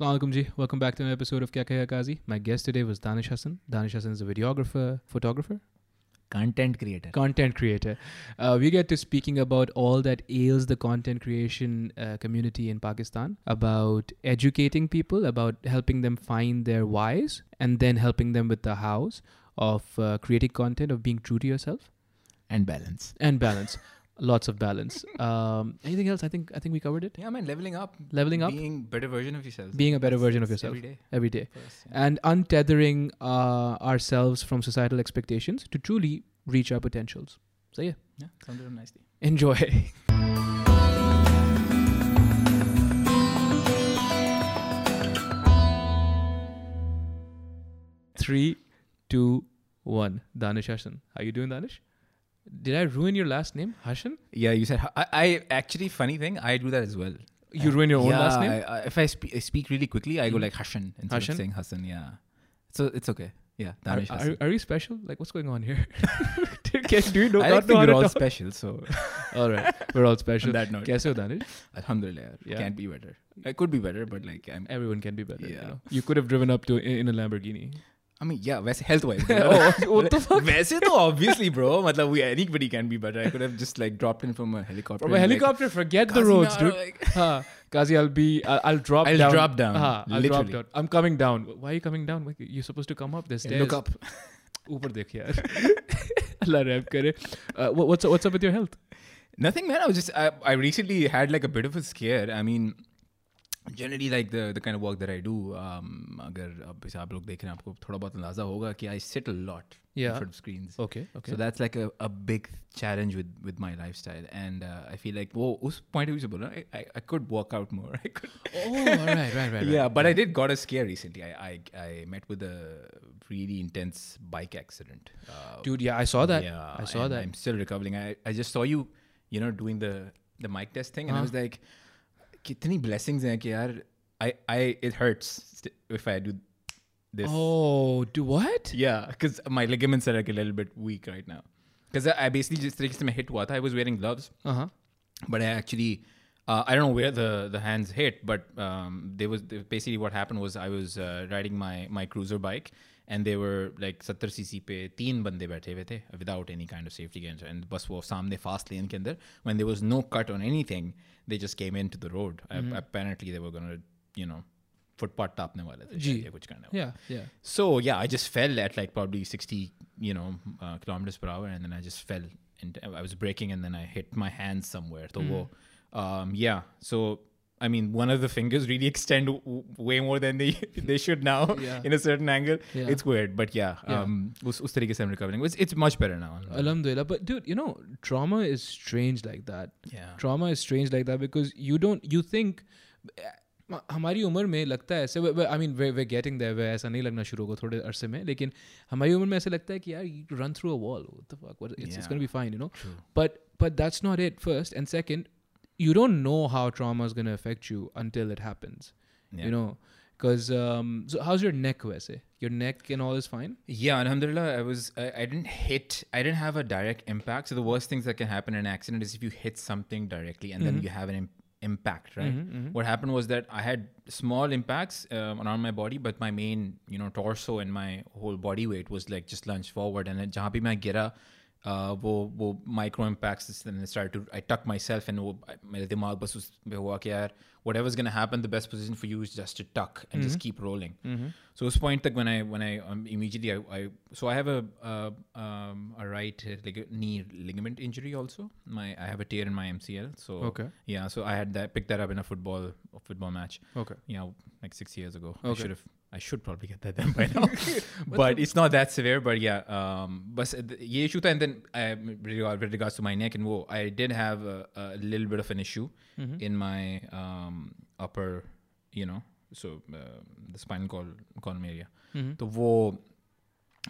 Assalamu alaikum ji. Welcome back to an episode of Kya Kaya Kazi. My guest today was Danish Hassan. Danish Hassan is a videographer, photographer, Content creator. content creator. Uh, we get to speaking about all that ails the content creation uh, community in Pakistan, about educating people, about helping them find their whys, and then helping them with the hows of uh, creating content, of being true to yourself, and balance. and balance. Lots of balance. Um, anything else? I think I think we covered it. Yeah, man, leveling up. Leveling up, Being better version of yourself. being a better That's- version of yourself Every day. every day. yeah. and untethering uh, ourselves from societal expectations to truly reach our potentials. So yeah, yeah, sounded nicely. enjoy. Three, two, one. Danish Hassan. How are you doing, Danish? Did I ruin your last name, Hassan? Yeah, you said I, I actually funny thing. I do that as well. You ruin your own yeah, last name. I, I, if I, spe- I speak really quickly, I go Mhm. like Hassan instead Hassan? of saying Hassan. Yeah, so it's okay. Yeah, Danish are, Hassan. are you special? Like, what's going on here? do you know, I not like know think we're all talk? special. So All right, we're all special. on that note, Kaise ho, Danish? Alhamdulillah. Yeah. can't be better. I could be better, but like I'm. Everyone can be better. You, Yeah. know? you could have driven up to in, in a Lamborghini. I mean, yeah, वैसे health wise. Oh, what the fuck? वैसे तो obviously, bro. मतलब we anybody can be better. I could have just like dropped in from a helicopter. From a and, like, helicopter, forget the Kazi, roads, nah, dude. like- Ha, Kazi, I'll be, I'll, I'll drop I'll down. drop down, Ha, I'll drop literally. down. I'm coming down. Why are you coming down? Like, You're supposed to come up. There's Yeah, stairs. look up. ऊपर देख यार. Allah rap करे. Uh, what- what's what's up with your health? Nothing, man. I was just I, I recently had like a bit of a scare. I mean, generally like the the kind of work that I do. Um, अगर अब इसे आप लोग देख रहे हैं आपको थोड़ा बहुत अंदाजा होगा कि I sit a lot Yeah. in front of screens. Okay, okay. So that's like a, a big challenge with with my lifestyle, and uh, I feel like वो उस point of view से बोला I, I I could work out more. I could. oh, all right, right, right, right. Yeah, but I did got a scare recently. I I, I met with a really intense bike accident. Uh, Dude, yeah, I saw that. Yeah, I saw and that. I'm still recovering. I, I just saw you, you know, doing the the mic test thing, and I Huh. was like, कितनी blessings हैं कि यार I I it hurts st- if I do this. Oh, do what? Yeah, because my ligaments are like a little bit weak right now. Because I, I basically just तरीके से मैं hit हुआ था. I was wearing gloves, Uh huh. but I actually. Uh, I don't know where the, the hands hit, but um, there was basically what happened was I was uh, riding my my cruiser bike, and they were like 70 cc पे तीन बंदे बैठे हुए थे without any kind of safety gains, and बस वो सामने fast lane के अंदर when there was no cut on anything, they just came into the road. Mm-hmm. Uh, apparently they were gonna you know footpath टापने वाले थे जी. या कुछ करने वाले Yeah, yeah. so yeah, I just fell at like probably 60, you know, uh, kilometers per hour, and then I just fell. And I was braking, and then I hit my hand somewhere. So, wo, um, yeah. So I mean, one of the fingers really extend w- way more than they they should now Yeah. in a certain angle. Yeah. It's weird, but yeah, Yeah. um, us, us tarike se I'm recovering. It's, it's much better now. Alhamdulillah. But dude, you know, trauma is strange like that. Yeah. trauma is strange like that because you don't you think हमारी उम्र में लगता है ऐसे I mean way way getting their way ऐसा नहीं लगना शुरू होगा थोड़े अरसे में लेकिन हमारी उम्र में ऐसे लगता है कि यार you run through a wall what the fuck it's it's gonna be fine you no True. But but that's not it first and second you don't know how trauma is going to affect you until it happens yeah. you know because um, so how's your neck Wese? your neck and all is fine yeah alhamdulillah i was I, I, didn't hit i didn't have a direct impact so the worst things that can happen in an accident is if you hit something directly and mm-hmm. then you have an impact right mm-hmm, mm-hmm. what happened was that i had small impacts um, around my body but my main you know torso and my whole body weight was like just lunge forward and then bhi main gira uh, वो वो micro impacts and I started to I tucked myself and वो मेरे दिमाग बस उस पे हुआ कि यार whatever's gonna happen the best position for you is just to tuck and just keep rolling so this point like when I when I um, immediately I, I so I have a uh, um, a right uh, like a knee ligament injury also my I have a tear in my MCL so Okay. yeah so I had that picked that up in a football a football match okay you know like six years ago I Okay. should have I should probably get that done by now but it's not that severe but yeah um but ये issue था and then uh, with regard- with regards to my neck and wo I did have a, a little bit of an issue in my um upper you know so uh, the spinal column, column area Mhm. तो वो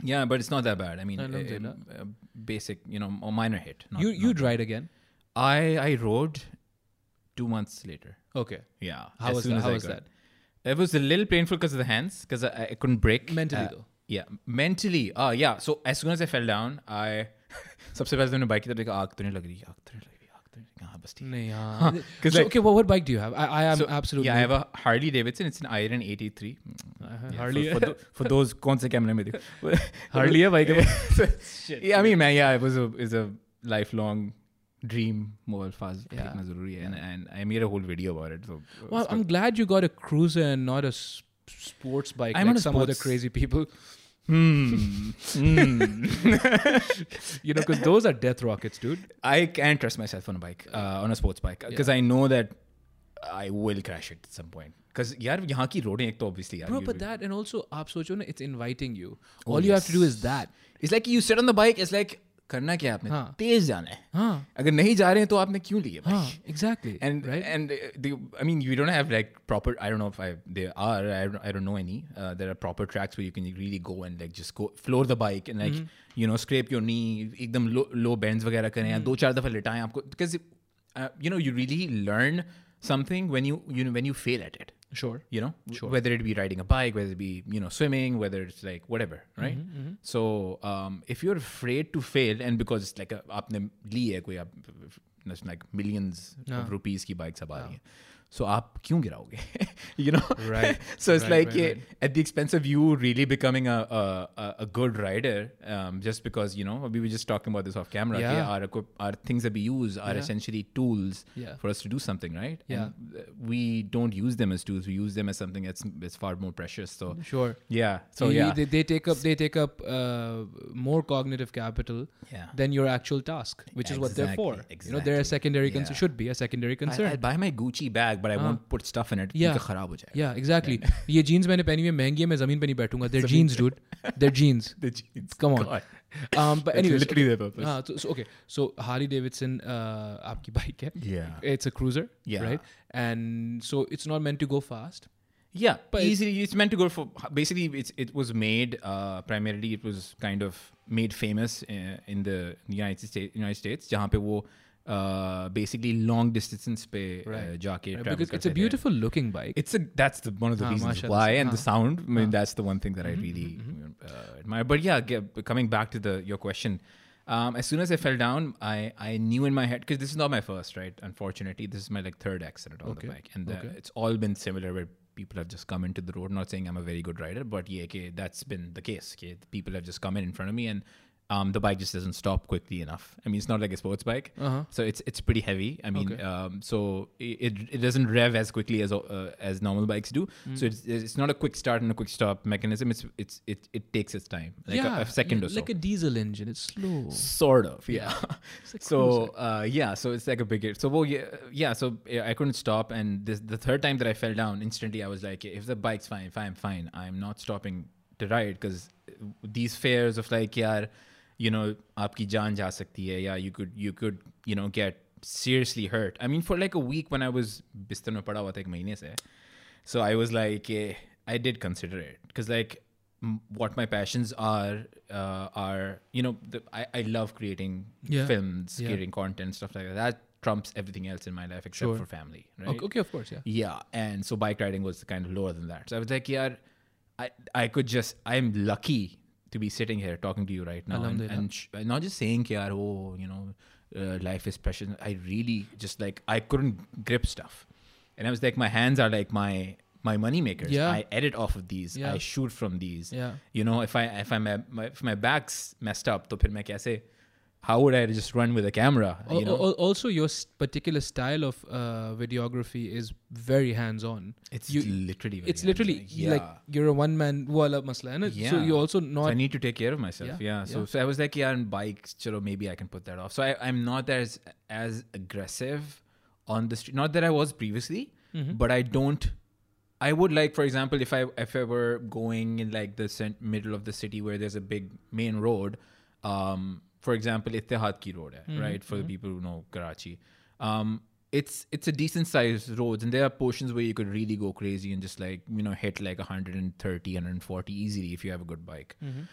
yeah but it's not that bad I mean Alhamdulillah. uh, uh, basic you know a minor hit not, you you not- tried again I I rode two months later okay yeah how as was soon that as how I was could. that It was a little painful because of the hands, because I, I couldn't break. mentally Uh, though Yeah, mentally. Uh, yeah. So as soon as I fell down, I सबसे पहले तो मैंने bike की तरफ देखा आग तो नहीं लग रही आग तो नहीं लग रही आग तो नहीं हाँ बस ठीक नहीं, Huh. हाँ. 'Cause so, like- okay, well, what bike do you have? I, I am So, absolutely. Yeah, I have a Harley Davidson. It's an Iron 83. Uh, Yeah, Harley. For, for, tho- for those कौन से कैमरे में देखो Harley है bike. Shit. Yeah, I mean, man, yeah, it was a is a lifelong dream. Mobile fast Yeah. देखना जरूरी है, and, and I made a whole video about it. So uh, Well, it's I'm glad you got a cruiser and not a s- sports bike I'm like not a some other sports- crazy people. Hmm. Hmm. You know, because those are death rockets, dude. I can't trust myself on a bike, uh, on a sports bike, because I know that I will crash it at some point. Because यार यहाँ की रोडें एक तो obviously यार Bro, you- but that and also आप सोचो ना, it's inviting you. Oh, All you have to do yes. is that. it's like you sit on the bike. It's like करना क्या आपने हाँ. तेज जाना है। हाँ. अगर नहीं जा रहे हैं तो आपने क्यों लिए exactly and and I mean you don't have like proper I don't know if I there are I don't know any there are proper tracks where you can really go and like just go floor the bike and like you know scrape your knee एकदम low लो वगैरह करें या mm. दो चार दफ़ा लिटाएँ आपको because you know you really learn something when you you you fail at it Sure. You know, sure. whether it be riding a bike, whether it be, you know, swimming, whether it's like whatever, mm-hmm, right? Mm-hmm, mm-hmm. So um, if you're afraid to fail, and because it's like, aapne li hai koi, like millions no. of rupees ki bike are no so aap kyun giraoge you know? Right so it's like at the expense of you really becoming a a, good rider um, just because you know we were just talking about this off camera yeah. our, our things that we use are essentially tools for us to do something right? Yeah. we don't use them as tools. We use them as something that's, that's far more precious so sure. Yeah so they, yeah. they, take up they take up uh, more cognitive capital than your actual task which is what they're for. Exactly. you know they're a secondary concern should be a secondary concern I buy my gucci bag but I won't put stuff in it Yeah. क्योंकि खराब हो जाएगा yeah, exactly. ये jeans मैंने पहनी हुई है महंगी है मैं जमीन पे नहीं बैठूंगा. They're jeans, dude. They're jeans. the jeans Come on. God. Um, but That's anyways, literally okay. their purpose. हाँ, so, so okay. So Harley Davidson uh, आपकी bike है. yeah It's a cruiser. Yeah. Right. And so it's not meant to go fast. Yeah, But but it- easily it's meant to go for. Basically, it's it was made uh, primarily. It was kind of made famous uh, in the United States. United States, जहाँ पे वो uh, uh, basically long distances pe uh, jaake because it's a beautiful hai. looking bike it's a that's the one of the ah, reasons why and ah. the sound i mean ah. that's the one thing that mm-hmm, i really mm-hmm, mm-hmm. uh, admire but yeah get, coming back to the your question um, as soon as i fell down i i knew in my head because this is not my first right unfortunately this is my like third accident on okay. the bike and the, okay. it's all been similar where people have just come into the road not saying i'm a very good rider but yeah that's been the case people have just come in in front of me and um, the bike just doesn't stop quickly enough. I mean, it's not like a sports bike, Uh-huh. so it's it's pretty heavy. I mean, Okay. um, so it, it it doesn't rev as quickly as uh, as normal bikes do. Mm. So it's it's not a quick start and a quick stop mechanism. It's it's it it takes its time, like yeah, a, a second yeah, or so. Like a diesel engine. It's slow. Sort of, yeah. Like so uh, yeah, so it's like a big. So well, yeah, yeah. So I couldn't stop, and this the third time that I fell down, instantly I was like, if the bike's fine, fine, fine. I'm not stopping to ride because these fears of like, yeah, you know aapki jaan ja sakti hai yeah you could you could you know get seriously hurt i mean for like a week when i was bistar mein pada hua tha ek mahine se so i was like i did consider it cuz like what my passions are uh, are you know the, I, I love creating yeah. films yeah. creating content stuff like that that trumps everything else in my life except sure. for family right okay, okay, of course yeah yeah and so bike riding was kind of lower than that so i was like yeah I, I could just I'm lucky to be sitting here talking to you right now and, and sh- not just saying yeah oh you know uh, life is precious i really just like i couldn't grip stuff and i was like my hands are like my my money makers Yeah. i edit off of these Yeah. i shoot from these Yeah. you know if i if i'm my, if my back's messed up to main kaise how would i just run with a camera you know al- also, your particular style of uh, videography is very hands-on. it's you- literally It's literally hands-on. like you're a one-man wala masla, na? So Yeah. you also So not I need to take care of myself. Yeah, Yeah. So yeah. so I was like, yeah, on bikes, chalo, maybe I can put that off. So I, I'm not as as aggressive on the street. Not that I was previously, Mhm. but I don't. I would like, for example, if I if I were going in like the cent- middle of the city where there's a big main road, um, for example, Ittihad ki road, hai, Mhm, right? For the people who know Karachi, um, it's it's a decent sized roads, and there are portions where you could really go crazy and just like you know hit like 130, 140 easily if you have a good bike Mhm.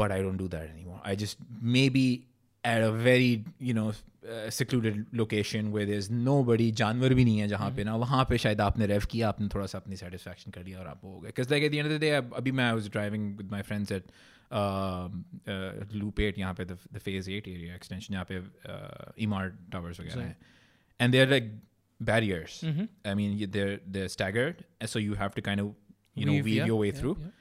but I don't do that anymore. I just maybe at a very you know uh, secluded location where there's nobody जानवर भी नहीं है जहाँ पे ना वहाँ पे शायद आपने रेव किया आपने थोड़ा सा अपनी satisfaction कर लिया और आप हो गए because like at the end of the day अब- अभी मैं I was driving with my friends at um, uh, Loop 8 यहाँ पे the, the phase 8 area extension यहाँ पे uh, Emar towers वगैरह हैं and they're like barriers. Mhm. I mean, y- they're they're staggered, and so you have to kind of you know Weave, weave yeah, your way yeah, through. yeah.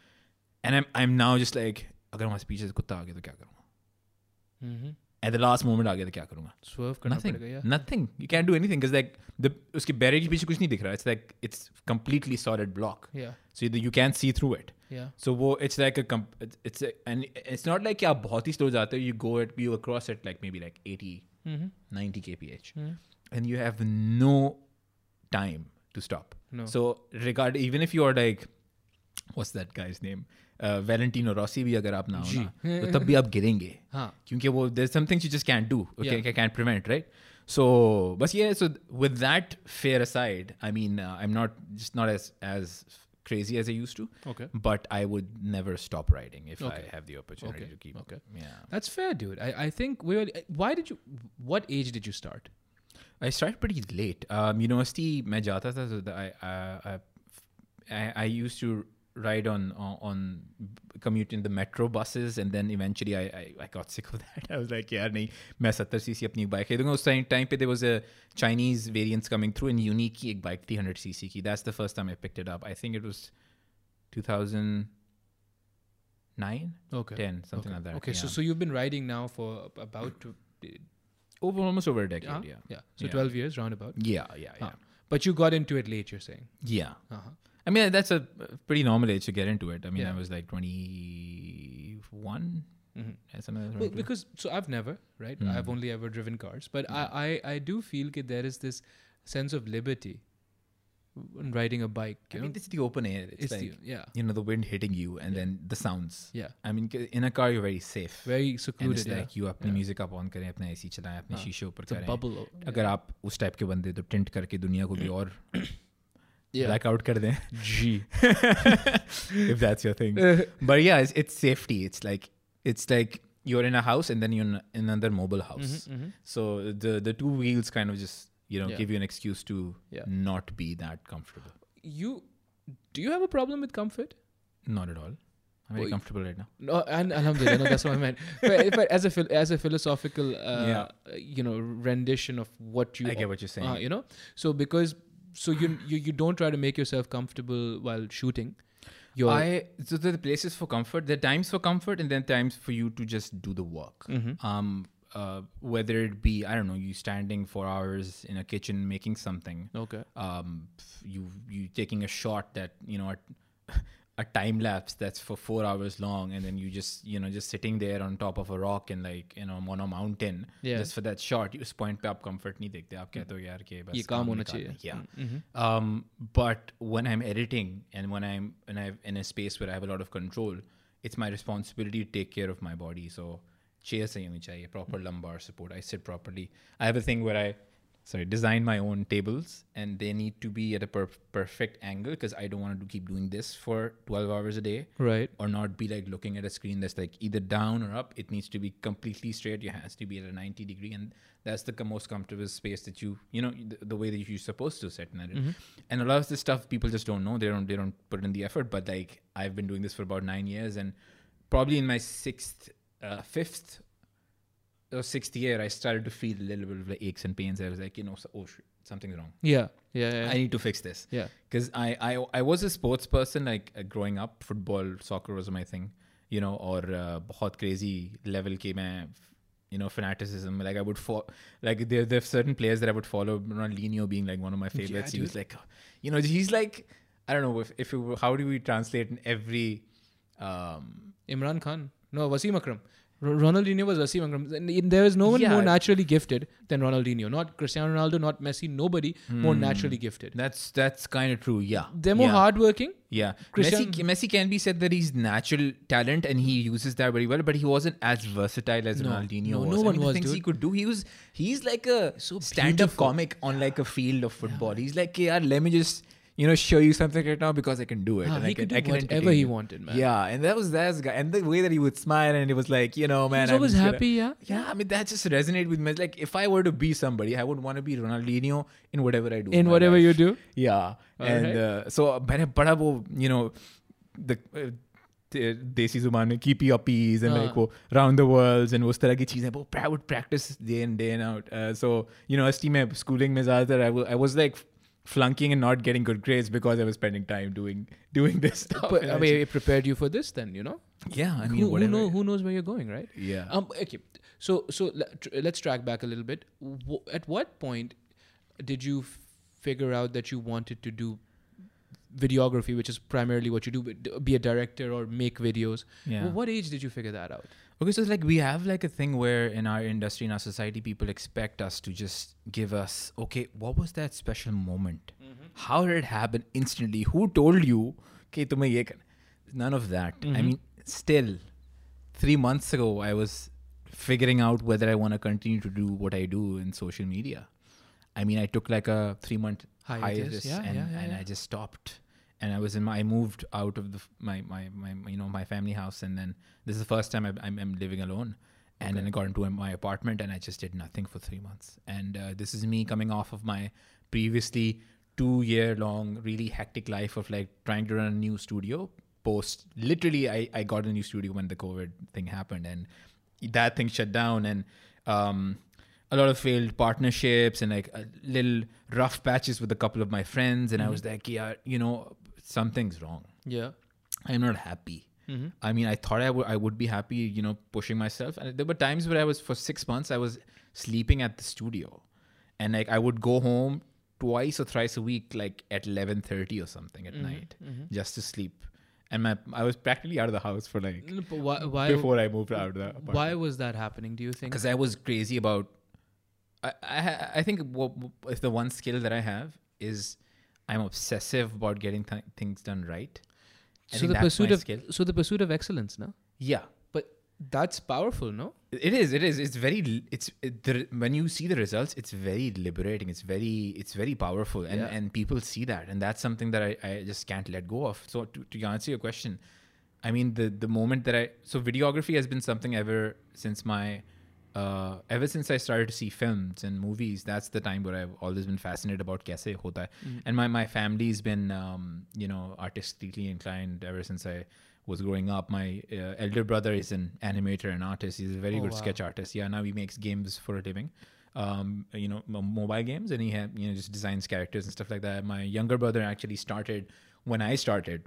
And I'm I'm now just like अगर वहाँ से पीछे से कुत्ता आ गया तो क्या करूँगा? Mhm. At the last moment आ गया तो क्या करूँगा? Swerve करना Nothing. पड़ेगा, yeah. Nothing. You can't do anything because like the उसके barrier के पीछे कुछ नहीं दिख रहा. It's like it's completely solid block. Yeah, So you, you can't see through it. yeah. So वो it's like a comp- it's, it's a, and it's not like कि आप बहुत ही slow जाते हो. You go at you across it like maybe like 80, Mhm. 90 kph, Mhm. and you have no time to stop. No. So regard even if you are like what's that guy's name? Uh, Valentino Rossi भी अगर आप ना हो जी. ना तो तब भी आप गिरेंगे हाँ. क्योंकि वो there's some things you just can't do okay Yeah. can't prevent right so but yeah so with that fear aside I mean uh, I'm not just not as as crazy as I used to Okay. but I would never stop writing if Okay. I have the opportunity Okay. to keep Okay. yeah That's fair, dude. I, I think we. Were, why did you? What age did you start? I started pretty late. Um, university मैं जाता था so the- I, I, I, I used to ride on on, on commute in the metro buses and then eventually I, I, I got sick of that. I was like यार नहीं मैं 70 CC अपनी bike खरीदूंगा उस time time पे there was a Chinese variants coming through and unique की एक bike थी 100 CC की. That's the first time I picked it up. I think it was 2009 Okay. 10 something okay. like that. Okay, so yeah. so you've been riding now for ab- about to, over almost over a decade. uh, Yeah. yeah, so Yeah. twelve years roundabout. Yeah, yeah, yeah. Huh. But you got into it late. You're saying. Yeah. Uh-huh. I mean, that's a pretty normal age to get into it. I mean, Yeah. I was like 21. Mhm. Yeah, something like that. Well, because so I've never right. Mm. I've only ever driven cars, but I, I I do feel that there is this sense of liberty when riding a bike. I You mean, know, it's the open air. It's, it's like, the, yeah you know, the wind hitting you and Yeah. then the sounds. yeah I mean, 'cause in a car, you're very safe. very and secluded. it's like you अपनी Yeah. Music आप on करें अपना AC चलाएं अपने हाँ. शीशे ऊपर it's a करें bubble. o- अगर आप उस टाइप के बंदे तो टिंट करके दुनिया को भी और blackout kar dein gee if that's your thing but yeah it's, it's safety it's like it's like you're in a house and then you're in another mobile house. Mm-hmm, mm-hmm. So the the two wheels kind of just you know yeah. give you an excuse to yeah. not be that comfortable. You do you have a problem with comfort? Not at all. I'm very well, comfortable right now. No, and Alhamdulillah, no, that's what I meant. But, but as a as a philosophical, uh, yeah. you know, rendition of what you, I get what you're saying. Uh, you know, so because so you you you don't try to make yourself comfortable while shooting. You're I so there are places for comfort. There are times for comfort, and then times for you to just do the work. Mhm. Um, uh, whether it be I don't know, you standing for hours in a kitchen making something. okay. Um, you you taking a shot that you know. A, a time lapse that's for four hours long, and then you just you know just sitting there on top of a rock and like you know on a mountain, Yeah. just for that shot. उस point पे आप comfort नहीं देखते आप कहते हो यार कि बस ये काम होना निकालना है." चाहिए. Yeah. Mhm. Um, but when I'm editing and when I'm when I'm in a space where I have a lot of control, it's my responsibility to take care of my body. So chair सही होनी चाहिए, proper lumbar support. I sit properly. I have a thing where I sorry design my own tables and they need to be at a per- perfect angle because I don't want to keep doing this for 12 hours a day Right. or not be like looking at a screen that's like either down or up. It needs to be completely straight. Your hands to be at a 90 degree, and that's the most comfortable space that you, you know, the, the way that you're supposed to sit in it. And a lot of this stuff people just don't know. They don't, they don't put in the effort. But like I've been doing this for about nine years, and probably in my sixth, uh, fifth Or sixth year, I started to feel a little bit of like aches and pains. I was like, you know, so, oh shit, something's wrong. Yeah. Yeah. Yeah. I need to fix this yeah. because I, I I was a sports person like uh, growing up football soccer was my thing you know or uh, बहुत crazy level के मैं you know fanaticism like I would follow like there there are certain players that I would follow Ronaldinho being like one of my favorites he was like you know he's like I don't know if, if it, were- how do we translate in every um Imran Khan. No, Wasim Akram. R- Ronaldinho was Wasim Akram. There is no one Yeah. more naturally gifted than Ronaldinho. Not Cristiano Ronaldo, not Messi. Nobody more hmm. naturally gifted. that's that's kind of true yeah They're more yeah. hardworking. Yeah, Messi, Messi can be said that he's natural talent and he uses that very well, but he wasn't as versatile as No, Ronaldinho no, was. no I one mean, the was, things he could do. He was he's like a So stand-up comic on like a field of football. He's like, yeah, let me just you know show you something right now because I can do it. Ah, and he I can, could do I can whatever entertain he you. wanted, man. Yeah, and that was that guy, and the way that he would smile and it was like, you know, man, He was I'm always just gonna- happy, yeah. Yeah, I mean that just resonated with me. Like if I were to be somebody, I would want to be Ronaldinho in whatever I do. In my whatever life. you do. Yeah, and Alright. uh, so मैंने बड़ा वो you know the uh, देसी जुबान में keep your peas and हाँ. like वो round the worlds and वो उस तरह की चीजें वो I would practice day in day in out uh, so university में schooling में ज़्यादातर I, wa- I was like flunking and not getting good grades because I was spending time doing doing this stuff But, I mean, it prepared you for this then, you know? yeah I mean who, who, know, who knows where you're going, right? yeah Um, okay, so so let's track back a little bit. At what point did you figure out that you wanted to do videography, which is primarily what you do, be a director or make videos? yeah Wh- what age did you figure that out? Okay, so it's like we have like a thing where in our industry, in our society, people expect us to just give us, okay, what was that special moment? How did it happen instantly? Who told you, okay, tumhe ye karna? None of that. I Mhm. mean, still, three months ago, I was figuring out whether I want to continue to do what I do in social media. I mean, I took like a three month Hiatus, hiatus, yeah, and, yeah, yeah, and. I just stopped. And I was in my, I moved out of the my, my my you know my family house, and then this is the first time I, I'm, I'm living alone. And then I got into my apartment, and I just did nothing for three months. And uh, this is me coming off of my previously two year long really hectic life of like trying to run a new studio. Post literally, I I got a new studio when the COVID thing happened, and that thing shut down, and um, a lot of failed partnerships and like a little rough patches with a couple of my friends and i was like yeah you know something's wrong Yeah. i'm not happy Mm-hmm. i mean i thought I would I would be happy you know pushing myself and there were times where i was for six months i was sleeping at the studio and like i would go home twice or thrice a week like at 11.30 or something Mm-hmm. at night just to sleep and my i was practically out of the house for like why? Why? before i moved out of the apartment Why was that happening? Do you think? because I was crazy about. I I, I think what, if the one skill that I have is I'm obsessive about getting th- things done right. I So the pursuit of skill. so the pursuit of excellence, no? Yeah, But that's powerful, no? it is. It is. It's very. It's it, the, when you see the results, it's very liberating. It's very. It's very powerful, and Yeah. and people see that, and that's something that I, I just can't let go of. So to, to answer your question, I mean the the moment that I so videography has been something ever since my uh, ever since I started to see films and movies, that's the time where I've always been fascinated about kaise hota hai. And my, my family's been, um, you know, artistically inclined ever since I was growing up. My uh, elder brother is an animator and artist. He's a very Oh, good wow. sketch artist. Yeah, now he makes games for a living. Um, you know, mo- mobile games, and he had, you know, just designs characters and stuff like that. My younger brother actually started when I started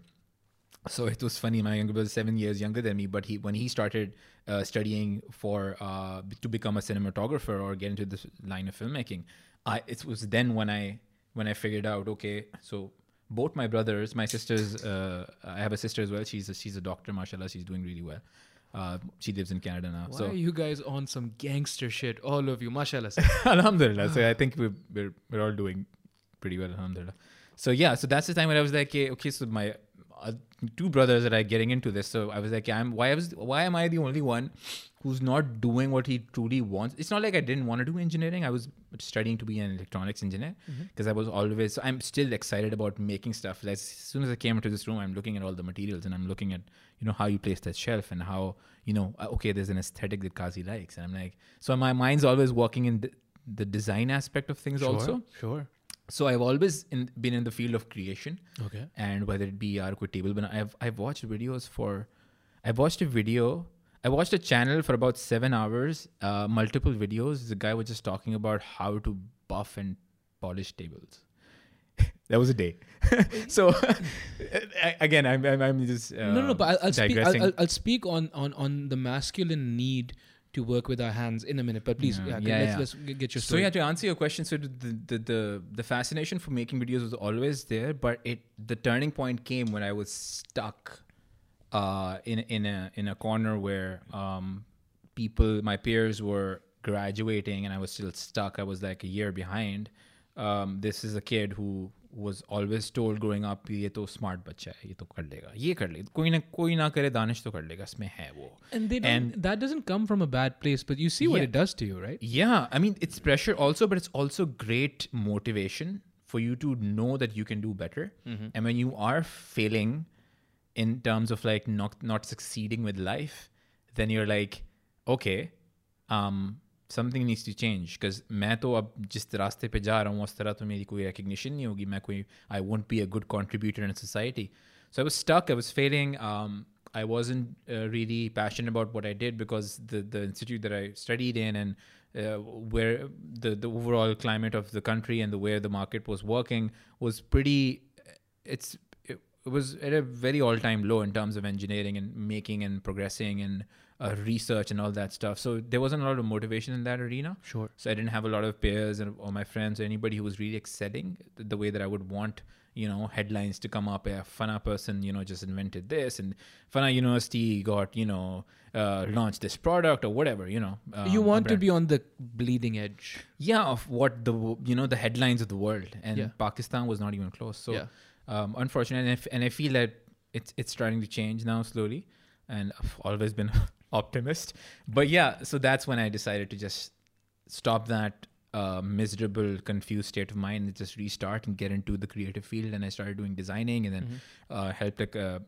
so it was funny my younger brother is seven years younger than me but he when he started uh, studying for uh, to become a cinematographer or get into this line of filmmaking i it was then when i when i figured out okay so both my brothers my sisters uh, i have a sister as well she's a, she's a doctor mashallah she's doing really well uh, she lives in canada now Why so are you guys on some gangster shit? All of you, mashallah. alhamdulillah so i think we're, we're we're all doing pretty well alhamdulillah so yeah so that's the time when i was like okay, okay so my uh, two brothers that are getting into this. So i was like i'm why I was why am i the only one who's not doing what he truly wants? It's not like i didn't want to do engineering. I was studying to be an electronics engineer because i was always so i'm still excited about making stuff. Like, as soon as i came into this room i'm looking at all the materials and i'm looking at you know how you place that shelf and how you know uh, okay there's an aesthetic that kazi likes. And i'm like so my mind's always working in the, the design aspect of things also. Sure. So i've always in, been in the field of creation Okay. and whether it be yaar koi table but i've i've watched videos for i've watched a video i watched a channel for about seven hours uh, multiple videos the guy was just talking about how to buff and polish tables that was a day so again i'm i'm, I'm just uh, no, no, but I'll, I'll speak. I'll. I'll, I'll speak on, on on the masculine need to work with our hands in a minute. But please, Yeah, yeah, yeah, let's, let's get your story. So yeah, to answer your question, so the, the the the fascination for making videos was always there, but it the turning point came when I was stuck uh, in in a in a corner where um, people, my peers, were graduating, and I was still stuck. I was like a year behind. Um, this is a kid who was always told growing up ये तो smart बच्चा है ये तो कर लेगा ये कर लेगा कोई ना कोई ना करे दानिश तो कर लेगा इसमें है वो and they don't, and- that doesn't come from a bad place, but you see what Yeah. it does to you, right? Yeah, I mean it's pressure also, but it's also great motivation for you to know that you can do better. And when you are failing in terms of like not not succeeding with life, then you're like, okay, um, something needs to change. Because मैं तो अब जिस रास्ते पे जा रहा हूँ उस तरह तो मेरी कोई recognition नहीं होगी मैं कोई I won't be a good contributor in society. So I was stuck. I was failing. Um, I wasn't uh, really passionate about what I did because the the institute that I studied in and uh, where the the overall climate of the country and the way the market was working was pretty. It's it, it was at a very all time low in terms of engineering and making and progressing and uh, research and all that stuff. So there wasn't a lot of motivation in that arena. Sure. So I didn't have a lot of peers and or my friends or anybody who was really excelling the, the way that I would want you know headlines to come up a fana person you know just invented this and fana university got you know uh, launched this product or whatever you know um, you want to be on the bleeding edge yeah of what the you know the headlines of the world and yeah. pakistan was not even close so yeah. Um, unfortunately and, if, and i feel that it's it's starting to change now slowly. And i've always been optimist. But yeah so that's when i decided to just stop that uh, miserable, confused state of mind and just restart and get into the creative field. And I started doing designing and then mm-hmm. uh, helped like uh,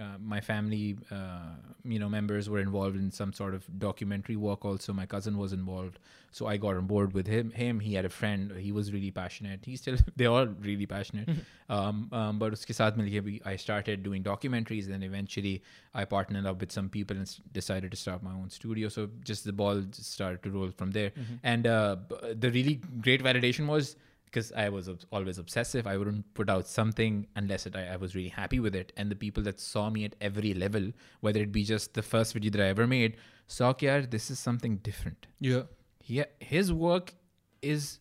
uh, my family, uh, you know, members were involved in some sort of documentary work. Also, my cousin was involved, so I got on board with him. Him, he had a friend. He was really passionate. He still, they're all really passionate. Mm-hmm. Um, um, but uske saath milke, I started doing documentaries. And then eventually, I partnered up with some people and decided to start my own studio. So just the ball just started to roll from there. Mm-hmm. And uh, the really great validation was because I was always obsessive. I wouldn't put out something unless it, I, I, was really happy with it. And the people that saw me at every level, whether it be just the first video that I ever made, saw that this is something different. Yeah. Yeah. His work is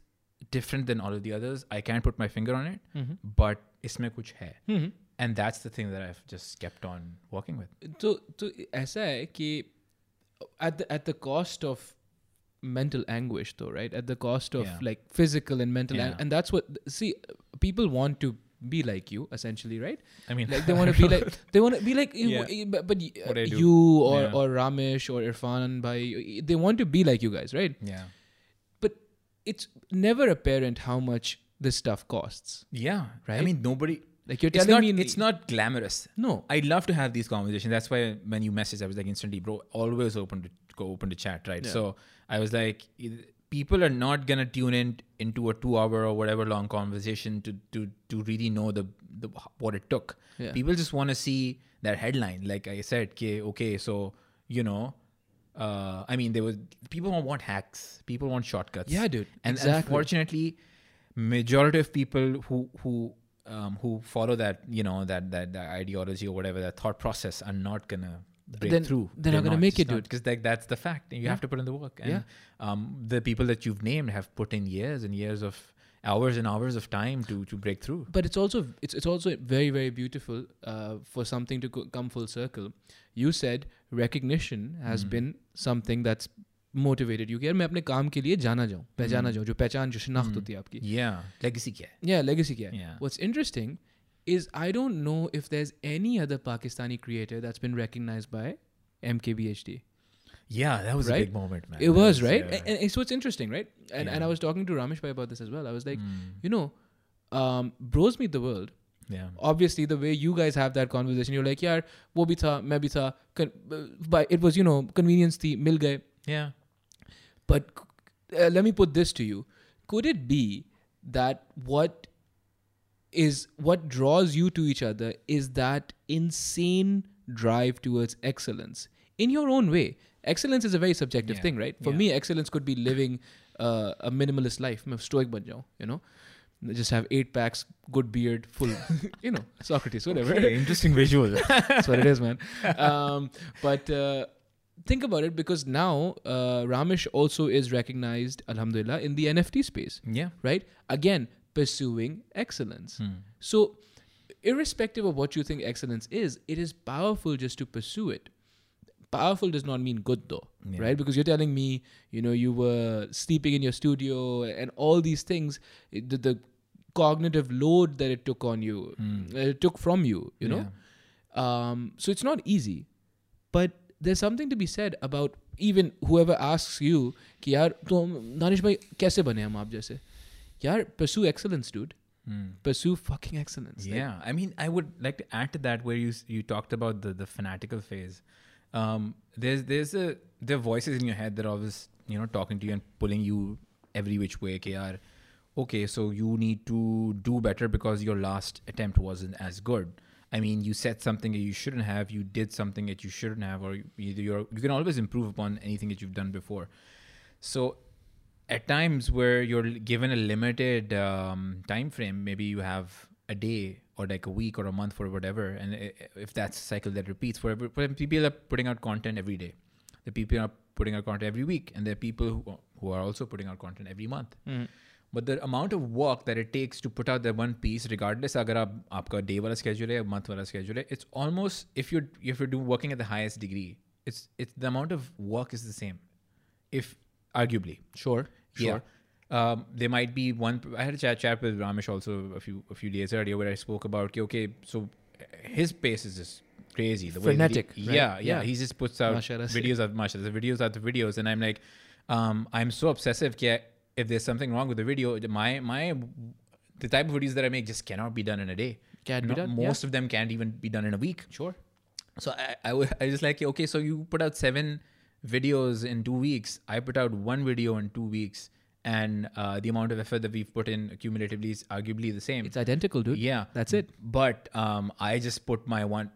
different than all of the others. I can't put my finger on it, mm-hmm. but isme kuch hai. Mm-hmm. And that's the thing that I've just kept on working with. So, so ऐसा है कि at the at the cost of mental anguish though right at the cost of yeah. like physical and mental yeah. and that's what see people want to be like you essentially right i mean like they want to be like they want to be like yeah. but, but uh, you or yeah. or ramesh or irfan by they want to be like you guys right yeah but it's never apparent how much this stuff costs yeah right i mean nobody like you're telling it's not, me, it's not glamorous. No, I'd love to have these conversations. That's why when you message, I was like instantly, bro, always open to go open to chat, right? Yeah. So I was like, people are not gonna tune in into a two-hour or whatever long conversation to to to really know the, the what it took. Yeah. People just want to see that headline. Like I said, okay, okay, so you know. Uh, I mean, there was people want hacks, people want shortcuts. Yeah, dude. And exactly. unfortunately, majority of people who who um, who follow that you know that, that that ideology or whatever that thought process are not gonna break then, through. They're, they're not gonna make it, dude. Because like that's the fact. You yeah. have to put in the work. And, yeah. Um, the people that you've named have put in years and years of hours and hours of time to to break through. But it's also it's it's also very very beautiful uh, for something to co- come full circle. You said recognition has mm. been something that's motivated you कि यार मैं अपने काम के लिए जाना जाऊँ पहचाना जाऊँ जो पहचान जो शिनाख्त होती है आपकी लेगेसी क्या है या लेगेसी क्या है what's interesting is I don't know if there's any other Pakistani creator that's been recognized by MKBHD. Yeah, that was right? a big moment, man. It was, was, right? Yeah. And, and, so it's interesting, right? And, yeah. and I was talking to Ramesh Bhai about this as well. I was like, mm. you know, um, bros meet the world. Yeah. Obviously, the way you guys have that conversation, you're like, yeah, wo bhi tha, main bhi tha. But it was, you know, convenience thi, mil gaye. Yeah. But uh, let me put this to you. Could it be that what is what draws you to each other is that insane drive towards excellence in your own way. Excellence is a very subjective yeah. thing, right? For yeah. me, excellence could be living uh, a minimalist life. I'm stoic, but you know, just have eight packs, good beard, full, you know, Socrates, whatever. Okay, interesting visual. That's what it is, man. Um, but uh, think about it because now uh, Ramesh also is recognized, alhamdulillah, in the NFT space. Yeah. Right? Again, pursuing excellence. Hmm. So, irrespective of what you think excellence is, it is powerful just to pursue it. Powerful does not mean good though, yeah. right? Because you're telling me, you know, you were sleeping in your studio and all these things, the, the, cognitive load that it took on you, mm. it took from you, you know? Yeah. Um, so it's not easy. But there's something to be said about even whoever asks you, ki yaar, to Danish bhai, kaise bane hum aap jaise? yeah, pursue excellence, dude. Hmm. Pursue fucking excellence. Yeah, like, I mean, I would like to add to that where you you talked about the the fanatical phase. Um, there's there's a there are voices in your head that are always you know talking to you and pulling you every which way. Kr, okay, so you need to do better because your last attempt wasn't as good. I mean, you said something that you shouldn't have, you did something that you shouldn't have, or you, either you're you can always improve upon anything that you've done before. So at times where you're given a limited um, time frame, maybe you have a day or like a week or a month or whatever, and if that's a cycle that repeats, for people are putting out content every day, the people are putting out content every week, and there are people who, who are also putting out content every month. Mm. But the amount of work that it takes to put out that one piece, regardless अगर आप आपका day वाला schedule है month वाला schedule है, it's almost if you're if you're doing working at the highest degree, it's it's the amount of work is the same, if arguably. Sure. Sure. Yeah. Um, there might be one. I had a chat chat with Ramesh also a few a few days earlier where I spoke about okay, okay so his pace is just crazy. The Frenetic. Way he, right? yeah, yeah, He just puts out videos of mashallah, the videos after videos, and I'm like, um, I'm so obsessive. Yeah, if there's something wrong with the video, my my the type of videos that I make just cannot be done in a day. Can't be done. Most yeah. of them can't even be done in a week. Sure. So I, I, w- I just like okay, so you put out seven videos in two weeks. I put out one video in two weeks and uh, the amount of effort that we've put in cumulatively is arguably the same. It's identical, dude. Yeah, that's it. But um, I just put my one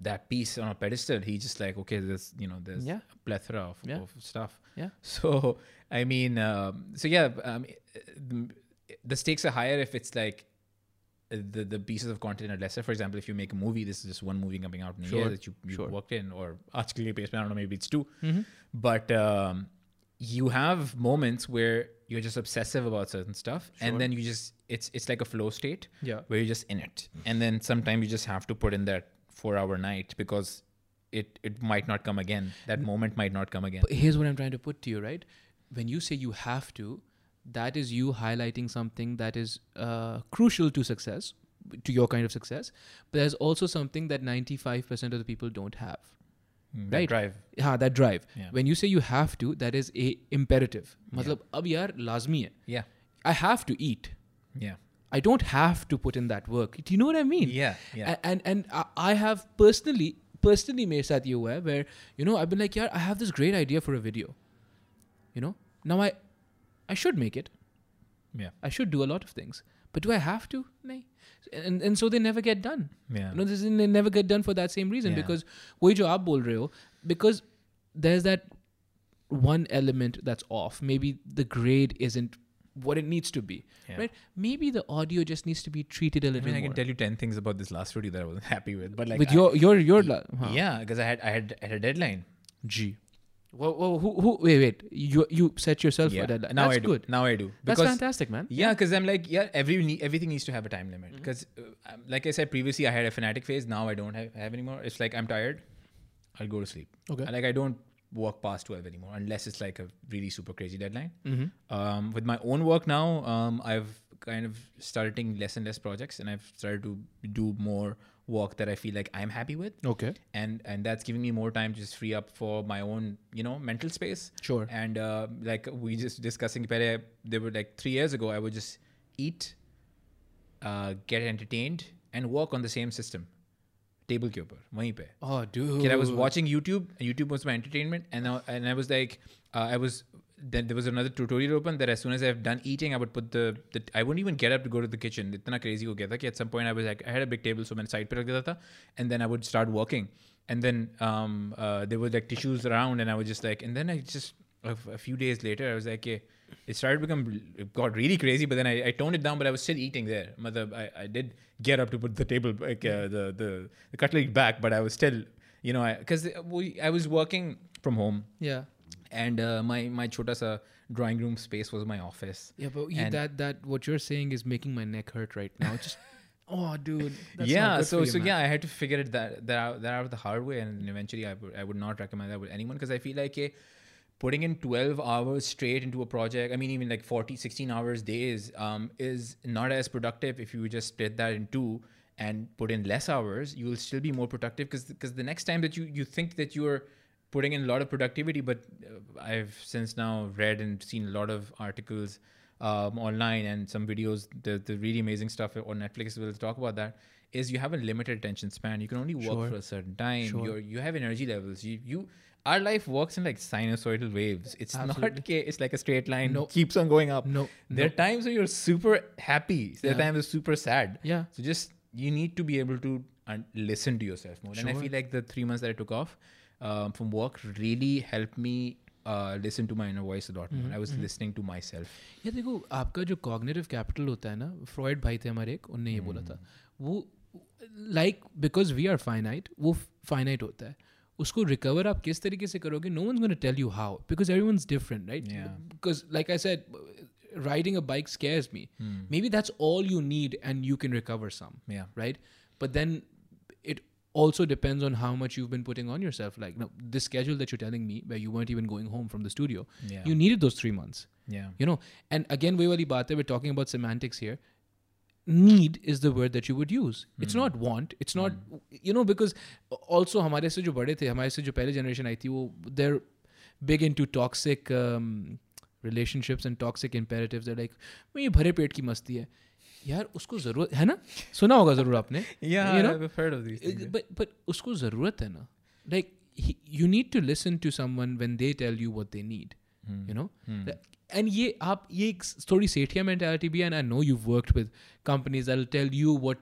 that piece on a pedestal. He just like okay, there's you know there's yeah. a plethora of, yeah. of, stuff. Yeah. So I mean, um, so yeah, um, the stakes are higher if it's like the the pieces of content are lesser. For example, if you make a movie, this is just one movie coming out in a sure. year that you, you sure. worked in, or actually, I don't know, maybe it's 2 mm-hmm. But um, you have moments where you're just obsessive about certain stuff sure. and then you just it's it's like a flow state yeah where you're just in it and then sometimes you just have to put in that four hour night because it it might not come again that moment might not come again but here's what i'm trying to put to you right when you say you have to that is you highlighting something that is uh, crucial to success to your kind of success but there's also something that 95% of the people don't have. Mm, right? drive. Yeah that drive. Yeah. when you say you have to that is a imperative. Matlab ab yaar lazmi hai. Yeah. I have to eat. Yeah. I don't have to put in that work. Do you know what I mean? Yeah, yeah. And and, and I have personally personally made Satya ye where you know I've been like, yeah, I have this great idea for a video. You know, now I I should make it yeah I should do a lot of things but do I have to नहीं and and so they never get done. Yeah. You know, this, they never get done for that same reason Yeah. because वही जो आप बोल रहे हो because there's that one element that's off. Maybe the grade isn't what it needs to be. Yeah. Right? Maybe the audio just needs to be treated a I little mean, I more. can tell you ten things about this last video that I wasn't happy with, but like with I- your your your la- huh. yeah, because I had I had I had a deadline. G. Well, well, who, who, wait, wait. You you set yourself yeah, a deadline. now That's I do. good. Now I do That's because fantastic, man. Yeah, because I'm like, yeah, every everything needs to have a time limit. Mm-hmm. Because, uh, um, like I said previously, I had a fanatic phase. Now I don't have, have anymore. It's like I'm tired. I'll go to sleep. Okay. Like I don't work past twelve anymore unless it's like a really super crazy deadline. Mm-hmm. Um, with my own work now, um, I've kind of starting less and less projects, and I've started to do more work that I feel like I'm happy with, Okay. and and that's giving me more time to just free up for my own, you know, mental space. Sure. And uh, like we just discussing, pehle, there were like three years ago, I would just eat, uh, get entertained, and work on the same system. Table wahin pe. Oh, dude. Okay, I was watching YouTube, and YouTube was my entertainment, and now, and then there was another tutorial open that as soon as I've done eating, I would put the, the I wouldn't even get up to go to the kitchen. Itna crazy ho gaya tha at some point I was like I had a big table so I side pe rakh deta tha and then I would start working and then um, uh, there were like tissues around and I was just like and then I just a, a few days later I was like it started to become it got really crazy but then I, I toned it down but I was still eating there. Mother I, I did get up to put the table like uh, the, the the cutlery back but I was still you know because I, uh, I was working from home. Yeah and uh, my my chota sa drawing room space was my office. Yeah, but you, that that what you're saying is making my neck hurt right now. Just oh, dude. That's yeah, so you, so man. yeah, I had to figure it that that out, that out the hard way, and eventually I would I would not recommend that with anyone because I feel like eh, putting in 12 hours straight into a project, I mean even like 40, 16 hours days, um, is not as productive if you just split that in two and put in less hours. You will still be more productive because because the next time that you you think that you're putting in a lot of productivity, but uh, I've since now read and seen a lot of articles um, online and some videos, the, the really amazing stuff on Netflix will talk about that. Is you have a limited attention span. You can only work Sure. for a certain time. Sure. You're, you have energy levels. You you our life works in like sinusoidal waves. It's Absolutely. not it's like a straight line. No. keeps on going up. No, There are times where you're super happy. There are Yeah. times you're super sad. Yeah. So just you need to be able to and listen to yourself more. Sure. And I feel like the three months that I took off um, from work really helped me uh, listen to my inner voice a lot more. Mm-hmm, I was listening to myself. ये देखो आपका जो cognitive capital होता है ना Freud भाई थे हमारे एक उनने ये बोला था वो like because we are finite वो फाइनाइट होता है उसको रिकवर आप किस तरीके से करोगे no one gonna tell you how because every one different right Yeah. Because like I said riding a bike scares me maybe that's all you need and you can recover some Yeah. right but then it also depends on how much you've been putting on yourself like no this schedule that you're telling me where you weren't even going home from the studio Yeah. you needed those three months Yeah. you know and again we wali baat hai, we're talking about semantics here need is the word that you would use it's not want it's not you know because also हमारे से जो बड़े थे हमारे से जो पहले generation आई थी वो they're big into toxic um, relationships and toxic imperatives they're like "मैं ये भरे पेट की मस्ती है यार उसको ज़रूरत है ना सुना होगा ज़रूर आपने Yeah, you know I've heard of these things. but but उसको ज़रूरत है ना like he, you need to listen to someone when they tell you what they need you know and ये आप ये एक थोड़ी सेठिया mentality भी है and I know you've worked with companies that'll tell you what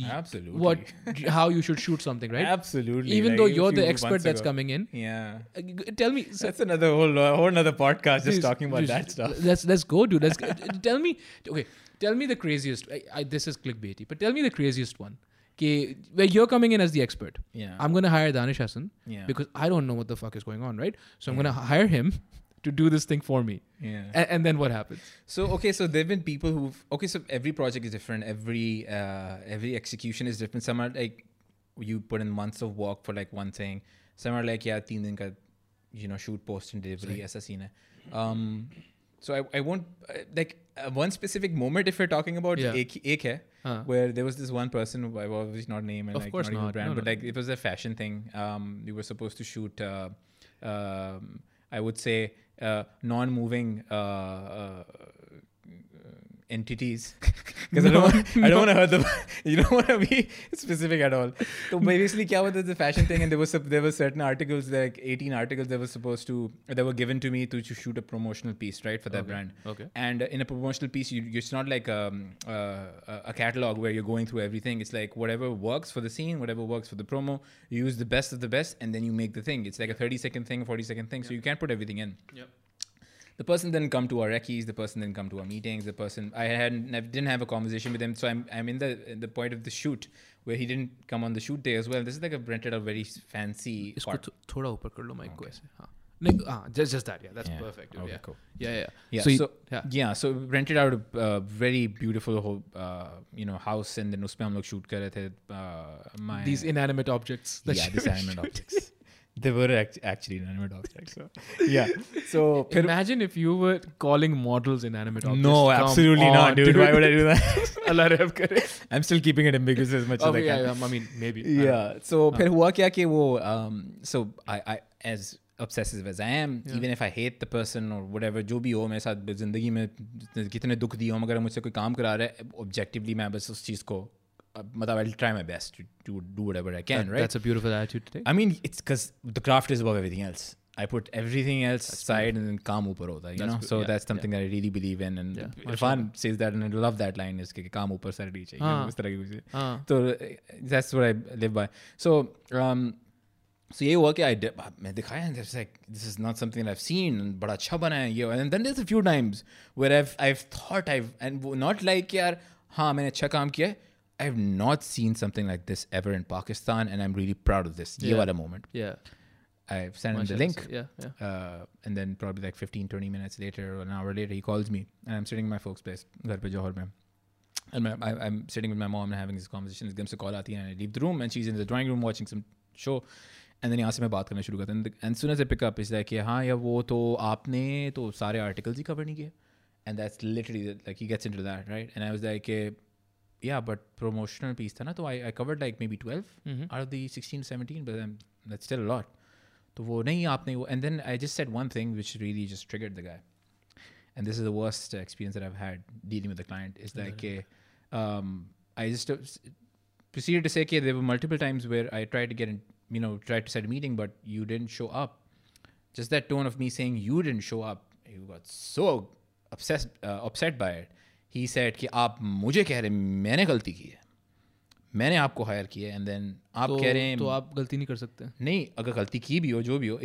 the- Absolutely. what how you should shoot something right Absolutely. even like though a you're the few expert months that's ago. coming in Yeah. uh, g- tell me so- That's another whole uh, whole another podcast just Please, talking about please, that stuff. Let's let's go, dude. Let's go. tell me. Okay, tell me the craziest. I, I, this is clickbaity, but tell me the craziest one. Okay, where you're coming in as the expert. Yeah. I'm gonna hire Danish Hassan Yeah. because I don't know what the fuck is going on, right? So I'm gonna hire him to do this thing for me. yeah. And, and then what happens? So okay, so there've been people who've okay, so every project is different. Every uh, every execution is different. Some are like you put in months of work for like one thing. Some are like yeah, teen din ka, you know, shoot, post, and delivery. Aisa scene hai. Um, so I, I won't uh, like uh, one specific moment if we're talking about Yeah. ek, ek hai, Huh. where there was this one person who I obviously not name and Of like course not, even brand, No, but no. like it was a fashion thing. Um, we were supposed to shoot. Uh, um, I would say uh, non-moving uh, uh, entities because no, I don't want, to hurt them. you don't want to be specific at all. So basically, what was the fashion thing, and there was there were certain articles like 18 articles that were supposed to that were given to me to, to shoot a promotional piece right for that okay. brand. Okay. And uh, in a promotional piece, you, it's not like um, uh, a a catalog where you're going through everything. It's like whatever works for the scene, whatever works for the promo. You use the best of the best, and then you make the thing. It's like a 30 second thing, 40 second thing. So you can't put everything in. Yep The person didn't come to our recce's. The person didn't come to our meetings. The person I hadn't I didn't have a conversation with him. So I'm I'm in the in the point of the shoot where he didn't come on the shoot day as well. This is like a rented out very fancy. इसको part. थो- थोड़ा ऊपर कर लो mic को ऐसे हाँ नहीं हाँ just just that yeah that's Yeah. perfect dude, Okay, yeah cool. yeah yeah Yeah. so, So, you- yeah yeah. So rented out a uh, very beautiful whole uh, you know house and then उसपे हम लोग shoot कर रहे थे. Uh, my these inanimate objects that yeah you these were animate shooting. objects. They were act- actually inanimate objects. So yeah. So फिर- Imagine if you were calling models inanimate objects. no, Come absolutely on, not, dude. Why would I do that? Allah Reham करे. I'm still keeping it ambiguous as much Oh, as I yeah, can. yeah, I mean, maybe. I don't know. Yeah. So फिर हुआ क्या कि वो um, so I I as obsessive as I am, Yeah. even if I hate the person or whatever, जो भी हो मेरे साथ जिंदगी में कितने दुख दिए हो मगर मुझसे कोई काम करा रहा है objectively मैं बस उस चीज़ को uh, मतलब I'll try my best to, to do whatever I can, That- right? That's a beautiful attitude to take. I mean, it's because the craft is above everything else. I put everything else aside and then काम ऊपर होता है, you That's know. good, So yeah, that's something that I really believe in. And Yeah, Irfan says that, and I love that line is कि काम ऊपर सारी चाहिए. हाँ. उस तरह की चीज़. हाँ. So uh, that's what I live by. So um, so ये हुआ कि I did, मैं दिखाया and it's like this is not something that I've seen and बड़ा अच्छा बना है ये and then there's a few times where I've I've thought I've and वो not like यार हाँ मैंने अच्छा काम किया है. I've not seen something like this ever in Pakistan and I'm really proud of this. ये Yeah. वाला moment. Yeah. I've sent him the Mashallah, link. so- Yeah, yeah. Uh, and then probably like 15, 20 minutes later or an hour later, he calls me and I'm sitting in my folks' place, घर पे Johor में. And my, I, I'm sitting with my mom and having this conversation. एकदम से call आती है and I leave the room and she's in the drawing room watching some show. And then यहाँ से मैं बात करना शुरू करता हूँ. And, and as soon as I pick up, it's like, कि हाँ या वो तो आपने तो सारे articles ही cover नहीं किए. And that's literally, the, like, he gets into that, right? And I was like, eh, yeah, but promotional piece था ना, तो I, I covered like maybe 12 Mhm. out of the 16, 17, but then that's still a lot. तो वो नहीं आपने वो and then I just said one thing which really just triggered the guy. And this is the worst experience that I've had dealing with the client. Is like eh, um, I just uh, s- proceeded to say okay, there were multiple times where I tried to get in, you know, tried to set a meeting, but you didn't show up. Just that tone of me saying you didn't show up, he got so obsessed, uh, upset by it. he said कि आप मुझे कह रहे मैंने गलती की है। मैंने आपको हायर किया एंड देन आप तो, कह रहे हैं तो आप गलती नहीं कर सकते। नहीं अगर गलती की भी हो जो भी हो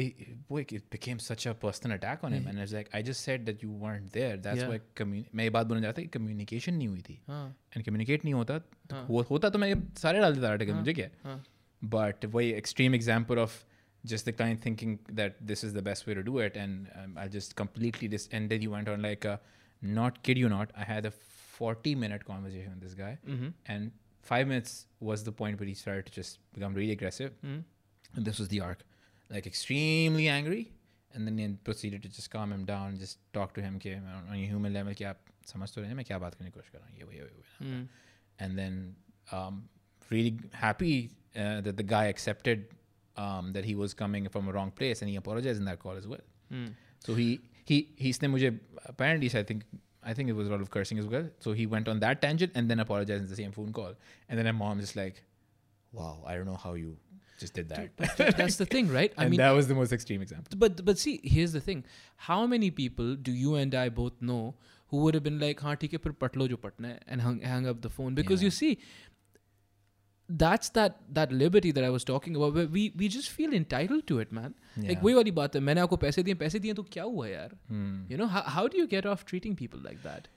वो एक became such a personal attack on him and like I just said that you want there that's why मैं ये बात बोलना चाहता था कि कम्युनिकेशन नहीं हुई थी। हाँ। एंड कम्युनिकेट नहीं होता तो हाँ। वो होता तो मैं सारे डाल देता आर्टिकल हाँ, मुझे क्या बट वो extreme example of just the client thinking that this is the best way to do it and um, i'll just completely dis- ended you went on not kid you not I had a 40 minute conversation with this guy Mhm. and five minutes was the point where he started to just become really aggressive Mhm. and this was the arc like extremely angry and then he proceeded to just calm him down just talk to him कि on on a human level कि आप समझ तो रहे हैं मैं क्या बात करने की कोशिश कर रहा हूँ ये वो ये वो, ये वो हम्म, and then um, really happy uh, that the guy accepted um, that he was coming from a wrong place and he apologized in that call as well. Hmm, So he he he's मुझे apparently I think I think it was a lot of cursing as well. So he went on that tangent and then apologized in the same phone call. And then my mom just like, wow, I don't know how you just did that. But that's the thing, right? I and mean, that was the most extreme example. but but see, here's the thing: how many people do you and I both know who would have been like, "हाँ ठीक है, फिर पट लो जो पटना है," and hung hang up the phone because you Yeah. see. That's that that liberty that I was talking about. Where we we just feel entitled to it, man. Like Yeah. वही वाली बात है मैंने आपको पैसे दिए पैसे दिए तो क्या हुआ यार Hmm. you know how, how do you get off treating people like that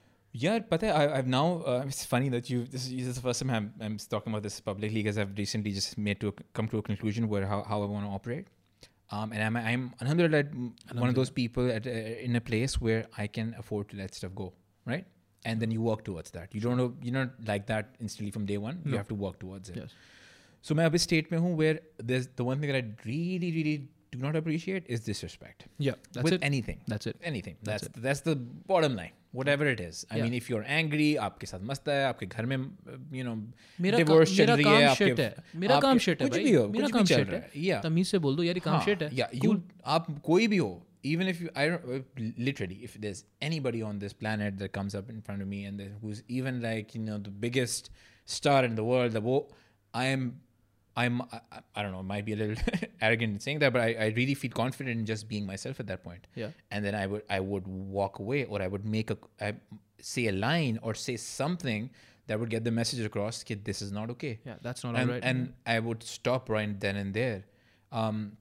Yeah, but I, I've now. Uh, it's funny that you. This, is- this is the first time I'm, I'm talking about this publicly because I've recently just made to a, come to a conclusion where how, how I want to operate. Um, and I'm I'm alhamdulillah one of those people at, uh, in a place where I can afford to let stuff go, right? And then you work towards that. You don't know. You're not like that instantly from day one. You No. have to work towards it. yes So मैं अभी state में हूँ where there's the one thing that I really really do not appreciate is disrespect yeah that's with it anything that's it anything That's that's that's, the bottom line whatever it is i Yeah. mean if you're angry आपके साथ मस्त है आपके घर में you know मेरा काम divorce चल मेरा रही काम है shit आपके है मेरा काम आपके- shit है कुछ भाई भी हो मेरा कुछ काम भी चल shit रहा है है yeah तमीज से बोल दो यार ये काम हाँ, shit है yeah you आप कोई भी हो even if you I don't uh, literally if there's anybody on this planet that comes up in front of me and who's even like you know the biggest star in the world the wo I am I'm I, I- don't know it might be a little arrogant in saying that but I, I really feel confident in just being myself at that point. Yeah. And then I would I would walk away or I would make a I say a line or say something that would get the message across that this is not okay. Yeah that's not and, alright and I would stop right then and there. Um,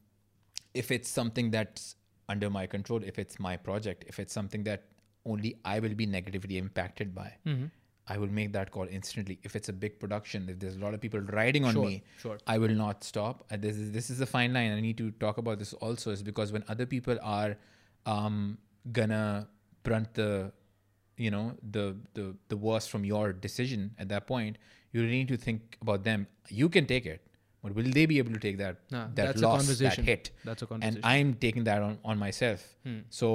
if it's something that's under my control, if it's my project, if it's something that only I will be negatively impacted by, Mhm. I will make that call instantly. If it's a big production, if there's a lot of people riding on Sure, me, sure. I will not stop. Uh, this is this is a fine line. I need to talk about this also, is because when other people are um, gonna brunt the you know the the the worst from your decision at that point, you really need to think about them. You can take it, but will they be able to take that Nah, that that's a loss, that hit? that's a conversation. And I'm taking that on, on myself. Hmm. So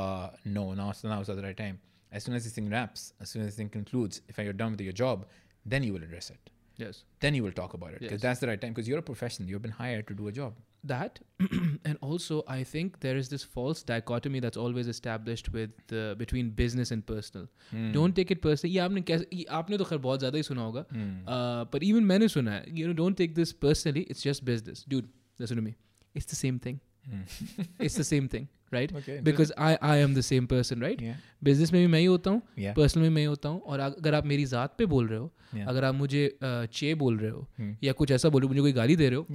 uh, no, now now is not the right time. As soon as this thing wraps, as soon as this thing concludes, if you're done with your job, then you will address it. yes Then you will talk about it because Yes. that's the right time. Because you're a professional, you've been hired to do a job. that. And also i think there is this false dichotomy that's always established with uh, between business and personal. Don't take it personal ये आपने कैसे आपने तो खैर बहुत ज़्यादा ही सुना होगा। hmm. पर इवन मैंने सुना है you know don't take this personally it's just business dude listen to me it's the same thing it's the same thing right because I I am the same person right business में भी मैं ही होता हूँ personal में मैं ही होता हूँ। और अगर आप मेरी ज़ात पे बोल रहे हो अगर आप मुझे चे बोल रहे हो hmm. या कुछ ऐसा बोल रहे हो मुझे कोई गाली दे रहे हो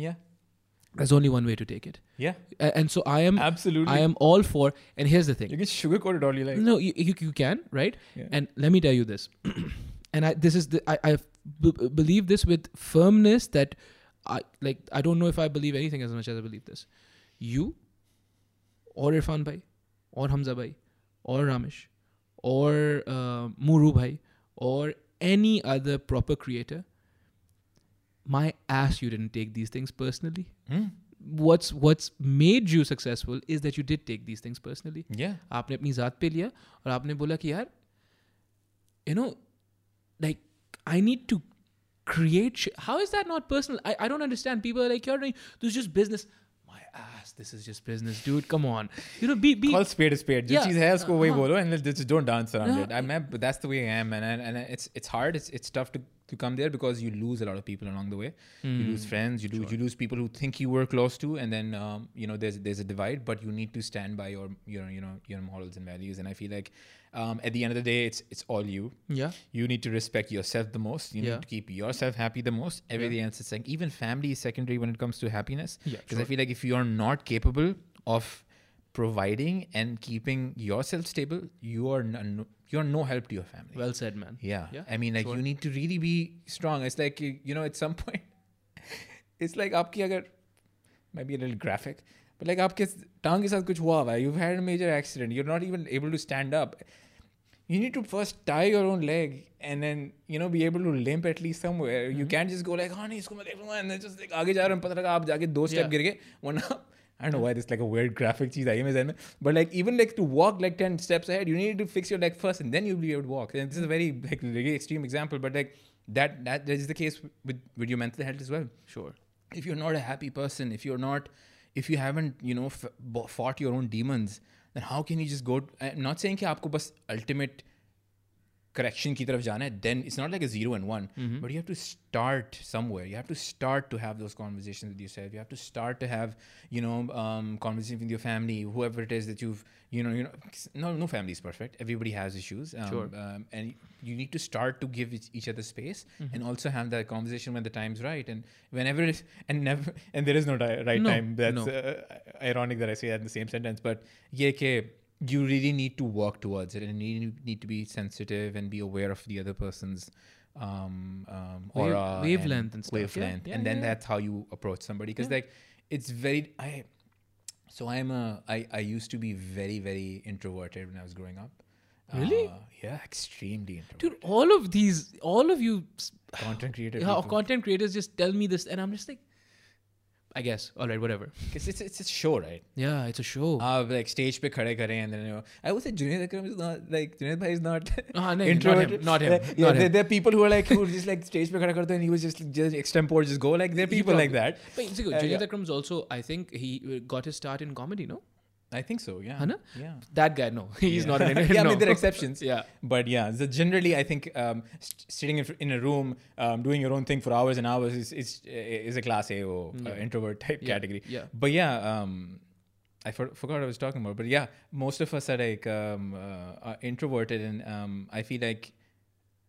there's only one way to take it yeah. And so I am Absolutely. I am all for and here's the thing You can sugarcoat it all you like. no you, you, you can right Yeah. and let me tell you this and I this is the I, I b- believe this with firmness that I like I don't know if I believe anything as much as I believe this you or Irfan bhai or Hamza bhai or Ramesh or uh, Muru bhai or any other proper creator my ass you didn't take these things personally Hmm. what's what's made you successful is that you did take these things personally Yeah. आपने अपनी ज़ात पे लिया और आपने बोला कि यार you know like I need to create sh- how is that not personal I, I don't understand people are like you're doing this is just business my ass this is just business dude come on you know be be Call spade a spade. जो Yeah. चीज़ है उसको वही हाँ. बोलो and let's just don't dance around हाँ. it. I'm but that's the way I am and and, and it's it's hard. It's it's tough to to come there because you lose a lot of people along the way. You lose Hmm. friends. You lose you lose people who think you were close to, and then um, you know there's there's a divide. But you need to stand by your your you know your morals and values. And I feel like um, at the end of the day, it's it's all you. Yeah. You need to respect yourself the most. You Yeah. need to keep yourself happy the most. Everything else is like even family is secondary when it comes to happiness. Yeah, Because I feel like if you're not capable of providing and keeping yourself stable, you are no, you're no help to your family. Well said, man. Yeah. yeah I mean, like, sure. you need to really be strong. It's like, you, know, at some point, it's like, aapki agar, might be a little graphic, but like, aapke tongue ke kuch hua hua, you've had a major accident, you're not even able to stand up. You need to first tie your own leg and then, you know, be able to limp at least somewhere. Mm-hmm. You can't just go like, oh, nahi, isko main and then just like, aage ja raha hu, pata laga, aap jaake do step yeah. gir gaye, one up. I don't know why this is like a weird graphic cheese आई है मेरे ज़हन में but like even like to walk like 10 steps ahead you need to fix your leg first and then you'll be able to walk and this is a very like really extreme example but like that that, that is the case with with your mental health as well Sure. if you're not a happy person, if you're not, if you haven't, you know, f- bo- fought your own demons, then how can you just go? I'm not saying कि आपको बस ultimate correction की तरफ जाना है. Then it's not like a zero and one, but you have to start somewhere. You have to start to have those conversations with yourself. You have to start to have, you know, um, conversations with your family, whoever it is that you've, you know, you know, no, no family is perfect. Everybody has issues, um, Sure. um, and you need to start to give each, each other space and also have that conversation when the time's right and whenever it's and never and there is no di- right No, time that's no. uh, ironic that i say that in the same sentence but yeah ke you really need to work towards it and you need to be sensitive and be aware of the other person's um, um Wave- wavelength and stuff. Wavelength yeah, and then yeah, yeah. that's how you approach somebody because Yeah. like it's very i so i'm a I, I used to be very very introverted when i was growing up Really? uh, yeah extremely introverted Dude, all of these, all of you content creators yeah, content creators just tell me this, and I'm just like, I guess. All right, whatever. Because it's, it's a show, right? Yeah, it's a show. Uh, like stage pe khade kare and then you know. I would say Junaid Akram is not like Junaid Bhai is not Ah, no, introverted. Not him. Not him. Like, yeah, not there, him. there are people who are like who are just like stage pe khada karte and he was just just extempore just go like there are people like that. But see, uh, Junaid yeah. is also I think he uh, got his start in comedy, no? I think so. Yeah. Hana? Yeah. That guy, no. He's Yeah. not an yeah, I mean there are exceptions. yeah. But yeah, so generally, I think um, st- sitting in, a room, um, doing your own thing for hours and hours is is, is a class A or uh, introvert type Yeah, category. yeah. But yeah, um, I for- forgot what I was talking about. But yeah, most of us are like um, uh, are introverted, and um, I feel like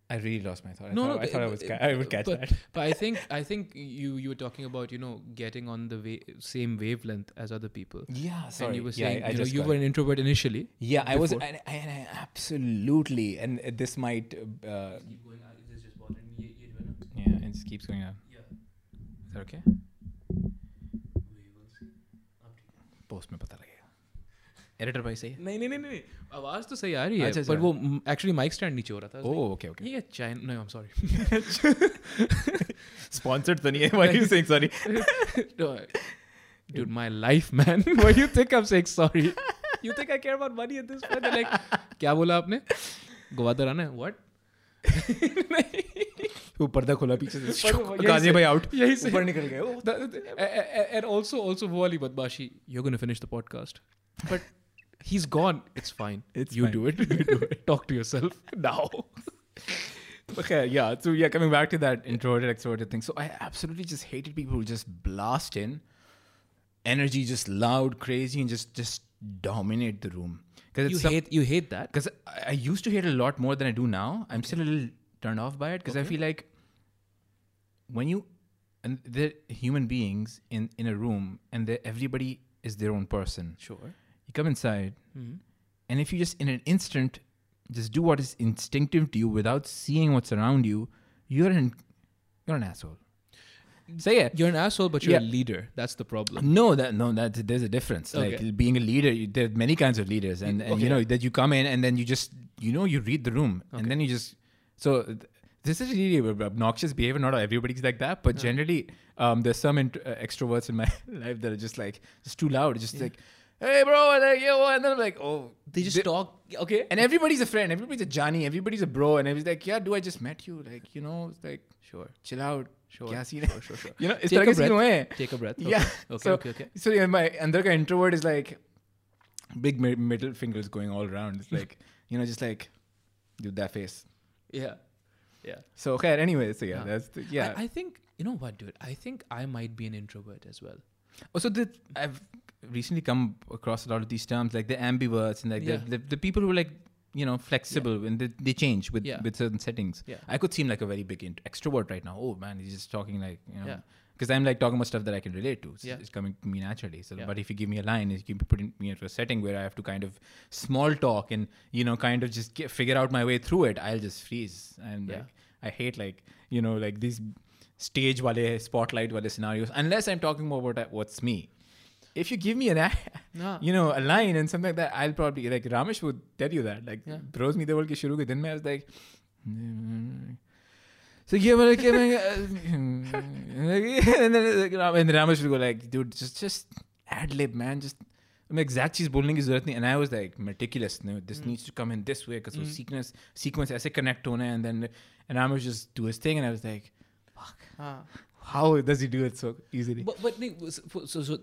I really lost my thought. I No, thought, no, I, thought I but- was ca- I would catch but- that. But I think I think you you were talking about you know getting on the wa- same wavelength as other people. Yeah, sorry. And you were yeah, saying I, I you know just you got were it. an introvert initially. Yeah, I was, before. and, and I absolutely, and this might, uh, yeah, it just keeps going up. Is that okay? Post में पता लगेगा editor भाई सही है? नहीं नहीं नहीं नहीं आवाज़ तो सही आ रही है अच्छा, पर अच्छा। वो एक्चुअली माइक स्टैंड नीचे हो रहा था ओह ओके ओके ये चाइन no I am sorry sponsored तो नहीं है why you saying sorry dude my life man. Why you think i'm saying sorry? You think i care about money at this point? They're like क्या बोला आपने? गोवादर आना है? What? वो पर्दा खोला पीछे से। गाजी भाई आउट यही से- ऊपर निकल गए। And also also वो वाली बदमाशी you're gonna finish the podcast. But he's gone it's fine It's you fine. do it you do it talk to yourself now Okay, yeah. So yeah, coming back to that introverted extroverted thing. So I absolutely just hated people who just blast in energy, just loud, crazy, and just just dominate the room. Because you hate you hate that because I, I used to hate it a lot more than I do now. I'm still a little turned off by it because I feel like when you and they're human beings in in a room and everybody is their own person. sure You come inside, Mhm. and if you just in an instant just do what is instinctive to you without seeing what's around you, you're an you're an asshole. Say it. you're an asshole but you're Yeah. a leader that's the problem No, that no, that there's a difference. Like being a leader, you, there are many kinds of leaders, and, and Okay. you know that you come in and then you just you know you read the room, and then you just so. This is really obnoxious behavior. Not everybody's like that, but generally, um, there's some int- uh, extroverts in my life that are just like just too loud. Just like, hey, bro, and like, yo, and then I'm like, oh, they just talk okay and everybody's a friend. Everybody's a Johnny. Everybody's a bro. And everybody's like, yeah, do I just met you? Like, you know, it's like, sure chill out. Sure, क्या scene sure, है? sure, sure. You know, इस Take तरह a के scene breath. हुए हैं. take a breath Yeah. okay so, okay okay So yeah, my अंदर का introvert is like big mi- middle fingers going all around. It's like you know, just like do that face. yeah Yeah. So okay. Anyway, so yeah, Yeah. that's the, yeah. I, I think you know what, dude. I think I might be an introvert as well. also, the I've recently come across a lot of these terms like the ambiverts and like Yeah. the, the the people who are like you know flexible and they, they change with Yeah. with certain settings. Yeah. I could seem like a very big int- extrovert right now. Oh man, he's just talking like you know. Yeah. Because I'm like talking about stuff that I can relate to. It's, Yeah. it's coming to me naturally. So, Yeah. but if you give me a line, if you put me into a setting where I have to kind of small talk and you know kind of just get, figure out my way through it, I'll just freeze. And Yeah. like I hate like you know like these stage wale spotlight wale scenarios unless I'm talking more about what's me If you give me an a- No. you know a line and something like that, I'll probably like Ramesh would tell you that like Yeah. bros me the ke shuru ke din mein I was like. So yeah, but like, and then like, Ram- and Ramesh would go like, dude, just just ad lib, man. Just I mean, exact चीज बोलने की जरूरत नहीं and I was like meticulous no this needs to come in this way because Mm. sequence sequence ऐसे connect होना है and then and Ramesh just do his thing and I was like Ah. how does he do it so easily But but Nick, for- so so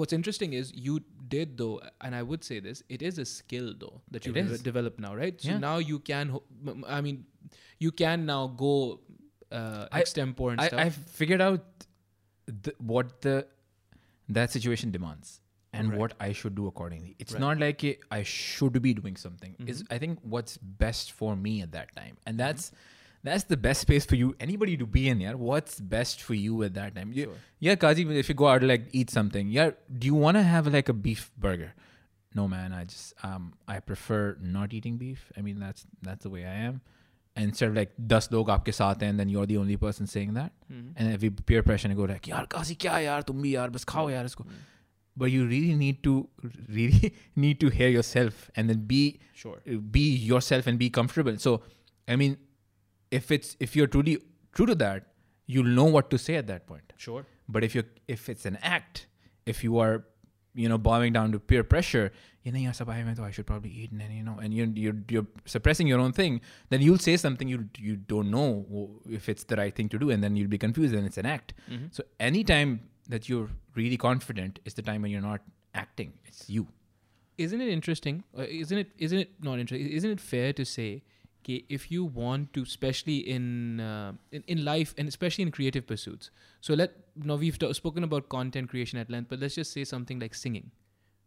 what's interesting is you did though, and I would say this: it is a skill though that you've is. developed now, right? So Yeah. now you can. ho- m- m- I mean, you can now go uh, extempore and I, stuff. I've figured out the, what the that situation demands and Right. what I should do accordingly. It's Right. not like I should be doing something. It's Mhm. I think what's best for me at that time, and that's that's the best space for you anybody to be in yeah? What's best for you at that time? You, sure. yeah kazi if you go out like eat something yeah do you want to have like a beef burger? No man i just um i prefer not eating beef. I mean that's that's the way i am. And sort of like 10 log aapke saath And then you're the only person saying that. Mm-hmm. and every peer pressure and go like yaar kazi kya yaar tum bhi yaar bas khao yaar isko mm-hmm. but you really need to really need to hear yourself and then be sure. be yourself and be comfortable. So i mean if it's if you're truly true to that, you'll know what to say at that point. Sure. But if you if it's an act, if you are you know bowing down to peer pressure, you know, "Yeah, sabay mein toh I should probably eat, and then, you know, and you're, you're you're suppressing your own thing, then you'll say something you you don't know if it's the right thing to do, and then you'll be confused, and it's an act. Mhm. So anytime that you're really confident is the time when you're not acting; it's you. Isn't it interesting? Uh, isn't it? Isn't it not interesting? Isn't it fair to say? Okay, if you want to, especially in, in in life and especially in creative pursuits. So let now we've spoken about content creation at length, but let's just say something like singing,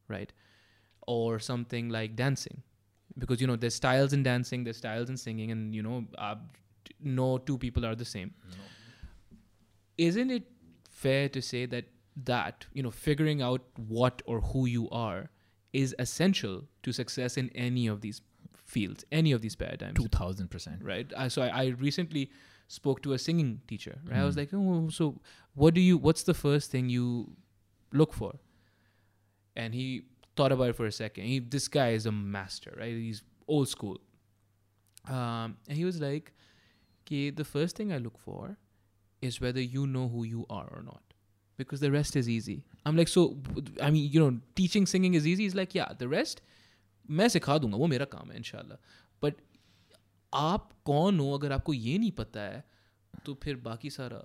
right, or something like dancing, because you know there's styles in dancing, there's styles in singing, and you know, uh, no two people are the same. Isn't it fair to say that that you know figuring out what or who you are is essential to success in any of these fields, any of these paradigms? Two thousand percent. right? I, so I, I recently spoke to a singing teacher. Right? I was Mhm. like, oh, so what do you? What's the first thing you look for? And he thought about it for a second. He, this guy is a master, right? He's old school. Um, and he was like, okay, the first thing I look for is whether you know who you are or not. Because the rest is easy. I'm like, so, I mean, you know, teaching singing is easy. He's like, yeah, the rest, मैं सिखा दूँगा वो मेरा काम है इंशाल्लाह but आप कौन हो अगर आपको ये नहीं पता है तो फिर बाकी सारा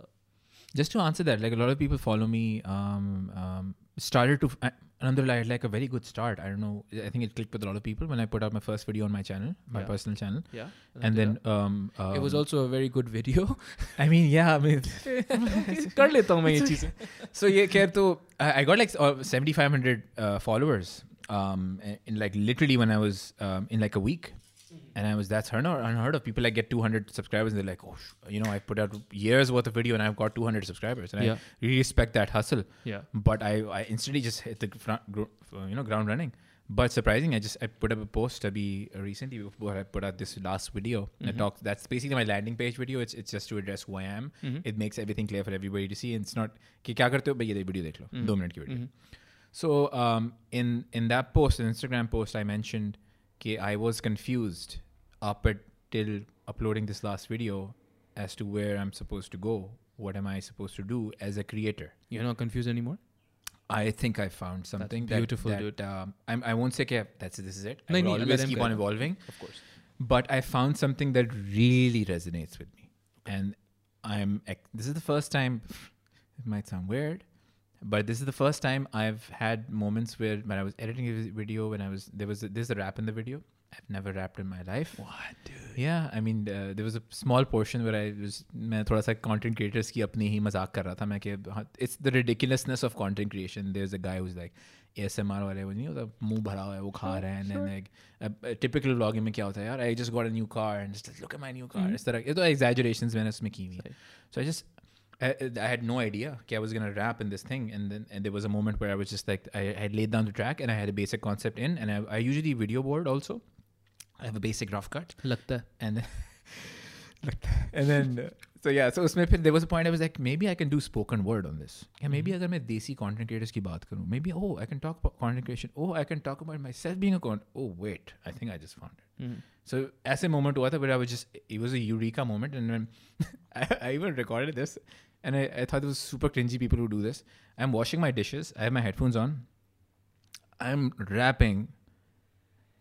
Just to answer that, like a lot of people follow me. Um, um, started to uh, alhamdulillah, I had like a very good start. I don't know. I think it clicked with a lot of people when I put out my first video on my channel, my Yeah. personal channel, yeah and then um, it was um, also a very good video I mean, yeah, I mean, कर लेता हूँ मैं ये चीज़ें so khair, to I I got like uh, 7,500 uh, followers um, in like literally when I was um, in like a week. And I was, that's unheard unheard of. People like get 200 subscribers and they're like, oh, sh-, you know, I put out years worth of video and I've got 200 subscribers. And Yeah. I really respect that hustle. yeah But I, I instantly just hit the front, gro- uh, you know, ground running. But surprising, I just I put up a post to be uh, recently before I put out this last video. I Mhm. talked. That's basically my landing page video. It's it's just to address who I am. Mhm. It makes everything clear for everybody to see. And it's not कि क्या करते हो भाई ये video देख लो Mhm. दो minute की video. so um, in in that post, an Instagram post, I mentioned okay, I was confused up till uploading this last video as to where I'm supposed to go. What am I supposed to do as a creator? you're not confused anymore I think I found something beautiful, that, dude. that, Um, I'm, I won't say okay, that's this is it. I No, will always keep on evolving. of course But I found something that really resonates with me, and I'm. This is the first time. It might sound weird, but this is the first time I've had moments where when I was editing a vis- video, when I was there was a, there's a rap in the video, I've never rapped in my life. What, dude? Yeah, I mean, uh, there was a small portion where I was मैं थोड़ा सा content creators की अपनी ही मजाक कर रहा था मैं कि हाँ, it's the ridiculousness of content creation. There's a guy who's like ASMR वाले वो नहीं होता मुंह भरा हुआ है वो खा रहा है and then like a, a typical vlogging में क्या होता है यार I just got a new car and just like look at my new car. इस तरह ये तो exaggerations मैंने उसमें की हुई. So I just I, I had no idea that I was gonna rap in this thing, and then and there was a moment where I was just like I, I had laid down the track and I had a basic concept in, and I, I usually video board also. I have a basic rough cut, लगता है and then and then uh, so yeah, so उसमें फिर there was a point I was like maybe I can do spoken word on this. Yeah, maybe अगर मैं देसी content creators की बात करूँ, maybe oh I can talk about content creation. Oh I can talk about myself being a con. Oh wait, I think I just found it. Mhm. So ऐसे moment हुआ था where I was just it was a eureka moment and when I, I even recorded this and I, I thought it was super cringy people who do this. I'm washing my dishes. I have my headphones on. I'm rapping,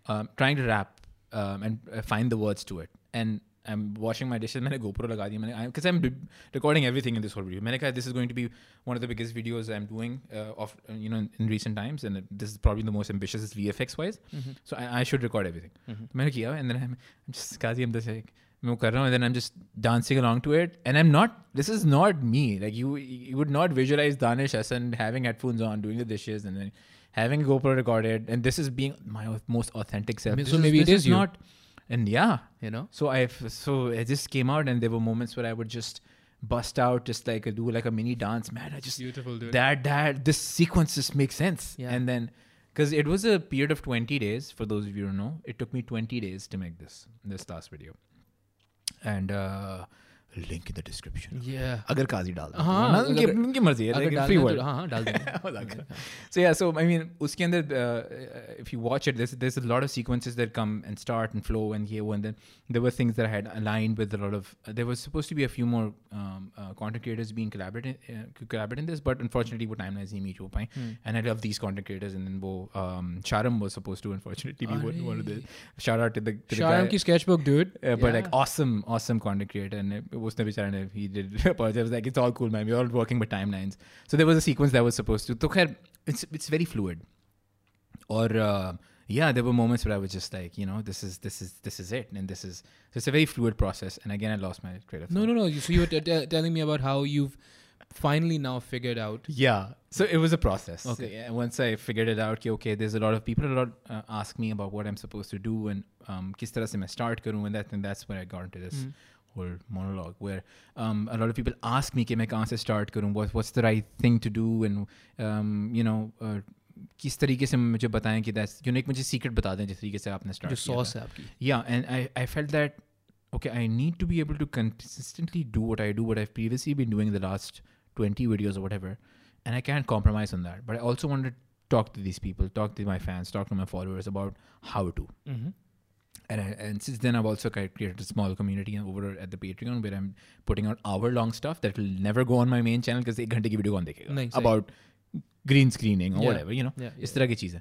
um, trying to rap um, and uh, find the words to it. And I'm washing my dishes. मैंने GoPro लगा दी मैंने because I'm re- recording everything in this whole video. मैंने कहा this is going to be one of the biggest videos I'm doing uh, of uh, you know in, in recent times, and this is probably the most ambitious VFX wise. So I, I should record everything. Mhm. मैंने किया and then I'm, I'm just Kazi I'm just like and then I'm just dancing along to it. And I'm not, this is not me. Like you, you would not visualize Danish Asan having headphones on, doing the dishes and then having a GoPro recorded. And this is being my most authentic self. I mean, so is, maybe it is, is not. And yeah, you know, so I, so it just came out and there were moments where I would just bust out, just like do like a mini dance, man. I just, beautiful dude. that, that, this sequence just makes sense. Yeah. And then, because it was a period of 20 days for those of you who don't know it took me 20 days to make this this last video and uh link in the description yeah. अगर काजी डाल दो हाँ, ना, उनकी अगर- उनकी मर्जी है अगर like, डालना free है word तो हाँ हाँ डाल देंगे मजाक कर। so yeah so I mean उसके अंदर uh, if you watch it there's there's a lot of sequences that come and start and flow and here and then there were things that I had aligned with a lot of uh, there was supposed to be a few more um, uh, content creators being collaborate uh, collaborate in this but unfortunately वो timelines नहीं meet हो पाए Hmm. and I love these content creators and then वो um, Sharam was supposed to unfortunately be one, one of the shout out to the, to the Sharam guy की sketchbook, dude. uh, but like Yeah. awesome, awesome content creator, and uh, उसने बेचारे ने he did apologize. I was like, it's all cool, man. We're all working with timelines. So there was a sequence that was supposed to. तो खैर, it's it's very fluid. Or uh, yeah, there were moments where I was just like, you know, this is this is this is it, and this is so it's a very fluid process. And again, I lost my trail of No, thought. no, no. So you were t- t- telling me about how you've finally now figured out. Yeah. So it was a process. Okay. Yeah, once I figured it out, कि, okay, there's a lot of people a lot uh, ask me about what I'm supposed to do and um, किस तरह से मैं start करूँ, and that and that's when I got into this Mm. whole monologue where um, a lot of people ask me कि मैं कहाँ से start करूँ, what what's the right thing to do, and um, you know. Uh, किस तरीके से मुझे बताएं कि that's you know एक मुझे secret बता दें जिस तरीके से आपने start जो किया sauce था. है आपकी. Yeah, and I, I felt that okay, I need to be able to consistently do what I do, what I've previously been doing the last 20 videos or whatever, and I can't compromise on that. But I also want to talk to these people, talk to my fans, talk to my followers about how to. Mm-hmm. and, I, and since then i've also created a small community over at the patreon where i'm putting out hour long stuff that will never go on my main channel because ek ghante ki video kaun dekhega. About green screening or yeah. whatever you know yeah, yeah, is tarah ki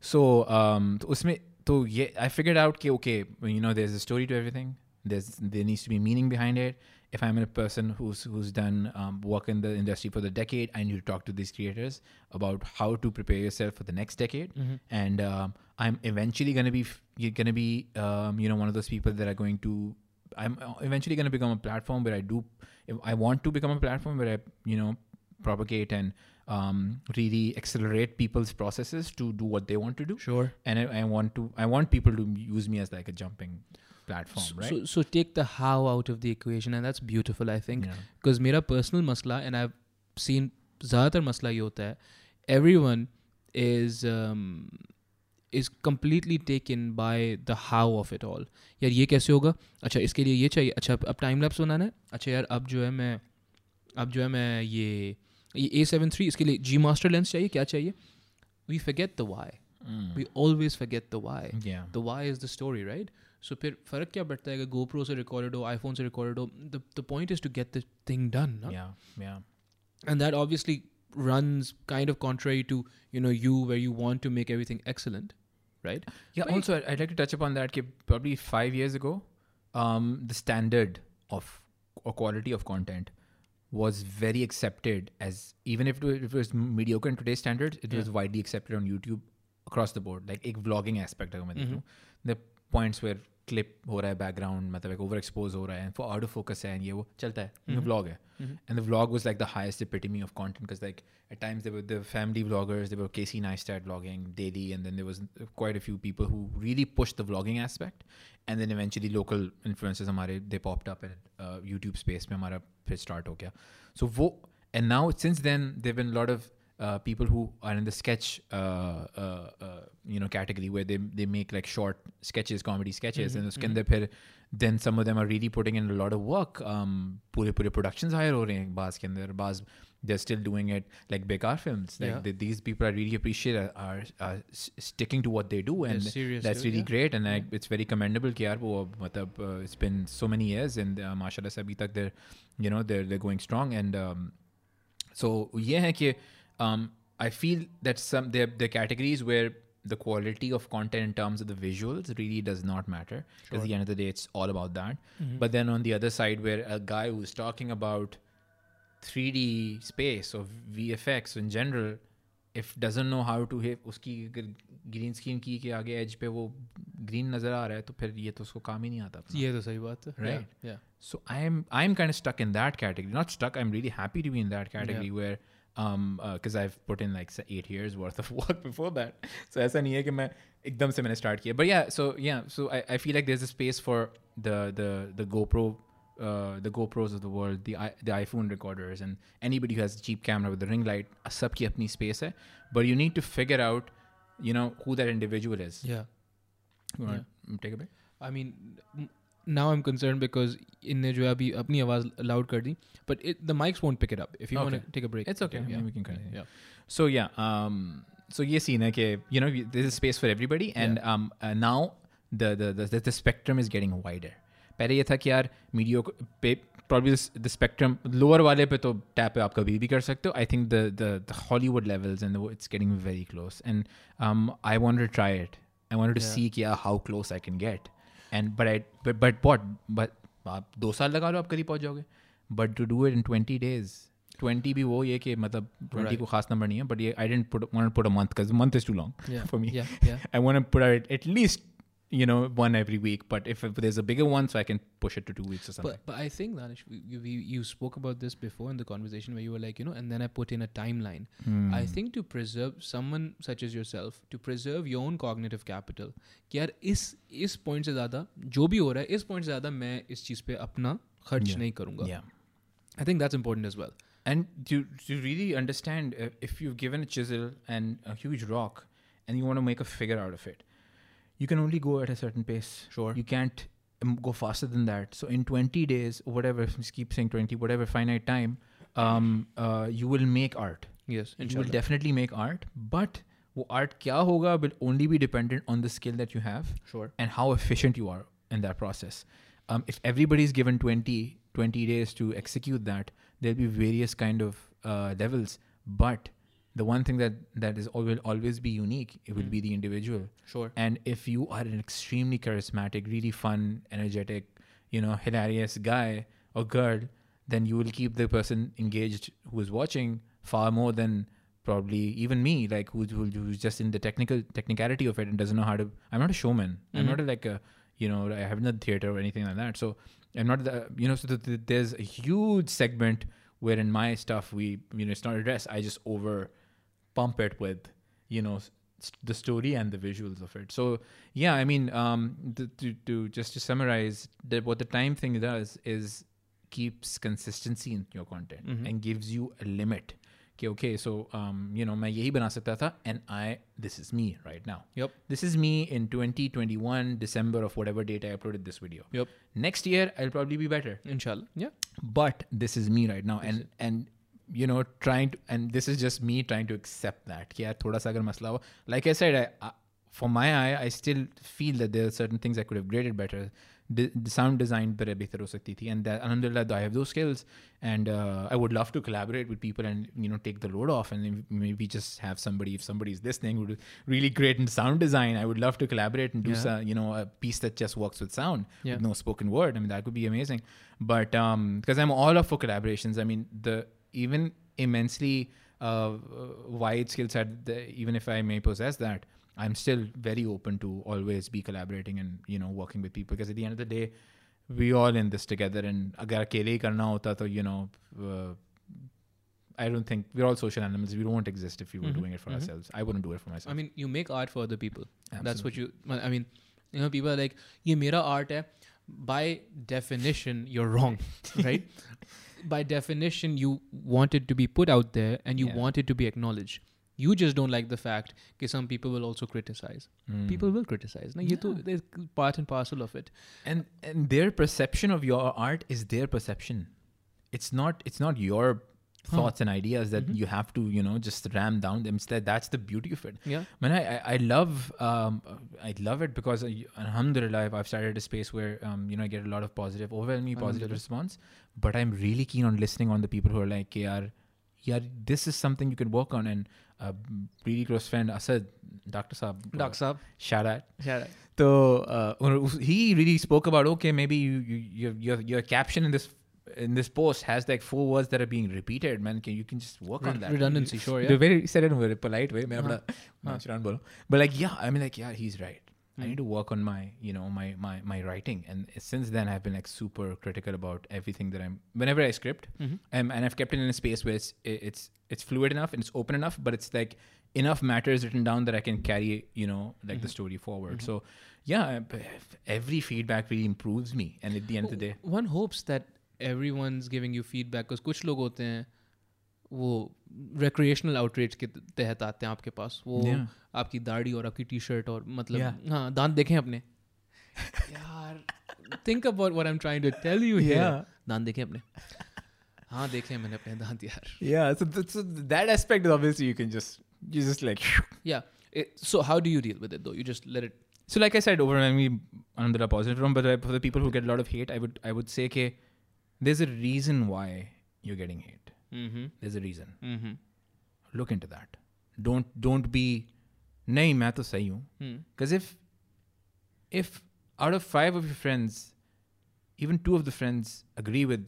so um to usme to ye i figured out that okay you know there's a story to everything. There's there needs to be meaning behind it if i'm a person who's who's done um, work in the industry for the decade i need to talk to these creators about how to prepare yourself for the next decade Mhm. and um, i'm eventually going to be you're going to be um, you know one of those people that are going to i'm uh, eventually going to become a platform where i do if i want to become a platform where i you know propagate and um, really accelerate people's processes to do what they want to do Sure. and I, I want to i want people to use me as like a jumping platform So, right so, so take the how out of the equation, and that's beautiful, I think. Yeah. Because मेरा personal मसला, and I've seen ज़्यादातर मसला ये होता है, everyone is um, is completely taken by the how of it all. यार ये कैसे होगा? अच्छा इसके लिए ये चाहिए. अच्छा अब टाइम लैप्स बनाना है. अच्छा यार अब जो है मैं अब जो है मैं ये ये ए सेवन थ्री इसके लिए जी मास्टर लेंस चाहिए क्या चाहिए? We forget the why. Mm. We always forget the why. yeah the why is the story right so फिर फर्क क्या पड़ता है अगर GoPro से recorded हो iPhone से recorded हो the the point is to get the thing done no? yeah yeah and that obviously runs kind of contrary to you know you where you want to make everything excellent right yeah But- also I'd, I'd like to touch upon that कि probably five years ago um, the standard of or quality of content was very accepted as even if it was, if it was mediocre in today's standards it was Yeah. widely accepted on youtube across the board like एक vlogging aspect अगर मैं देख Mhm. लूँ the points where clip हो रहा है background मतलब एक over expose हो रहा है for out of focus है and ये वो चलता है mm vlog है and the vlog was like the highest epitome of content because like at times there were the family vloggers there were Casey Neistat vlogging daily and then there was quite a few people who really pushed the vlogging aspect and then eventually local influencers हमारे they popped up at uh, YouTube space में हमारा फिर start हो गया so वो and now since then there've been a lot of uh, people who are in the sketch, uh, uh, uh, you know, category where they they make like short sketches, comedy sketches, mm-hmm, and उसके mm-hmm. then some of them are really putting in a lot of work. Um, pure pure productions are हो Bas हैं बाज they're still doing it like Bekaar films. Like yeah. these people I really appreciate are, are, are, sticking to what they do, and that's too, really yeah. great. And yeah. I, mm-hmm. it's very commendable. Ki wo, uh, it's been so many years, and uh, mashallah, sabhi tak they're you know they're they're going strong. And um, so yeah, कि um, I feel that some there there are categories where the quality of content in terms of the visuals really does not matter because at the end of the day it's all about that. Mm-hmm. But then on the other side, where a guy who's talking about 3D space or VFX in general, if doesn't know how to hit उसकी green screen की के आगे as पे वो green नजर आ रहा है तो फिर ये तो उसको काम ही नहीं आता अपना। ये तो सही बात है Right. yeah, yeah. So I'm I'm kind of stuck in that category. Not stuck. I'm really happy to be in that category where um because I've put in like say, eight years worth of work before that. So ऐसा नहीं है कि मैं एकदम से मैंने start किया. But yeah, so yeah, so I, I feel like there's a space for the the the GoPro. Uh, the GoPros of the world, the i- the iPhone recorders, and anybody who has a cheap camera with the ring light, सबकी अपनी space है. But you need to figure out, you know, who that individual is. yeah. You wanna Take a break. I mean, m- now I'm concerned because इनने जो है अभी अपनी आवाज loud कर दी, but it, the mics won't pick it up. If you want Okay. to take a break, It's okay. Yeah. Maybe we can continue. Yeah. So yeah, um, so ये scene है कि you know there's a space for everybody, and um, uh, now the, the the the spectrum is getting wider. पहले ये था कि यार मीडियो पे probably the spectrum lower वाले पे तो टैप पे आप कभी भी कर सकते हो. I think the the the Hollywood levels and the, it's getting very close, and um, I wanted to try it. I wanted to Yeah. see कि yeah, how close I can and but I but what but आप दो साल लगा लो आप करीब पहुँच जाओगे। But to do it in twenty days twenty भी वो ये कि मतलब ट्वेंटी right. को खास नंबर नहीं है बट ये I didn't put want put a month because month is too long for me I want put at least to put out at least you know one every week. But if, if there's a bigger one, so I can push it to two weeks or something. But, but I think Danish, we, you, we, you spoke about this before in the conversation where you were like, you know, and then I put in a timeline. Hmm. I think to preserve someone such as yourself, to preserve your own cognitive capital, कि यार इस इस point से ज़्यादा जो भी हो रहा है इस पॉइंट से ज़्यादा मैं इस चीज़ पे अपना खर्च Yeah. नहीं करूँगा yeah. I think that's important as well And to to really understand, uh, if you've given a chisel and a huge rock, and you want to make a figure out of it, you can only go at a certain pace. Sure. You can't um, go faster than that. So in 20 days, or whatever, just keep saying 20, whatever finite time, um, uh, you will make art. Yes You will definitely make art, but वो art क्या होगा will only be dependent on the skill that you have sure and how efficient you are in that process. Um, if everybody is given 20, 20 days to execute that, there'll be various kind of uh, levels. But the one thing that that is will always be unique it will mm. be the individual. Sure. And if you are an extremely charismatic really fun energetic you know hilarious guy or girl then you will keep the person engaged who is watching far more than probably even me like who's, who's just in the technical technicality of it and doesn't know how to i'm not a showman. Mm-hmm. i'm not a, like a you know i haven't done theater or anything like that. So i'm not the you know so there's a huge segment where in my stuff we you know it's not addressed. I just over pump it with, you know, s- the story and the visuals of it. So yeah, I mean, um, the, to to just to summarize, that what the time thing does is keeps consistency in your content Mhm. and gives you a limit. Okay, okay, so um, you know, मैं यही बना सकता था, and I, this is me right now. Yep. This is me in 2021 December of whatever date I uploaded this video. Yep. Next year I'll probably be better इंशाल्लाह yeah but this is me right now and and you know trying to and this is just me trying to accept that yeah thoda sa agar masla ho like i said I, I, for my eye i still feel that there are certain things i could have graded better the, the sound design पर बेहतर हो सकती थी and that alhamdulillah I have those skills and uh, I would love to collaborate with people and you know take the load off and maybe just have somebody if somebody's listening who's really great in sound design I would love to collaborate and do Yeah. some, you know a piece that just works with sound Yeah. with no spoken word I mean that could be amazing but um because I'm all up for collaborations I mean the even immensely uh, uh, wide skill set, even if I may possess that, I'm still very open to always be collaborating and you know working with people because at the end of the day, we all in this together. And agar akele karna hota to you know. Uh, I don't think we're all social animals. We don't exist if we were mm-hmm. doing it for mm-hmm. ourselves. I wouldn't do it for myself. I mean, you make art for other people. Absolutely. That's what you. I mean, you know, people are like, "Ye mera art hai." By definition, you're wrong, right? By definition, you want it to be put out there and you Yeah. want it to be acknowledged. You just don't like the fact that some people will also criticize. Mm. People will criticize. Ye to, Yeah. there's part and parcel of it. and and their perception of your art is their perception it's not it's not your thoughts and ideas that Mhm. you have to you know just ram down them it's that that's the beauty of it Yeah. man i i, I love um i love it because uh, alhamdulillah I've- started a space where um you know i get a lot of positive overwhelmingly positive response but i'm really keen on listening on the people who are like yeah yeah this is something you can work on and a really close friend asad dr saab uh, Saab. shout out Yeah. so uh, he really spoke about okay, maybe you, you your your your caption in this in this post has like four words that are being repeated. Man, can you can just work on that Redundancy, sure, You yeah. very he said it in a very polite way. मैं हाँ, अपना हाँ. नाचरान बोलूं. But like yeah, I mean like yeah, he's right. I Hmm. need to work on my you know my my my writing, and since then I've been like super critical about everything that I'm. Whenever I script, Mhm. um, and I've kept it in a space where it's it's it's fluid enough and it's open enough, but it's like enough matter is written down that I can carry you know like the Mhm. story forward. Mhm. So yeah, b- every feedback really improves me, and at the end of the day, One hopes that everyone's giving you feedback because कुछ लोग होते हैं वो recreational outrage के तहत आते हैं आपके पास वो Yeah. आपकी दाढ़ी और आपकी टी शर्ट और मतलब Yeah. हाँ दांत देखें अपने यार think about what I'm trying to tell you here Yeah. दांत देखें अपने हाँ देखे मैंने अपने दांत यार yeah. So, th- so that aspect obviously you can just you just like yeah it, so how do you deal with it though you just let it So like I said, overwhelmingly under a positive room, but uh, for the people who get a lot of hate, I would I would say that there's a reason why you're getting hate. mm-hmm. There's a reason. Mm-hmm. Look into that. Don't don't be नहीं मैं तो सही हूँ Hmm. because if if out of five of your friends, even two of the friends agree with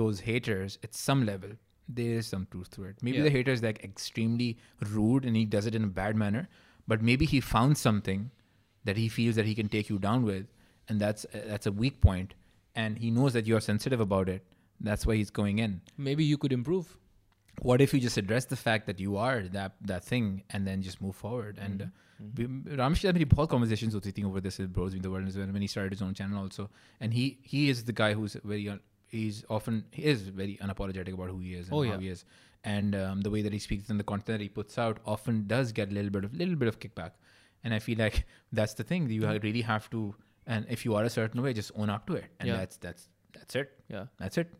those haters at some level, there is some truth to it. Maybe Yeah. the hater is like extremely rude and he does it in a bad manner, but maybe he found something that he feels that he can take you down with, and that's that's a weak point, and he knows that you're sensitive about it. That's why he's going in. Maybe you could improve. What if you just address the fact that you are that that thing and then just move forward? Mm-hmm. And uh, mm-hmm. Ramesh had many Paul conversations with thinking over this with Bros in the world when he started his own channel also. And he he is the guy who's very un- he's often he is very unapologetic about who he is and oh, yeah. how he is, and um, the way that he speaks and the content that he puts out often does get a little bit of little bit of kickback. And I feel like that's the thing you mm-hmm. really have to and if you are a certain way, just own up to it. And Yeah. that's that's that's it. yeah That's it.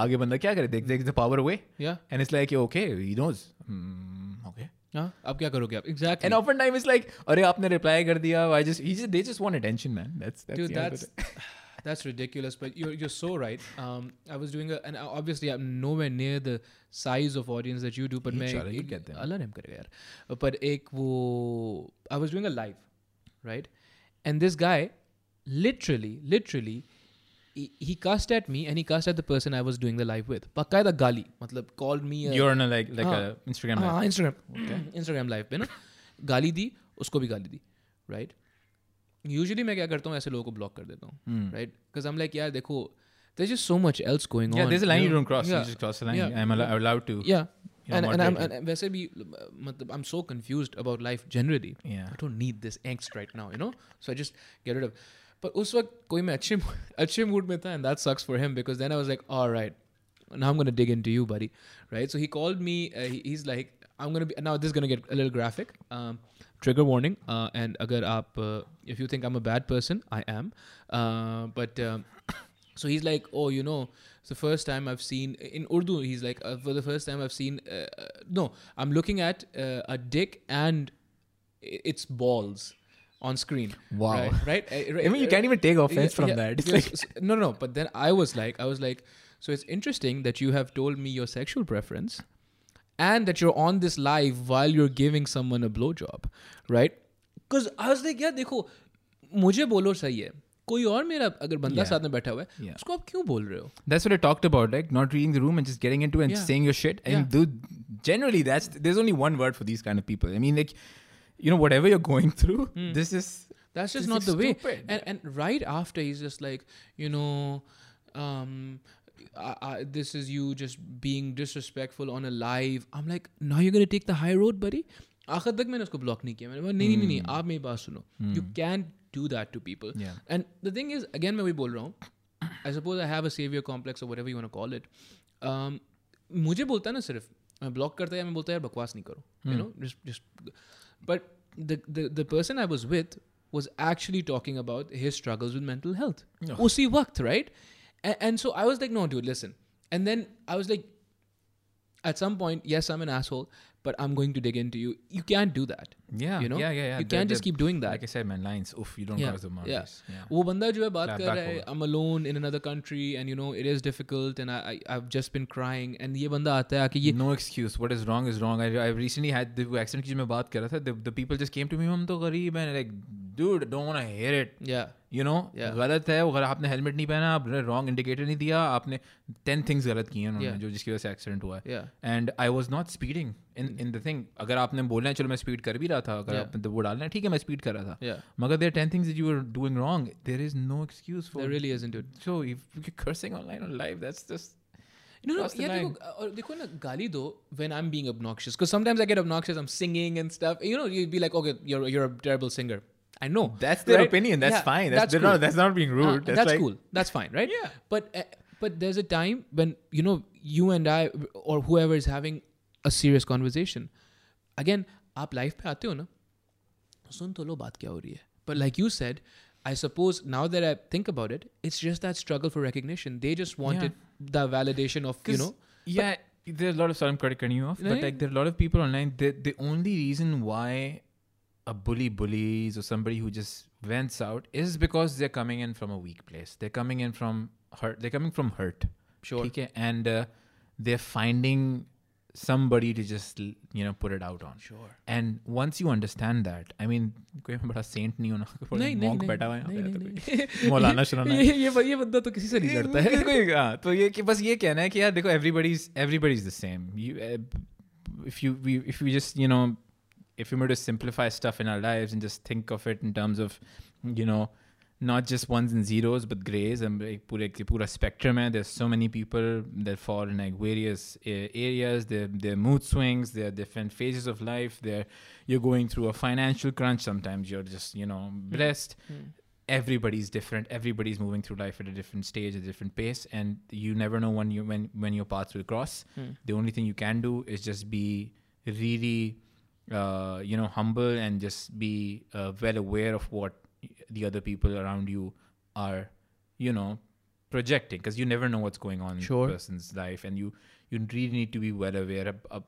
आगे बंदा क्या करे देख देख the power away yeah and it's like okay he knows hmm, okay हाँ अब क्या करोगे आप exactly and often time it's like अरे आपने reply कर दिया I just he just they just want attention man that's that's Dude, the end of that's it. that's ridiculous. But you're you're so right. Um, I was doing a, and obviously I'm nowhere near the size of audience that you do. But मैं Inshallah, you'll एक- get there. अल्लाह रहम करेगा यार. But एक वो I was doing a live, right? And this guy, literally, literally, he, he cussed at me and he cussed at the person I was doing the live with. बकायदा गाली मतलब called me. A, you're on a like like हाँ. a Instagram हाँ live. Instagram Instagram live पे ना गाली दी उसको भी गाली दी राइट यूजुअली मैं क्या करता हूँ ऐसे लोगों को ब्लॉक कर देता हूँ Hmm. right? Because I'm like, yeah, देखो, there's just so much else going yeah on. there's a line you know? don't cross Yeah. you just cross the line Yeah. I'm allo- allowed to Yeah. you know, and and I'm moderate and वैसे भी मतलब I'm so confused about life generally. it. yeah I don't need this angst right now, you know. So I just get rid of. But उस वक्त कोई मैं अच्छे अच्छे mood में था and that sucks for him because then I was like, all right, now I'm gonna dig into you, buddy, right? So he called me. Uh, he, he's like, I'm gonna be now. This is gonna get a little graphic. Um, trigger warning. Uh, and agar aap, uh, if you think I'm a bad person, I am. Uh, but um, so he's like, oh, you know, it's the first time I've seen in Urdu. He's like, uh, for the first time I've seen. Uh, uh, no, I'm looking at uh, a dick and i- its balls on screen. Wow. Right. right? Uh, I mean you can't even take offense yeah, from yeah, that it's yes, like s- no, no. But then I was like, I was like, so it's interesting that you have told me your sexual preference, and that you're on this live while you're giving someone a blowjob, right? Because I was like, yeah, देखो, मुझे बोलो सही है. कोई और मेरा अगर बंदा Yeah. साथ में बैठा हुआ है, Yeah. उसको आप क्यों बोल रहे हो? that's what I talked about like not reading the room and just getting into it and Yeah. saying your shit and Yeah. dude generally that's there's only one word for these kind of people I mean like you know whatever you're going through this is That's just This not is the way. stupid. And and right after he's just like, you know, um, I, I, this is you just being disrespectful on a live. I'm like, now you're gonna take the high road, buddy. आखिर तक मैंने उसको block नहीं किया मैंने बोला, नहीं नहीं नहीं नहीं आप मेरी बात सुनो you can do that to people Yeah. And the thing is again मैं वही बोल रहा हूँ I suppose I have a saviour complex और whatever you want to call it um, मुझे बोलता है ना सिर्फ मैं ब्लॉक करता है या मैं बोलता है यार बकवास नहीं करो you know just just but the the person I was with was actually talking about his struggles with mental health Oh. उसी वक्त right and, and so I was like no dude listen and then I was like at some point yes I'm an asshole but I'm going to dig into you you can't do that yeah you know yeah yeah yeah you The- can't just the- keep doing that like I said man lines oof you don't Yeah, cross the yeah. boundaries yeah, वो बंदा जो है बात Clap कर back रहा है over. I'm alone in another country and you know it is difficult and I, I I've just been crying and ये बंदा आता है आके ये no excuse what is wrong is wrong I, I recently had the accident की जो मैं बात कर रहा था the, the people just came to me हम तो गरीब हैं like dude don't want to hear it yeah you no Yeah. गलत है वो गलत आपने हेलमेट नहीं पहना आपने रॉन्ग इंडिकेटर नहीं दिया आपने टेन थिंग्स गलत किए हैं उन्होंने Yeah. जो जिसकी वजह से एक्सीडेंट हुआ है yeah and I was not speeding in in the thing अगर आपने बोलना है चलो मैं स्पीड कर भी रहा था अगर Yeah. आपने तो वो डालना है ठीक है मैं स्पीड कर रहा था yeah मगर देर ten things you are doing wrong there is no excuse there for really isn't dude so if you cursing online on live that's just No, no, Cross the yeah, line. देखो, और देखो ना गाली दो when I'm being obnoxious because sometimes I get obnoxious I'm singing and stuff you know you'd be like okay you're you're a terrible singer I know That's their right? opinion. That's Yeah, fine. That's, they're cool. not, that's not being rude. Uh, that's, that's like, cool that's fine right Yeah. but uh, but there's a time when you know you and I or whoever is having a serious conversation again आप life पे आते हो ना सुन तो लो बात क्या हो रही है but like you said I suppose now that I think about it, it's just that struggle for recognition. They just wanted the validation of, you 'Cause, know, yeah there's a lot of sorry i'm cutting cutting you off No, but yeah. like there are a lot of people online the, the only reason why a bully bullies or somebody who just vents out is because they're coming in from a weak place they're coming in from hurt they're coming from hurt Sure. okay and uh, they're finding somebody to just you know put it out on Sure. and once you understand that i mean कोई बड़ा saint नहीं होना कोई नहीं नहीं monk नहीं, बैठा हुआ है यहाँ नहीं, पे, नहीं, तो नहीं। कोई मौलाना शुराना ये ये ये बंदा तो किसी से नहीं लड़ता है कोई- हाँ, तो ये कि बस ये कहना है कि यार देखो everybody's everybody's the same you uh, if you we, if we just you know if we were to simplify stuff in our lives and just think of it in terms of you know not just ones and zeros but grays and like pura, pura spectrum hai. there's so many people that fall in like various uh, areas. Their, there are mood swings. Their different phases of life. There you're going through a financial crunch. Sometimes you're just you know blessed. everybody's different. Everybody's moving through life at a different stage at a different pace and you never know when you when when your paths will cross. The only thing you can do is just be really uh, you know humble and just be uh, well aware of what the other people around you are you know projecting because you never know what's going on Sure. in a person's life and you you really need to be well aware of, of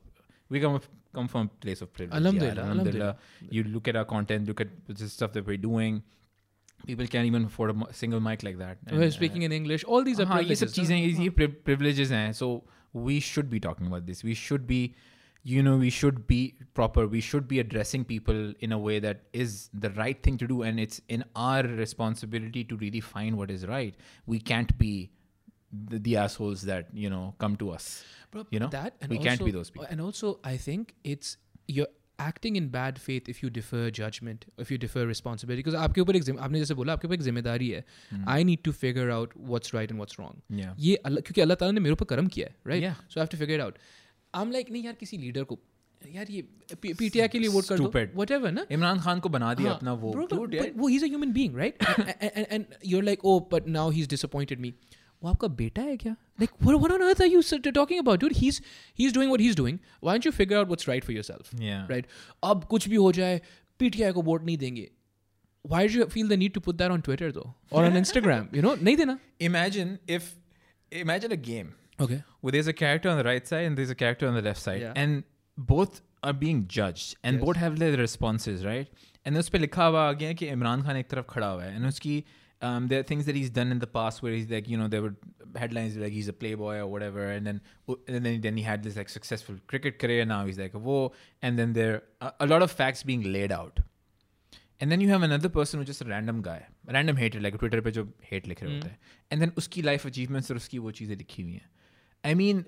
we come come from a place of privilege yeah, Alhamdulillah, alhamdulillah. you look at our content look at the stuff that we're doing people can't even afford a mo- single mic like that We're And, speaking uh, in English. All these are हाँ, ये सब privileges. चीजें ये ये pri- privileges हैं so we should be talking about this we should be you know we should be proper we should be addressing people in a way that is the right thing to do and it's in our responsibility to really find what is right we can't be the, the assholes that you know come to us Bro, you know that and we also, can't be those people And also, I think it's you're acting in bad faith if you defer judgment, if you defer responsibility. Because आपके ऊपर एक gym- आपने जैसे बोला आपके ऊपर एक जिम्मेदारी है. I need to figure out what's right and what's wrong. Hmm. yeah ये अल्लाह क्योंकि अल्लाह ताला ने मेरे ऊपर कर्म किया है, right? Yeah. So I have to figure it I am like नहीं यार किसी लीडर को यार ये पीटीआई के लिए वोट कर दो। व्हाटएवर ना? इमरान खान को बना दिया हाँ, अपना वो वो he is a human being right and you are like oh but now he is disappointed me वो आपका बेटा है क्या? Like what what on earth are you talking about dude he is he is doing what he is doing why don't you figure out what's right for yourself right अब कुछ भी हो जाए पीटीआई को वोट नहीं देंगे। Why do you feel the need to put that on Twitter though? Or on Instagram? You know, nahi dena. Imagine if imagine a game. okay where there's a character on the right side and there's a character on the left side Yeah. and both are being judged and Yes. both have their responses right and उस पे लिखा हुआ आ गया कि इमरान खान एक तरफ खड़ा हुआ है and उसकी um, there are things that he's done in the past where he's like you know there were headlines like he's a playboy or whatever and then and then then he had this like successful cricket career now he's like whoa and then there are a lot of facts being laid out and then you have another person who's just a random guy a random hater like Twitter पे जो hate लिख रहे होते हैं and then उसकी life achievements और उसकी वो चीज़ें लिखी हुई हैं I mean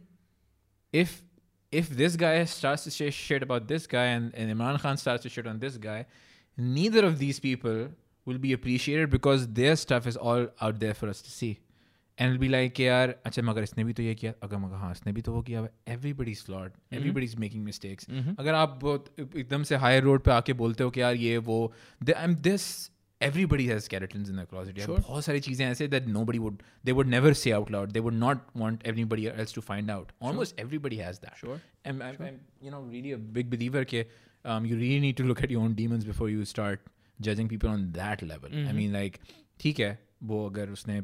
if if this guy starts to say shit about this guy and, and Imran Khan starts to shit on this guy, neither of these people will be appreciated because their stuff is all out there for us to see. And it'll be like यार अच्छा मगर इसने भी तो ये किया अगर मगर हाँ इसने भी तो वो किया everybody's flawed everybody's making mistakes अगर आप बहुत एकदम से हाई रोड पे आके बोलते हो कि यार ये वो I'm this everybody has skeletons in their closet यार बहुत सारी चीजें ऐसे that nobody would they would never say out loud they would not want anybody else to find out almost everybody has that Sure. I'm, I'm, I'm you know really a big believer कि um, you really need to look at your own demons before you start judging people on that level I mean like ठीक है वो अगर उसने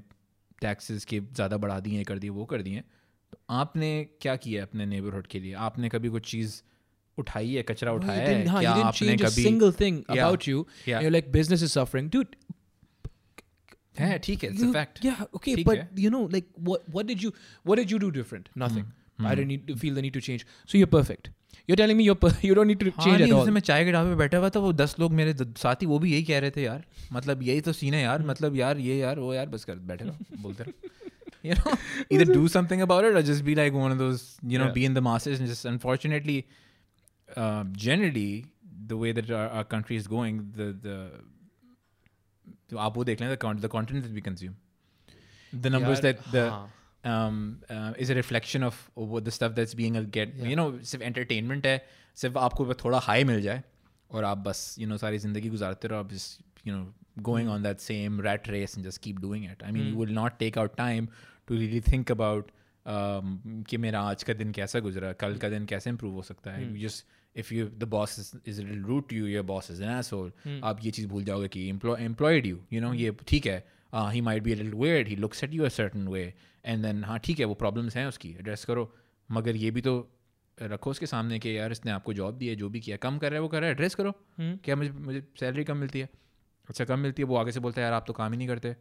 taxes के ज़्यादा बढ़ा दिए कर दिए वो कर दिए तो आपने क्या किया अपने नेबरहुड के लिए आपने कभी कुछ चीज़ उठाई है कचरा No, you उठाया didn't, है huh, क्या you didn't आपने change a कभी single thing Yeah. about you. Yeah. And you're like, business is suffering. Dude, है ठीक है it's a you- fact Yeah, okay, ठीक but है. you know, like what what did you what did you do different? Nothing. Hmm. I didn't need to feel the need to change. So you're perfect. You're telling me you're per- you don't need to हाँ, change नहीं, at उस all. दिन मैं चाय के ढाबे पे बैठा हुआ था वो दस लोग मेरे द- साथी वो भी यही कह रहे थे यार मतलब यही तो सीन है यार मतलब यार ये यार वो यार बस कर बैठे रहो बोलते रहो you know either do something about it or just be like one of those you know Yeah. be in the masses and just unfortunately uh, generally the way that our, our country is going the the तो आप वो देख लें the, con- the content that we consume the numbers यार, that the हाँ. um, uh, is a reflection of what the stuff that's being a get Yeah. you know सिर्फ entertainment है सिर्फ आपको बस थोड़ा हाई मिल जाए और आप बस you know सारी जिंदगी गुजारते रहो आप just you know going on that same rat race and just keep doing it I mean you will not take out time to really think about um, कि मेरा आज का दिन कैसा गुजरा कल का दिन कैसे improve हो सकता है? You if you is a little rude to you your boss is an asshole आप ये चीज़ भूल जाओगे कि employ, यू you know ये ठीक है might be a little weird he looks at you a certain way and then हाँ ठीक है वो प्रॉब्लम्स हैं उसकी एड्रेस करो मगर ये भी तो रखो उसके सामने कि यार इसने आपको जॉब दी है जो भी किया कम कर रहा है वो कर रहा है एड्रेस करो क्या मुझे मुझे सैलरी कम मिलती है। अच्छा कम मिलती है वो आगे से बोलता है यार आप तो काम ही नहीं करते।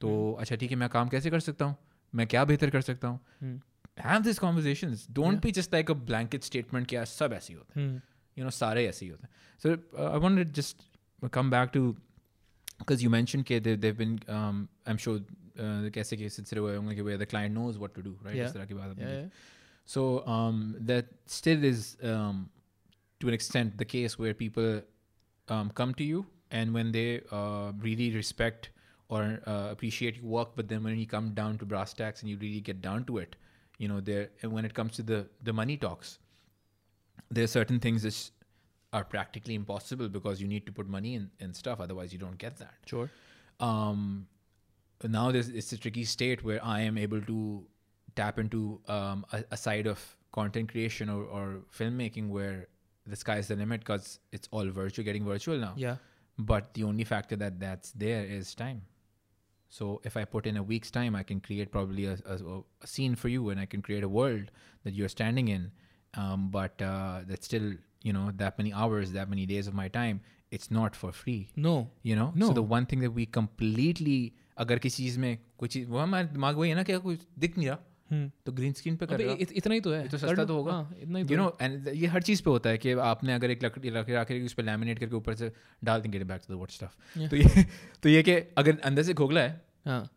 तो अच्छा ठीक है मैं काम कैसे कर सकता हूँ? मैं क्या बेहतर कर सकता हूँ have this conversation don't be just like a blanket statement क्या सब ऐसे ही होते हैं Hmm. you know सारे ऐसे ही होते हैं so I wanted just come back to because you mentioned कि they, they've been um, I'm sure uh, कैसे के सिलसिले हुए होंगे कि where the client knows what to do right Yeah. इस तरह की बात आपने Yeah, की। yeah. So um, that still is, um, to an extent, the case where people um, come to you and when they really respect or uh, appreciate your work, but then when you come down to brass tacks and you really get down to it, you know, there and when it comes to the the money talks, there are certain things that are practically impossible because you need to put money in, in stuff, otherwise you don't get that Sure. um, now there's it's a tricky state where I am able to tap into um, a, a side of content creation or, or filmmaking where the sky's the limit because it's all virtual, getting virtual now. Yeah. But the only factor that that's there is time. So if I put in a week's time, I can create probably a, a, a scene for you, and I can create a world that you're standing in. Um, but uh, that's still, you know, that many hours, that many days of my time. It's not for free No. you know No. so the one thing that we completely अगर किसी चीज में कोई चीज वो हमारे दिमाग वही है ना क्या कुछ दिख नहीं रहा तो ग्रीन स्क्रीन पे कर अबे रहा इत, इतना ही तो है ये तो कर सस्ता लो। तो होगा हाँ, इतना ही तो यू है। नो एंड ये हर चीज़ पे होता है कि आपने अगर एक लकड़ी रख रख के उस पर लैमिनेट करके ऊपर से डाल देंगे back to the what stuff तो ये तो ये कि अगर अंदर से खोखला है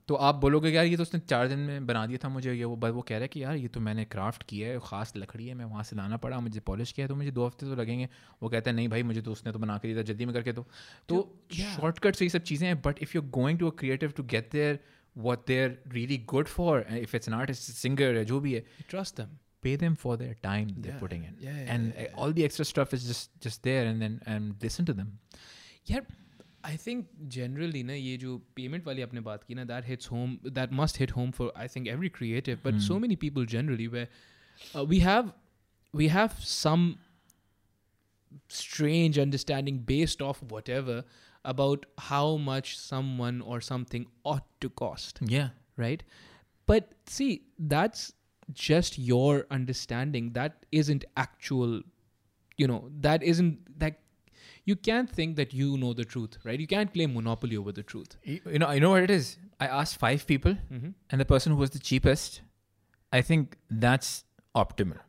तो आप बोलोगे यार ये तो उसने चार दिन में बना दिया था मुझे ये वो बस वो कह रहा है कि यार ये तो मैंने क्राफ्ट किया है खास लकड़ी है मैं वहाँ से लाना पड़ा मुझे पॉलिश किया है तो मुझे दो हफ़्ते तो लगेंगे। वो कहता है नहीं भाई मुझे तो उसने तो बना कर दिया था जल्दी में करके तो शॉर्टकट से ये सब चीज़ें हैं but if you going to a creative to get there what there really good for if it's not singer है जो भी है ट्रस्ट दम pay them for their time yeah. they're putting in. Yeah, yeah, and yeah, yeah. all the extra stuff is just just there and then and listen to them. Yeah I think generally ना ये जो payment वाली आपने बात की ना that hits home that must hit home for I think every creative but so many people generally way we have we have some strange understanding based off whatever about how much someone or something ought to cost yeah right but see that's just your understanding that isn't actual you know that isn't that you can't think that you know the truth right you can't claim monopoly over the truth you, you know you know what it is i asked five people mm-hmm. and the person who was the cheapest i think that's optimal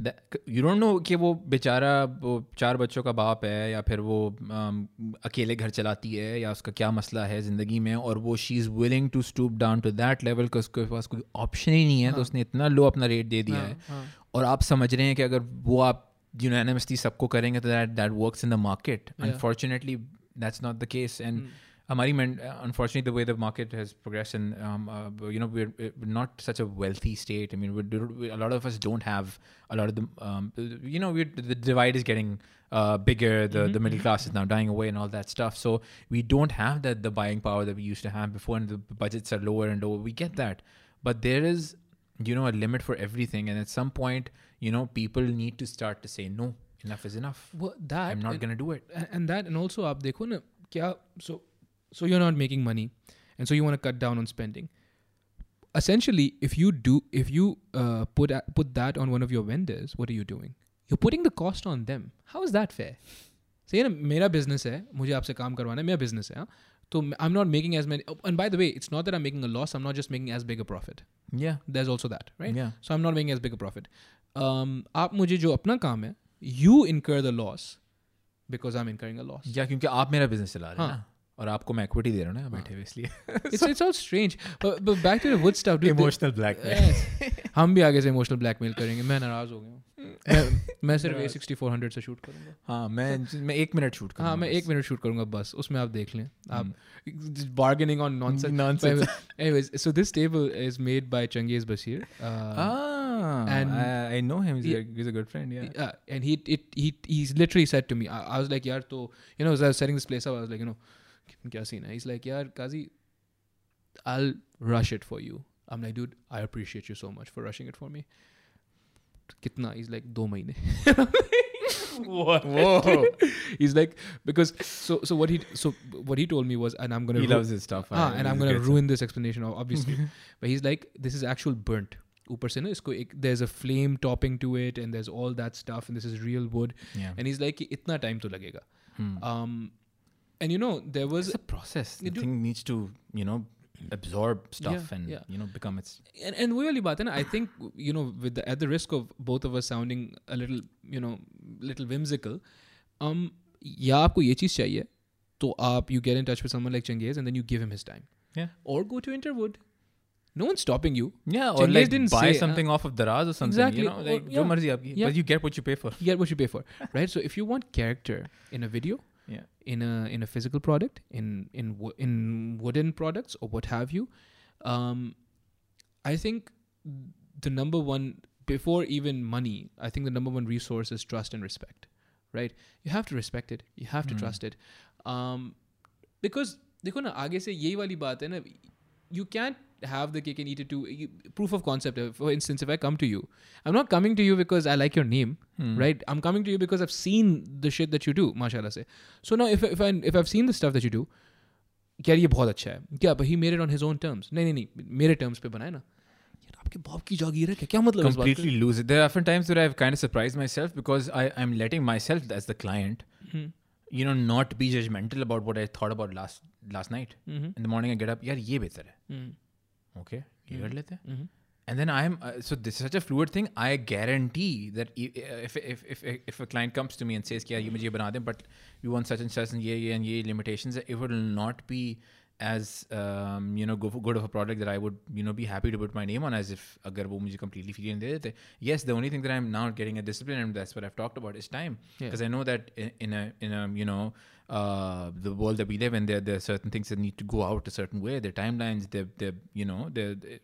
you don't know कि वो बेचारा वो चार बच्चों का बाप है या फिर वो um, अकेले घर चलाती है या उसका क्या मसला है ज़िंदगी में और वो she is willing to stoop down to that level कि उसके पास कोई ऑप्शन ही नहीं है तो उसने इतना लो अपना रेट दे दिया है और आप समझ रहे हैं कि अगर वो आप यूनानिमसली सबको करेंगे तो that that works in the market unfortunately that's not the case and हमारी unfortunately the way the market has progressed and um, uh, you know we're, we're not such a wealthy state i mean we're, we, a lot of us don't have a lot of the um, you know the divide is getting uh, bigger the, mm-hmm. the middle class is now dying away and all that stuff so we don't have that the buying power that we used to have before and the budgets are lower and lower we get that but there is you know a limit for everything and at some point you know people need to start to say no enough is enough well that i'm not going to do it and, and that and also आप देखो ना क्या so so you're not making money and so you want to cut down on spending essentially if you do if you uh, put a, put that on one of your vendors what are you doing you're putting the cost on them how is that fair so you know मेरा business है मुझे आपसे काम करवाना है मेरा business है हाँ? तो I'm not making as many and by the way it's not that I'm making a loss I'm not just making as big a profit yeah there's also that right Yeah. so I'm not making as big a profit Um, आप मुझे जो अपना काम है you incur the loss because I'm incurring a loss. या क्योंकि आप मेरा बिज़नेस चला रहे हैं हाँ. और आपको मैं इक्विटी दे रहा हूँ ना बैठे हुए इसलिए। It's it's all strange. But, but back to the wood stuff dude, the- emotional black हम भी आगे से इमोशनल ब्लैकमेल करेंगे। मैं नाराज़ हो गया हूँ। मैं- सिर्फ़ ए सिक्सटी फोर हंड्रेड से शूट करूँगा। हाँ मैं मैं एक मिनट शूट हाँ मैं एक मिनट शूट करूँगा बस। उसमें आप देख लें। आप bargaining on nonsense so this table is made by Changiz Basir uh, ah and- I, I know him. He's, Yeah. a, he's a good friend yeah. Yeah, and he it he he's literally said to me I, I was like yaar to you know as I was setting this place up I was like you know kya scene hai? He's like yaar Kazi I'll rush it for you. I'm like dude I appreciate you so much for rushing it for me. kitna he's like do mahine what? Whoa. he's like because so so what he so what he told me was and I'm gonna he ru- loves his stuff ah, and I'm gonna ruin this explanation obviously. But he's like this is actual burnt ऊपर से ना इसको एक there's a flame topping to it and there's all that stuff and this is real wood yeah and he's like कि इतना time तो लगेगा hmm. um and you know there was it's a process the You do- thing needs to you know absorb stuff Yeah, and yeah. you know become its and, and वो वाली बात है ना I think you know with the, at the risk of both of us sounding a little you know little whimsical um या आपको ये चीज़ चाहिए तो आप you get in touch with someone like Chengiz and then you give him his time yeah or go to Interwood no one's stopping you yeah or Chengiz like didn't buy say, uh, something off of Daraz or something exactly, you know or- like yeah, जो मर्जी आपकी yeah. but you get what you pay for you get what you pay for right so if you want character in a video yeah in a in a physical product in in wo- in wooden products or what have you um i think the number one before even money i think the number one resource is trust and respect right you have to respect it you have to Hmm. trust it um because देखो ना आगे से यही वाली बात है ना you can't have the cake and eat it too you, proof of concept uh, for instance if i come to you i'm not coming to you because i like your name Hmm. right i'm coming to you because i've seen the shit that you do mashallah se so now if if i if i've seen the stuff that you do यार ये बहुत अच्छा है क्या he made it on his own terms नहीं नहीं नहीं मेरे टर्म्स पे बनाए ना यार आपके बाप की जागीर है क्या क्या मतलब इस बात का? completely lose it. There are often times where I've kind of surprised myself because I, I'm letting myself as the client, Hmm. you know, not be judgmental about what I thought about last last night. Mhm. In the morning I get up, यार ये बेहतर है. Mhm. okay you mm-hmm. mm-hmm. and then i'm uh, so this is such a fluid thing i guarantee that uh, if if if if a client comes to me and says yeah you mujhe bana de but you want such and such and yeah, yeah and yeah limitations it will not be as um, you know good of a product that i would you know be happy to put my name on as if agar wo mujhe completely free and de dete. Yes the only thing that i'm not getting a discipline and that's what i've talked about is time. Because i know that in a in a you know uh, the world that we live in, there there are certain things that need to go out a certain way. Their timelines, they they you know they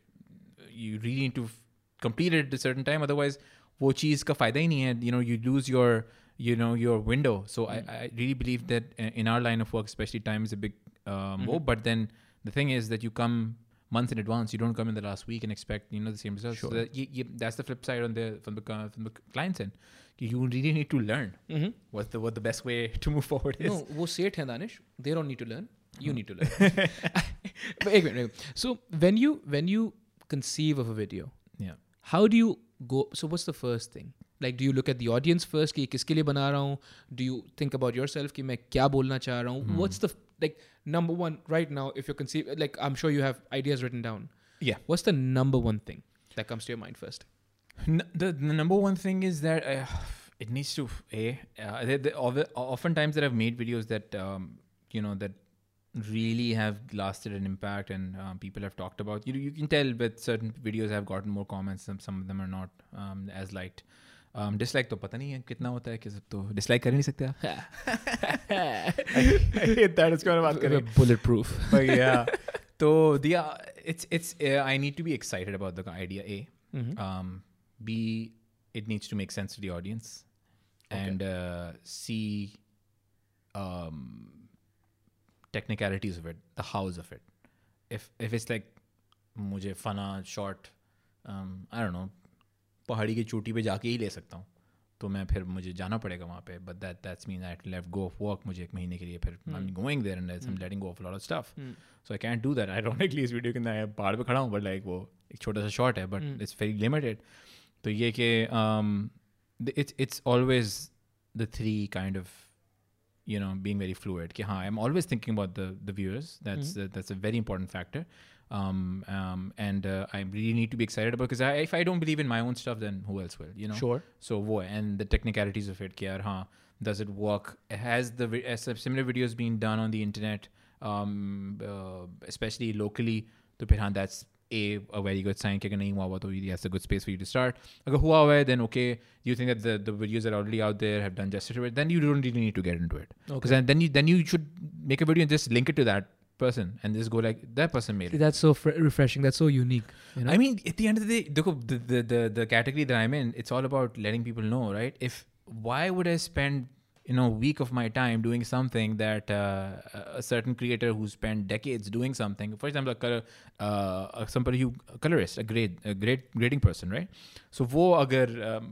you really need to f- complete it at a certain time otherwise वो चीज़ का फ़ायदा ही नहीं है you know you lose your you know your window so I, I really believe that uh, in our line of work especially time is a big um, oh, but then the thing is that you come months in advance you don't come in the last week and expect you know the same results so Sure. that, you, you, that's the flip side on the from the co- from the client's end you really need to learn Mhm. what the what the best way to move forward is No, वो सेठ हैं Danish they don't need to learn you need to learn but एक minute, एक minute. so when you when you conceive of a video yeah how do you go so what's the first thing like do you look at the audience first कि किसके लिए बना रहा हूँ do you think about yourself कि मैं क्या बोलना चाह रहा हूँ what's the like number one right now if you're conceive like I'm sure you have ideas written down yeah what's the number one thing that comes to your mind first N- the, the number one thing is that uh, it needs to a uh, the, the, of- oftentimes that I've made videos that um, you know that really have lasted an impact and um, people have talked about you you can tell with certain videos have gotten more comments some some of them are not um, as liked um, dislike तो पता नहीं है कितना होता है कि सब तो dislike कर ही नहीं सकते आप I hate that इसके बारे में बात करें bulletproof. but yeah so the uh, it's it's uh, I need to be excited about the idea a Mhm. um, B, it needs to make sense to the audience, and uh, C, um, technicalities of it, the hows of it. If if it's like मुझे फना short I don't know पहाड़ी की चोटी पे जाके ही ले सकता हूँ। तो मैं फिर मुझे जाना पड़ेगा वहाँ पे but that that's mean I left go of work मुझे एक महीने के लिए फिर I am going there and I am letting go of lot of stuff so I can't do that ironically इस वीडियो के अंदर पहाड़ पे खड़ा हूँ बट लाइक वो एक छोटा सा शॉट है बट इट्स वेरी लिमिटेड तो ये कि it's it's always the three kind of you know being very fluid कि हाँ I'm always thinking about the the viewers that's uh, that's a very important factor um, um, and uh, I really need to be excited about because I, if I don't believe in my own stuff then who else will you know Sure. so wo and the technicalities of it कि यार हाँ does it work has the vi- has similar videos being done on the internet um, uh, especially locally तो फिर हाँ that's a a very good sign कि अगर नहीं हुआ हुआ तो that's a good space for you to start अगर हुआ हुआ है then okay you think that the, the videos that are already out there have done justice to it then you don't really need to get into it because then, then you then you should make a video and just link it to that person and just go like that person made it That's so fr- refreshing. That's so unique. You know? I mean, at the end of the day, देखो, the, the, the, the category that I'm in, it's all about letting people know, right? If why would I spend you know week of my time doing something that uh, a certain creator who spent decades doing something, for example, a color, uh, somebody who a colorist, a grade, a great grading person, right? So वो अगर um,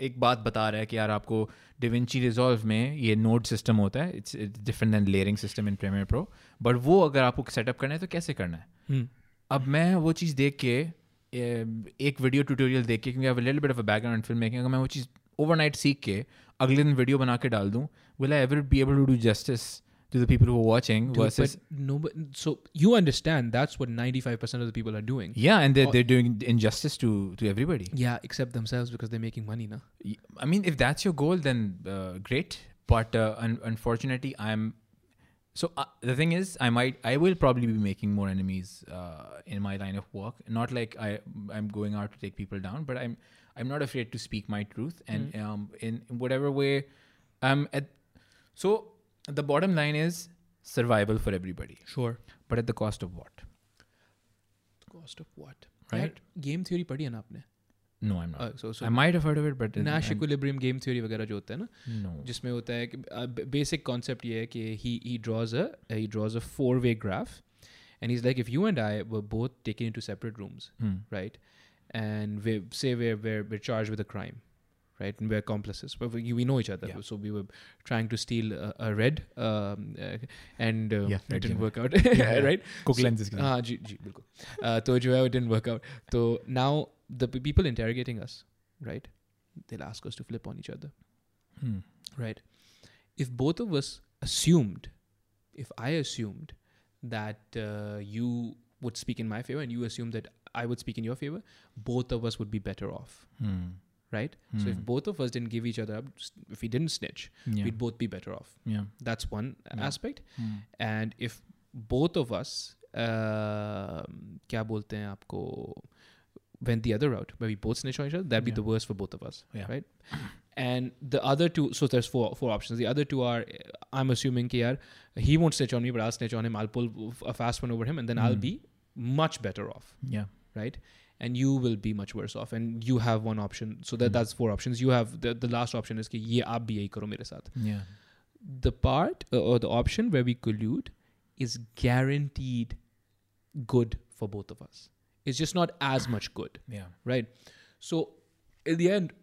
एक बात बता रहा है कि यार आपको डिविंची रिजॉल्व में ये नोड सिस्टम होता है it's different than layering system in Premiere Pro but वो अगर आपको सेटअप करना है तो कैसे करना है Hmm. अब मैं वो चीज़ देख के एक वीडियो ट्यूटोरियल देख के क्योंकि I little bit of a background film making अगर मैं वो चीज़ ओवरनाइट सीख के अगले दिन वीडियो बना के डाल दूँ will I ever be able to do justice to the people who watching Dude, versus but no, but so you understand that's what 95% of the people are doing. yeah and they're, Oh. they're doing injustice to to everybody Yeah, except themselves because they're making money now. Y- I mean, if that's your goal, then uh, great. But uh, un- unfortunately, I'm. So uh, the thing is, I might, I will probably be making more enemies uh, in my line of work. Not like I, I'm going out to take people down, but I'm, I'm not afraid to speak my truth, and um, in, in whatever way, I'm at. So the bottom line is survival for everybody, Sure. but at the cost of what? Cost of what? Right. यार, Game theory पढ़ी है ना आपने? No, I'm not. Uh, so so I might have heard of it, but uh, Nash I'm- equilibrium game theory वगैरह जो होता है ना no. जिसमें होता है कि बेसिक कॉन्सेप्ट ये है कि ही he draws a he draws a four way graph and he's like if you and I were both taken into separate rooms Hmm. right and we say we're, we're we're charged with a crime right and we're accomplices but we, we know each other Yeah. so we were trying to steal a, a red um, uh, and uh, Yeah, it red didn't game. work out yeah. right Cook So- lenses. के साथ. हाँ जी जी बिल्कुल uh, तो जो है it didn't work out so now the p- people interrogating us right they'll ask us to flip on each other Hmm. right? If both of us assumed, if I assumed that uh, you would speak in my favor and you assumed that I would speak in your favor, both of us would be better off. Hmm. Right? So if hmm. both of us didn't give each other up, if we didn't snitch, yeah. we'd both be better off. Yeah. That's one uh, yeah. aspect. Hmm. And if both of us, uh, kya bolte went the other route where we both snitch on each other, that'd be yeah. the worst for both of us. Yeah. Right? And the other two, so there's four four options. The other two are, uh, I'm assuming, KR, he won't snitch on me, but I'll snitch on him. I'll pull a fast one over him, and then mm. I'll be much better off. Yeah right? And you will be much worse off. And you have one option. So that Hmm. that's four options. You have the, the last option is कि ये आप भी यही करो मेरे साथ. Yeah. The part uh, or the option where we collude is guaranteed good for both of us. It's just not as much good Yeah. right? So in the end,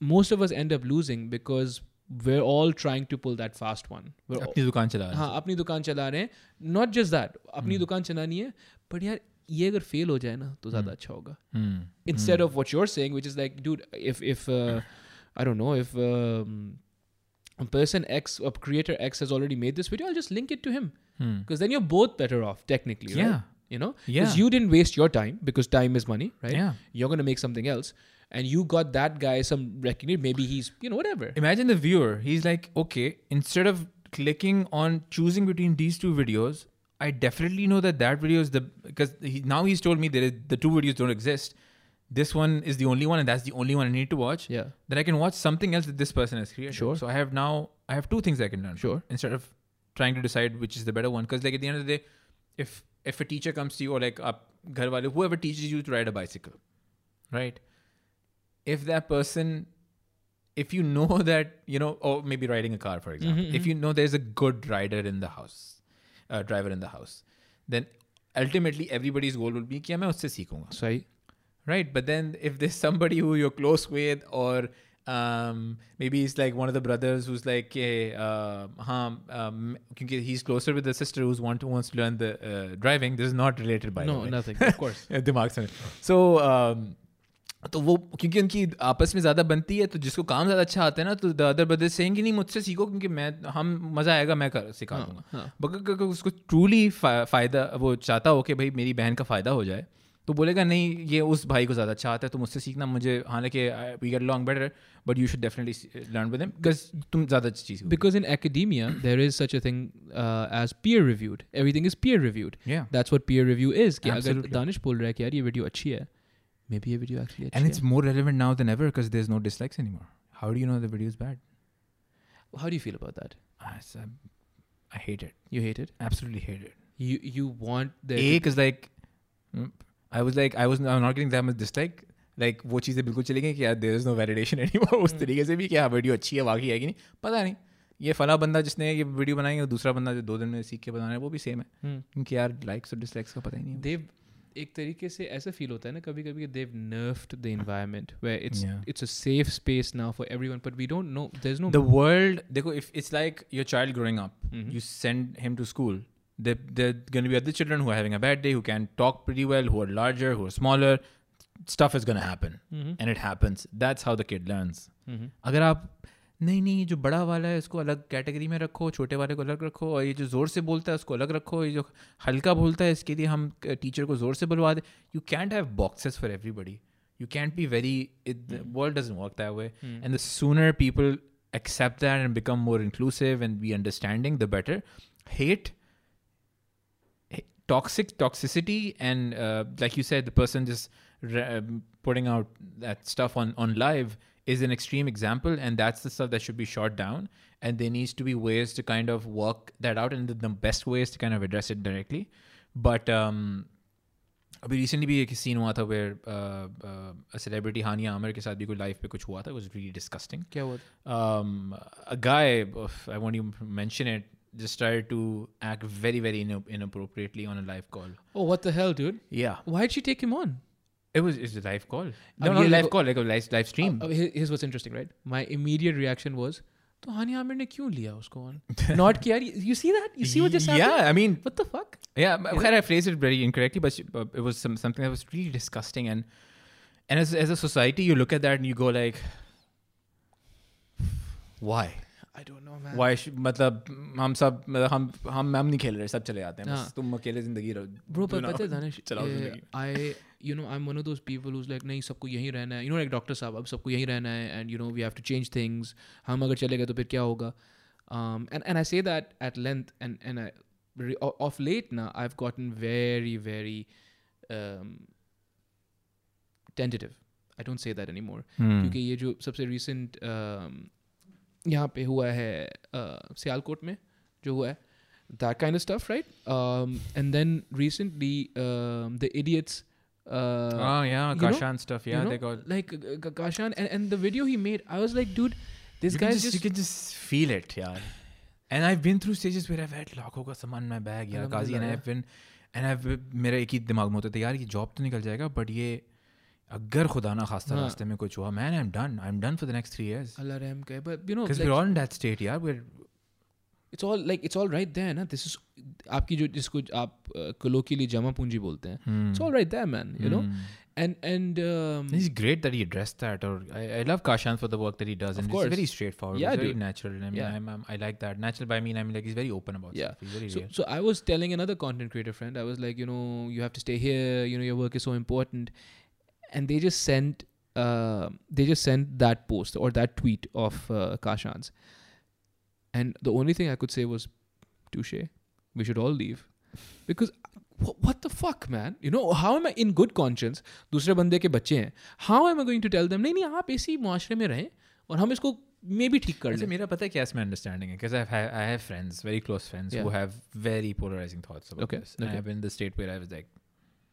most of us end up losing because we're all trying to pull that fast one. We're all, अपनी दुकान चला रहा हाँ अपनी दुकान चला रहे हैं नॉट जस्ट दैट अपनी दुकान चलानी है बट यार ये अगर फेल हो जाए ना तो ज़्यादा अच्छा होगा है Hmm. instead of what you're saying which is like dude if if uh, i don't know if um, a person x a creator x has already made this video i'll just link it to him Hmm. because then you're both better off technically right? Yeah. you know Yeah. because you didn't waste your time because time is money right Yeah. you're going to make something else and you got that guy some recognition. Maybe he's you know whatever. Imagine the viewer. He's like, okay, instead of clicking on choosing between these two videos, I definitely know that that video is the because he, now he's told me that it- the two videos don't exist. This one is the only one, and that's the only one I need to watch. Yeah. Then I can watch something else that this person has created. Sure. So I have now I have two things I can learn. Sure. Instead of trying to decide which is the better one, because like at the end of the day, if if a teacher comes to you or like a ghar wale, whoever teaches you to ride a bicycle, right? If that person, if you know that you know, or maybe riding a car, for example, Mhm, if you know there's a good rider in the house, uh, driver in the house, then ultimately everybody's goal will be कि मैं उससे सीखूंगा So right but then if there's somebody who you're close with or um, maybe it's like one of the brothers who's like hey, uh, हाँ, um, क्योंकि he's closer with the sister who's want to wants to learn the uh, driving this is not related by no, the way nothing. Of course. दिमाग से so um, तो वो क्योंकि उनकी आपस में ज़्यादा बनती है तो जिसको काम ज़्यादा अच्छा आता है ना तो द अदर ब्रदर सेंगे नहीं मुझसे सीखो क्योंकि मैं हम मज़ा आएगा मैं कर सिखा हाँ, दूँगा हाँ. बट उसको ट्रूली फ़ायदा वो चाहता हो कि भाई मेरी बहन का फ़ायदा हो जाए तो बोलेगा नहीं ये उस भाई को ज़्यादा अच्छा आता है तो मुझसे सीखना मुझे हालाँकि we get long better but you should definitely learn with because तुम ज़्यादा अच्छी चीज़ because in academia, there is such a thing as reviewed. Everything is peer reviewed. yeah That's what peer review is. कि अगर दानिश बोल रहा है कि यार ये वीडियो अच्छी है maybe ये वीडियो actually अच्छी and it's है more relevant now than ever because there's no dislikes anymore how do you know the video is bad how do you feel about that Ah, it's, um, I hate it you hate it absolutely hate it you you want the A because like mm, I was like I was I'm not getting that much dislike like वो चीज़ें बिल्कुल चली गई कि यार there is no validation anymore उस तरीके से भी कि हाँ वीडियो अच्छी है वाकई है कि नहीं पता नहीं ये फला बंदा जिसने ये वीडियो बनाई है दूसरा बंदा जो दो दिन में सीख के बना रहा है वो भी सेम है Hmm. क्योंकि यार लाइक्स और डिसलाइक्स का पता ही नहीं they've एक तरीके से ऐसा फील होता है ना कभी कभी they've nerfed the environment where it's Yeah. it's a safe space now for everyone but we don't know there's no the world देखो if it's like your child growing up Mhm. you send him to school there there going to be other children who are having a bad day who can talk pretty well who are larger who are smaller stuff is going to happen Mhm. and it happens that's how the kid learns Mhm. अगर आप नहीं नहीं जो बड़ा वाला है उसको अलग कैटेगरी में रखो छोटे वाले को अलग रखो और ये जो ज़ोर से बोलता है उसको अलग रखो ये जो हल्का बोलता है इसके लिए हम टीचर को ज़ोर से बुलवा दें you can't have boxes for everybody you can't be very world doesn't work that way and the sooner people accept that and become more inclusive and be understanding the better hate h- toxic toxicity and uh, like you said the person just re- um, putting out that stuff on on live is an extreme example and that's the stuff that should be shot down and there needs to be ways to kind of work that out and the, the best ways to kind of address it directly but um अभी recently भी एक scene हुआ था where celebrity हानिया आमिर के साथ भी कोई life पे कुछ हुआ था वाज रियली डिस्कस्टिंग क्या हुआ um, a guy, I won't even mention it, just started to act very, very ina- inappropriately on a live call. oh what the hell dude Yeah, why'd she take him on it was it's a live call. अब No, not ये a live देखो- call, like a live live stream. Uh, here- here's what's interesting right my immediate reaction was तो हानिया आमिर ने क्यों लिया उसको on not कि यार you see that you see what just happened yeah, I mean, what the fuck yeah. Yeah. I phrased it very incorrectly, but she- but it was some, something that was really disgusting. And and as as a society, you look at that and you go like, why? I don't know man Why? Should, मतलब हम सब मतलब हम हम हम नहीं खेल रहे सब चले जाते हैं हाँ. बस तुम अकेले जिंदगी रहो Bro, do but now. पता है दानिश चलाओ eh, जिंदगी I you know I'm one of those people who's like नहीं सबको यहीं रहना है you know like डॉक्टर साहब अब सबको यहीं रहना है and you know we have to change things हम अगर चले गए तो फिर क्या होगा um, and and I say that at length and and I re- o- of late now I've gotten very very um, tentative I don't say that anymore Hmm. क्योंकि ये जो सबसे recent um, यहाँ पे हुआ है uh, सियालकोट में जो हुआ है that kind of stuff right um, and then recently um, the idiots uh, oh yeah, you know- Kashan stuff. Yeah, you know, they got. like uh, K- Kashan and, and the video he made I was like dude this you can guy's just, just, you can just feel it, yeah. And I've been through stages where I've had लाखों का सामान in my bag, yeah, Kazi, and Alhamdulillah, I've been, and I've मेरा एक ही दिमाग में होता था यार ये जॉब तो निकल जाएगा बट ये अगर खुदा ना खास्ता हाँ. रास्ते में कुछ हुआ man I'm done I'm done for the next three years Allah Rahim Kai, but you know because like, we're all in that state yeah we're it's all like it's all right there ना this is आपकी जो जिसको आप colloquially जमा पूंजी बोलते हैं hmm. it's all right there man you know Hmm. and and um, It's great that he addressed that. Or I, I love Kashan for the work that he does, Of and course. it's very straightforward. Yeah, it's very dude. natural. I mean, Yeah. I'm, I'm, I like that. Natural by me, I mean like he's very open about Yeah. stuff. He's very so, real. so I was telling another content creator friend, I was like, you know, you have to stay here. You know, your work is so important. And they just sent uh, they just sent that post or that tweet of uh, Kashan's. And the only thing I could say was, touche, we should all leave. Because wh- what the fuck, man? You know, how am I in good conscience? दूसरे बंदे के बच्चे हैं. How am I going to tell them? नहीं नहीं आप ऐसे मुआशरे में रहें और हम इसको मे भी ठीक कर अच्छा लें. मेरा पता है क्या इसमें अंडरस्टैंडिंग है because I've had, I have friends very close friends Yeah. who have very polarizing thoughts about Okay, this and okay. I've been in the state where I was like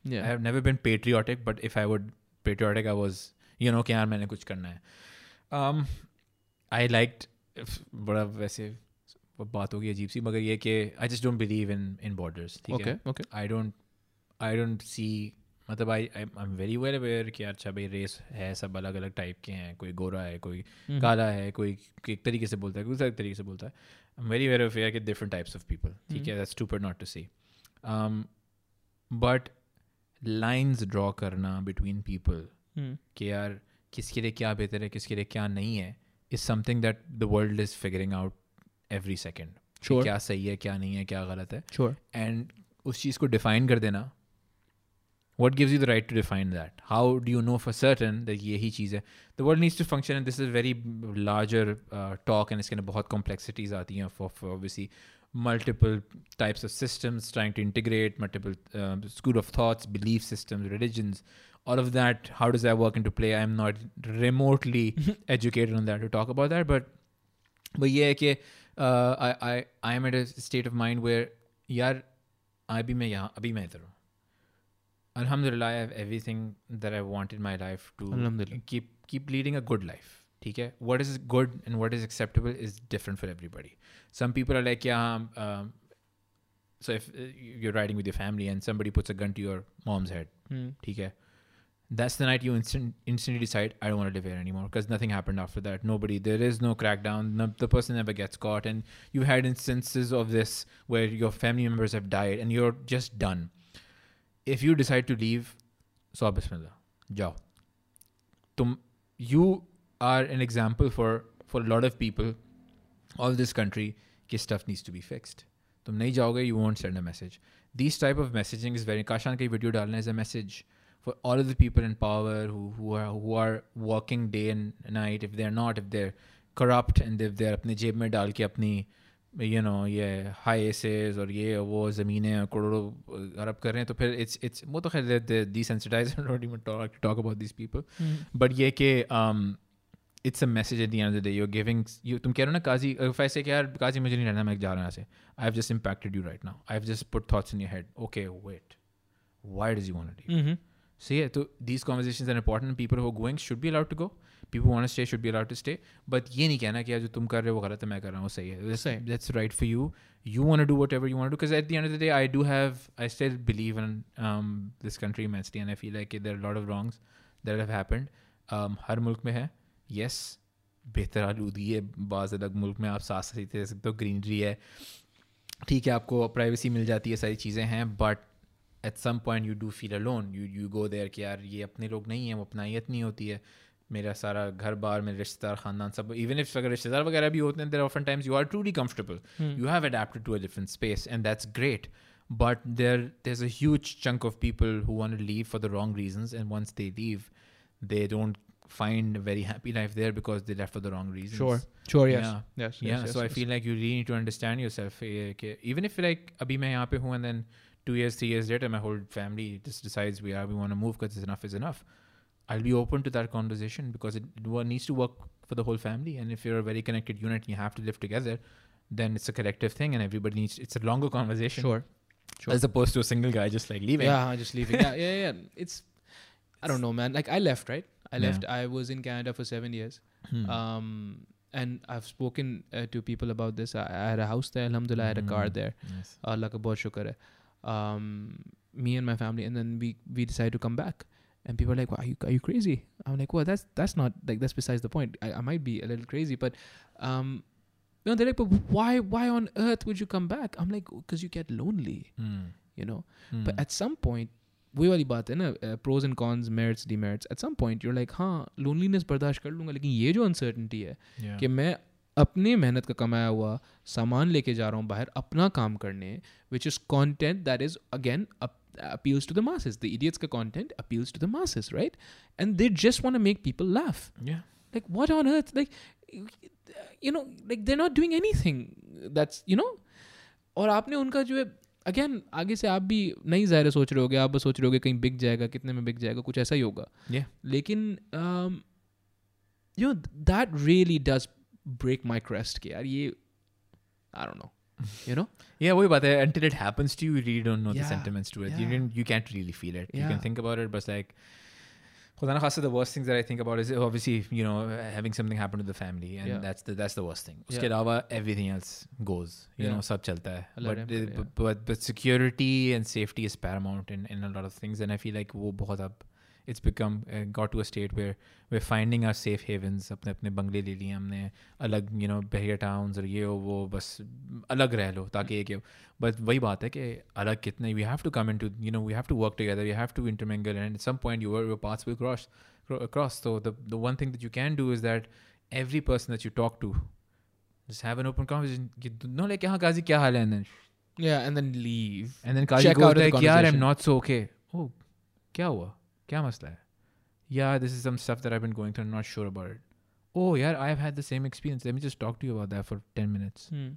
I Yeah. have never been patriotic but if I would patriotic I was you know कि यार मैंने कुछ करना है um, I liked बड़ा वैसे बात होगी अजीब सी मगर ये कि I just don't believe in in borders ठीक है. Okay. I don't I don't see मतलब I I am very well aware कि अच्छा भाई रेस है सब अलग अलग टाइप के हैं कोई गोरा है कोई Mhm. काला है कोई एक तरीके से बोलता है कोई दूसरे तरीके से बोलता है I am very well aware कि डिफरेंट टाइप्स ऑफ़ पीपल ठीक है that's stupid not to see but lines draw करना बिटवीन पीपल. कि यार किसके लिए क्या बेहतर है किसके लिए क्या नहीं है is something that the world is figuring out every second Sure. क्या सही है क्या नहीं है क्या गलत है Sure. एंड उस चीज़ को डिफाइन कर देना what gives you the right to define that how do you know for certain that यही चीज़ है the world needs to function and this is very larger uh, talk and इसके अंदर बहुत complexities आती हैं for, for obviously multiple types of systems trying to integrate multiple um, school of thoughts belief systems religions all of that how does that work into play i'm not remotely educated on that to talk about that but but yeah कि uh, I I I am at a state of mind where यार अभी मैं यहाँ अभी मैं इधर हूँ Alhamdulillah, I have everything that I want in my life to Alhamdulillah. keep keep leading a good life. ठीक है what is good and what is acceptable is different for everybody. Some people are like, yeah, um, um, so if uh, you're riding with your family and somebody puts a gun to your mom's head, Hmm. ठीक है that's the night you instant, instantly decide I don't want to live here anymore because nothing happened after that. Nobody, there is no crackdown. No, the person never gets caught, and you had instances of this where your family members have died, and you're just done. If you decide to leave, so bismillah, jao. Tum, you are an example for for a lot of people of this country. कि stuff needs to be fixed. तुम नहीं जाओगे, you won't send a message. These type of messaging is very. Kashan का video डालना is a message for all of the people in power who who are who are working day and night. If they're not, if they're corrupt and if they're अपने जेब में डाल के अपनी you know ये high aces और ये वो ज़मीनें करोड़ों अरब कर रहे हैं तो फिर it's it's वो तो खैर the desensitized I don't even talk talk about these people but ये कि um, it's a message at the end of the day you're giving you तुम कह रहे हो ना काजी if I say कि यार काजी मुझे नहीं रहना मैं जा रहा हूँ यहाँ से I've just impacted you right now I've just put thoughts in your head okay wait why does he want to leave Mm-hmm. सही है तो these conversation are important people हो गोइंग शुड भी allowed to go people want stay should भी allowed to stay but ये नहीं कहना कि जो तुम कर रहे हो गलत है मैं कर रहा हूँ सही है। That's right for you you want do whatever you want do cause at the end of the day I do have I still believe in this country मैं and I feel like there lot of wrongs that have happened हर मुल्क में है। Yes बेहतर आलूदी है बाज़ अलग मुल्क में आप साथ सही दे सकते हो ग्रीनरी है। ठीक है आपको प्राइवेसी मिल जाती है सारी चीज़ें हैं but eight some point you do feel alone you you go there कि यार ये अपने लोग नहीं हैं वो अपनाइत नहीं होती है मेरा सारा घर बार मेरे रिश्तेदार खानदान सब इवन इफ अगर रिश्तेदार वगैरह भी होते हैं there often times you are truly comfortable you have adapted to a different space and that's great but there there's a huge chunk of people who want to leave for the wrong reasons and once they leave they don't find a very happy life there because they left for the wrong reasons Sure. Sure. Yes. Yeah. Yes. yes, yeah yes, so i yes. feel like you really need to understand yourself eh, कि even if like abhi main yahan pe hu and then two years three years later my whole family just decides we are we want to move because enough is enough i'll be open to that conversation because it, it needs to work for the whole family and if you're a very connected unit and you have to live together then it's a collective thing and everybody needs it's a longer conversation Sure. Sure. as opposed to a single guy just like leaving Yeah, just leaving. yeah, yeah, yeah. It's I don't know, man. Like I left, right? I Yeah. left. I was in Canada for seven years. Hmm. Um, and I've spoken uh, to people about this. I, I had a house there. Alhamdulillah, I had a car Hmm. there. Yes. Allah ka bahut shukar hai Um, me and my family, and then we we decided to come back. And people are like, "Wow, are you are you crazy?" I'm like, "Well, that's that's not like that's besides the point. I, I might be a little crazy, but um, you know, they're like, but why why on earth would you come back? I'm like, because you get lonely, Hmm. you know. Hmm. But at some point, वही वाली बात है ना pros and cons merits demerits eight some point you're like हाँ loneliness बर्दाश्त कर लूंगा लेकिन ये जो अनसर्टनिटी है yeah. कि मैं अपनी मेहनत का कमाया हुआ सामान लेके जा रहा हूँ बाहर अपना काम करने which is content that is again appeals to the masses. The idiots content appeals to the masses, right? And they just want to make people laugh. Yeah. Like what on earth? Like you know, like they're not doing anything. That's you know. और आपने उनका जो है again आगे से आप भी नहीं ज़ाहिर सोच रहे होगे आप बस सोच रहे होगे कहीं बिक जाएगा कितने में बिक जाएगा कुछ ऐसा ही होगा Yeah. लेकिन you know that really does break my crest के यार ये आई don't no you know Yeah, वही बात है until it happens to you, you really don't know the Yeah, sentiments to it. You yeah. didn't, you can't really feel it. You Yeah. can think about it, but it's like, खुदा ना खासा the worst things that I think about is obviously you know having something happen to the family, and Yeah. that's the that's the worst thing. उसके Yeah. अलावा everything else goes. You Yeah. know सब चलता है. Allah But, रहम करे, but, but but security and safety is paramount in in a lot of things, and I feel like वो बहुत अब it's become uh, got to a state where we're finding our safe havens अपने अपने बंगले ले लिए हमने अलग you know बहरिया towns और ये हो वो बस अलग रह लो ताकि एक बट वही बात है कि अलग कितने we have to come into you know we have to work together we have to intermingle and at some point your your paths will cross cro- cross so the the one thing that you can do is that every person that you talk to just have an open conversation कि no like यहाँ काजी क्या हाल है and then yeah and then leave and then Qazi Check को out होता of है the कि यार I'm conversation. not so okay oh क्या हुआ क्या मसला है yeah this is some stuff that I've been going through I'm not sure about it oh yeah I've had the same experience let me just talk to you about that for 10 minutes hmm.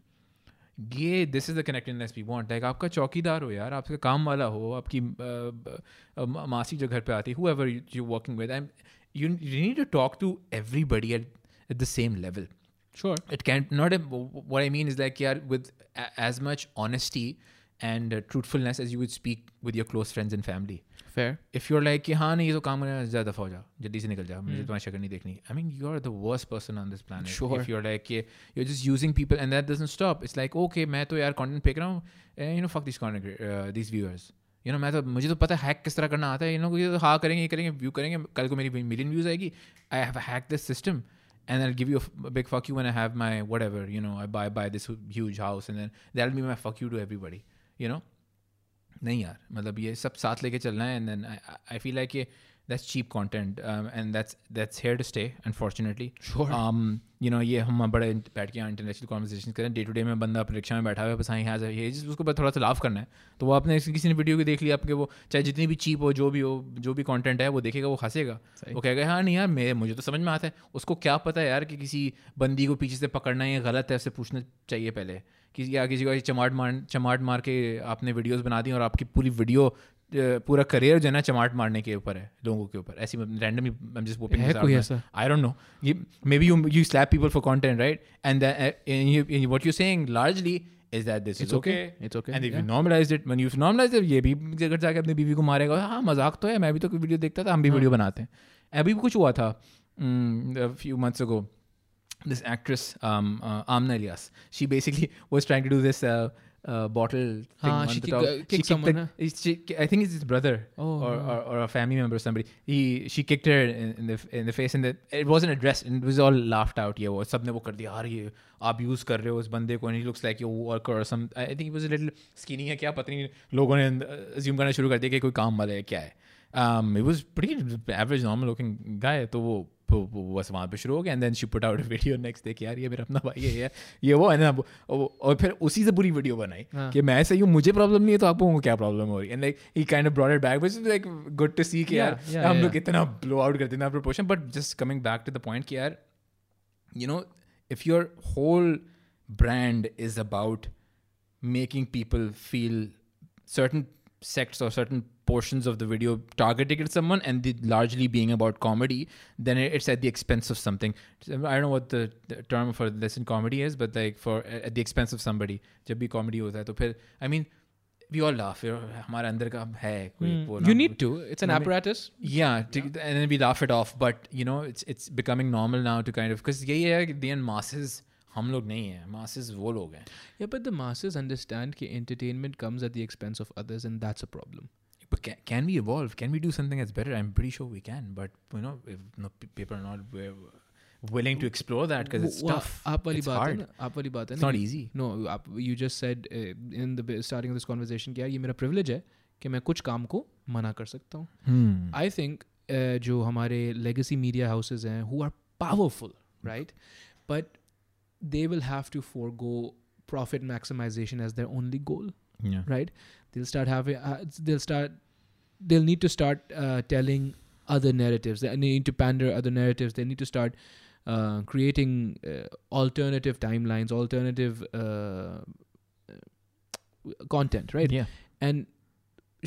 ये this is the connectedness we want like आपका चौकीदार हो यार आपका काम वाला हो आपकी uh, uh, uh, मासी जो घर पे आती whoever you working with you need to talk to everybody at at the same level sure it can't not a, what i mean is like yeah with a, as much honesty and uh, truthfulness as you would speak with your close friends and family fair if you're like कि हाँ नहीं ये तो काम करना ज़्यादा दफा हो जा जल्दी से निकल जा मुझे Hmm. तुम्हारी शक्ल नहीं देखनी I mean you are the worst person on this planet Sure. If you're like you're just using people and that doesn't stop it's like okay मैं तो यार content फेंक रहा हूँ you know fuck these content uh, these viewers you know मैं तो मुझे तो पता है हैक किस तरह करना आता है you know ये तो हाँ करेंगे ये करेंगे व्यू करेंगे कल को मेरी मिलियन व्यूज आएगी I have hack this system and I'll give you a f- big fuck you when I have my whatever, you know, I buy buy this huge house and then that'll be my fuck you to everybody, you know. नहीं यार मतलब ये सब साथ लेके चलना है and then I feel like ये that's cheap content and that's that's here to stay unfortunately. You know ये हम बड़े बैठ के इंटरनेशनल कॉन्वर्सेशन करें डे टू डे में बंदा अपनी रिक्शा में बैठा हुआ है बस हाँ हैज़ ये जिस उसको बस थोड़ा सा लाफ करना है तो वो आपने किसी ने वीडियो की देख लिया आपके वो चाहे जितनी भी चीप हो जो भी हो जो भी कंटेंट है वो देखेगा वो हंसेगा। वो कहेगा हाँ नहीं यार मेरे मुझे तो समझ में आता है उसको क्या पता है यार कि किसी बंदी को पीछे से पकड़ना ये गलत है उससे पूछना चाहिए पहले किसी या किसी को ऐसी चमाट मार चमाट मार के आपने वीडियोस बना दी और आपकी पूरी वीडियो पूरा करियर जो है ना चमाट मारने के ऊपर है लोगों के ऊपर। ऐसी रैंडम आई डोंट नो ये maybe you you slap people for content right and what you saying largely Is that this is that this okay? Okay it's okay and if you normalize it when you normalize it ये भी जगह जाके अपनी बीवी को मारेगा हाँ मज़ाक तो है मैं भी तो वीडियो देखता था हम भी वीडियो बनाते हैं। अभी भी कुछ हुआ था few months ago this actress um, uh, Amna Ilyas. She basically was trying to do this uh, uh, bottle thing ah, on the top. Uh, she someone, the, huh? she, I think it's his brother oh, or, or, or, a family member or somebody. He she kicked her in, in the in the face and the, it wasn't addressed and it was all laughed out. Yeah, What सबने wo kar diya यार You आप use कर रहे हो उस बंदे and he looks like your worker or some. I think he was a little skinny है क्या पता नहीं लोगों ने assume करना शुरू कर दिया कि कोई काम वाला है क्या है. Um, it was pretty average normal looking guy So वो बस वहाँ पे शुरू हो गया and then she put out video next day कि यार ये मेरा अपना भाई है ये ये वो है ना वो- और फिर उसी से पूरी वीडियो बनाई हाँ. कि मैं सही हूँ मुझे प्रॉब्लम नहीं है तो आपको क्या प्रॉब्लम हो रही है and like he kind of brought it back which is like good to see कि Yeah, यार yeah, हम लोग yeah. इतना ब्लो आउट करते हैं proportion but just coming back to the point कि यार you know if your whole brand is about making people feel certain sects or certain portions of the video targeting at someone and the largely being about comedy then it- it's at the expense of something i don't know what the, the term for this in comedy is but like for at the expense of somebody जब भी comedy होता है तो फिर i mean we all laugh you know, हमारे अंदर का है कोई वो Hmm. you ना- need to it's an No, I mean- apparatus yeah, to, and then we laugh it off. But you know, it's it's becoming normal now to kind of because यही है कि the end masses हम लोग नहीं हैं masses वो लोग हैं. yeah but the masses understand that entertainment comes at the expense of others and that's a problem But can, can we evolve? Can we do something that's better? I'm pretty sure we can. But you know, if no, pe- people are not wi- willing to explore that because it's वो- वो tough. आप वाली it's बात है hard. ना आप वाली बात है It's ना not कि- easy. No, आप you just said uh, in the starting of this conversation कि यार ये मेरा privilege है कि मैं कुछ काम को मना कर सकता हूँ Hmm. I think uh, जो हमारे legacy media houses हैं who are powerful right but they will have to forego profit maximization as their only goal Yeah. right they'll start having uh, they'll start they'll need to start uh, telling other narratives they need to pander other narratives they need to start uh, creating uh, alternative timelines alternative uh, uh, content right Yeah. and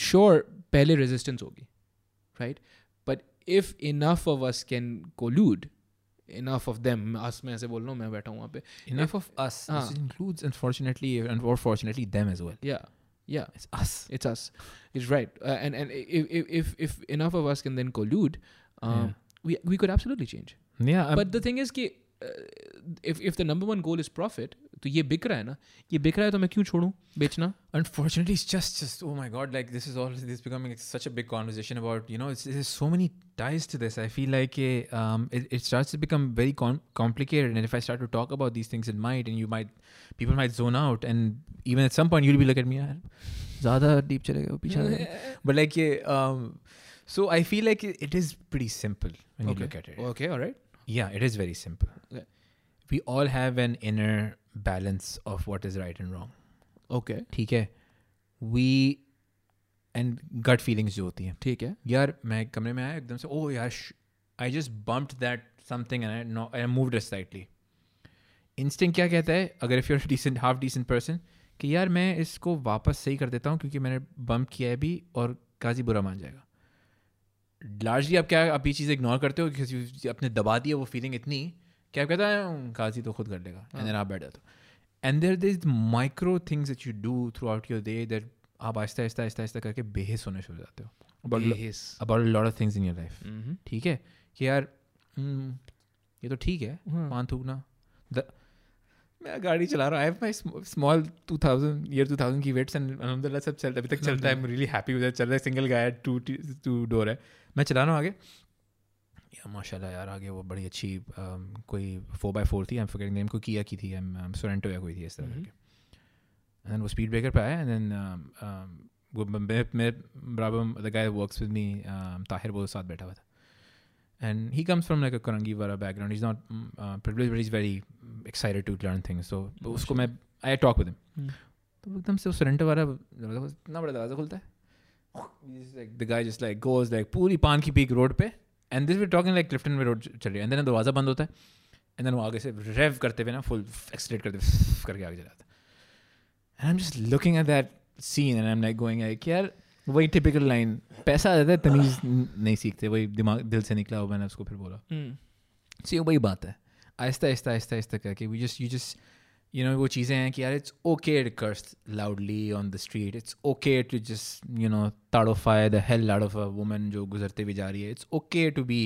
sure pehle resistance hogi right but if enough of us can collude enough of them us मैं ऐसे बोल रहा हूँ मैं बैठा हूँ वहाँ पे Enough of us. Ah. This includes, unfortunately, and or fortunately, them as well. yeah yeah It's us. it's us it's right uh, and and if, if if enough of us can then collude um, we we could absolutely change Yeah. I'm- but the thing is कि uh, if if the number one goal is profit तो ये बिक रहा है ना ये बिक रहा है तो मैं क्यों छोड़ूं बेचना unfortunately it's just just oh my god like this is all this is becoming such a big conversation about you know it's, there's so many ties to this i feel like eh, um, it, it starts to become very com- complicated and if i start to talk about these things it might and you might people might zone out and even at some point you'll be looking at me यार ज़्यादा deep चले गए हो, पीछे आ गए." but like yeah, um, so i feel like it, it is pretty simple when you Okay. look at it okay all right yeah it is very simple Okay. All have an inner balance of of is right and wrong okay ठीक है? We and gut feelings जो होती हैं। ठीक है। यार मैं कमरे में आया एकदम से ओ यार I just bumped that something and I moved slightly instinct क्या कहता है? अगर if you're decent half decent person कि यार मैं इसको वापस सही कर देता हूँ क्योंकि मैंने बम्प किया है भी और काजी बुरा मान जाएगा। लार्जली आप क्या आप ये चीज़ इग्नोर करते हो? क्योंकि आपने दबा दिया वो फीलिंग इतनी क्या कहता है काजी तो खुद कर लेगा एंड देन आप बैठ जाते हो. And there this micro things that you do throughout your day that आप आहिस्ता आहिस्ता आहिस्ता आहिस्ता करके बेहिस होने शुरू हो जाते हो. About lot of things in your life. ठीक है? कि यार ये तो ठीक है हाँ. पान थूकना। द मैं गाड़ी चला रहा हूँ। I have my small two thousand year two thousand की वेट्स एंड अलहमदिल्ला सब चलता है अभी तक चलता है। I am really happy with चल रहा है single guy two two door है। मैं चला रहा हूँ आगे। या माशाल्लाह यार आगे वो बड़ी अच्छी um, कोई फोर बाई फोर थी आई एम नेम को किया की थी आई सोरेंटो या कोई थी इस तरह Mhm. करके। एंड वो स्पीड ब्रेकर पे आया एंड देन वो मैं मैं बराबर the guy works with me Tahir वो साथ बैठा हुआ था। And he comes from like a Korangi वाला background is not privilege but is very excited to learn things so उसको मैं आई टॉक विद. हिम तो एकदम से वो सरेंटर वाला दरवाज़ा- इतना बड़ा दरवाज़ा खुलता है। The guy just like goes like पूरी पान की पीक रोड पे and this we talking like Clifton में रोड चल रही है। एंड देन दरवाज़ा बंद होता है। एंड देन वो आगे से रेव करते हुए ना फुल एक्सलेट करते हुए करके आगे चलाता है। And I am just looking at that scene and I am like going like यार वही टिपिकल लाइन पैसा आ जाता है तमीज़ नहीं सीखते। वही दिमाग दिल से निकला हो मैंने उसको फिर बोला. सी वही बात है। आहिस्ता आहिस्ता आहिस्ता आहिस्ता करके we just you just you know वो चीज़ें हैं कि यार it's okay to curse loudly on the street it's okay to just you no ताड़ोफाई the hell out of a woman जो गुजरते हुए जा रही है it's okay to be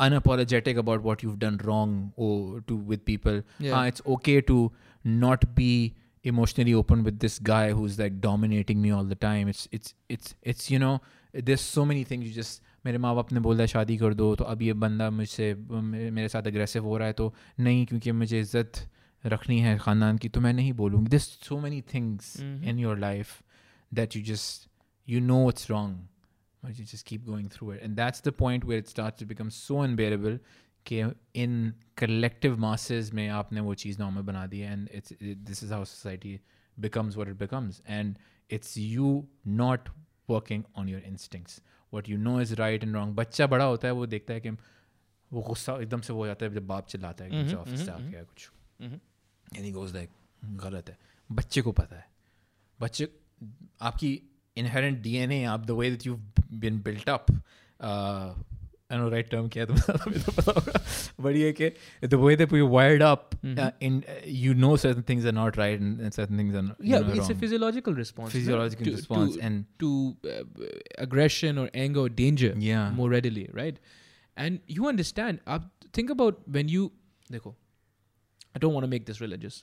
unapologetic about what you've done wrong or to with people Yeah. Ah, it's okay to not be emotionally open with this guy who's like dominating me all the time it's it's it's it's you know there's so many things you just मेरे माँ बाप ने बोल दिया शादी कर दो। तो अब ये बंदा मुझसे मेरे साथ अग्रेसिव हो रहा है तो नहीं क्योंकि मुझे इज़्ज़त रखनी है ख़ानदान की तो मैं नहीं बोलूँगी। This so many things in your life that you just you know it's wrong you just keep going through it and that's the point where it start to become so unbearable कि in collective masses में आपने वो चीज़ normal बना दी है and it's this is our society becomes what it becomes and it's you not working on your instincts instincts you know is right and wrong बच्चा बड़ा होता है वो देखता है कि वो गुस्सा एकदम से वो हो जाता है जब बाप चिल्लाता है कि Mhm, ऑफ़िस से mhm, आके या कुछ। यानी गोज लाइक गलत है। बच्चे को पता है। बच्चे आपकी इनहेरेंट डी एन ए आप the way that you been built up I know right term क्या है तुम्हें तो पता होगा बट ये कि the way that you wired up Mhm. In you know certain things are not right and certain things are Yeah, it's a physiological response. no? physiological To- response to, and to uh, aggression or anger or danger yeah more readily, right? And you understand. Uh, think about when you. देखो, I don't want to make this religious,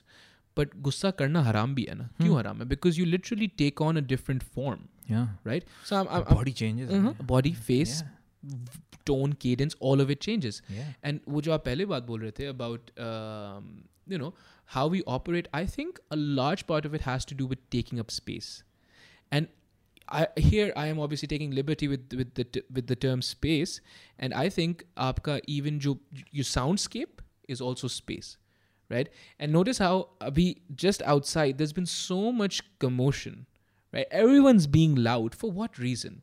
but गुस्सा करना हराम भी है ना क्यों Hmm. हराम है because you literally take on a different form yeah right so I'm, I'm, I'm body changes uh-huh, body face yeah v- tone cadence all of it changes yeah and वो जो आप पहले बात बोल रहे थे about um, you know how we operate I think a large part of it has to do with taking up space and I, here I am obviously taking liberty with with the t- with the term space and I think आपका even जो your soundscape is also space, right? And notice how uh, we just outside there's been so much commotion, right? Everyone's being loud for what reason?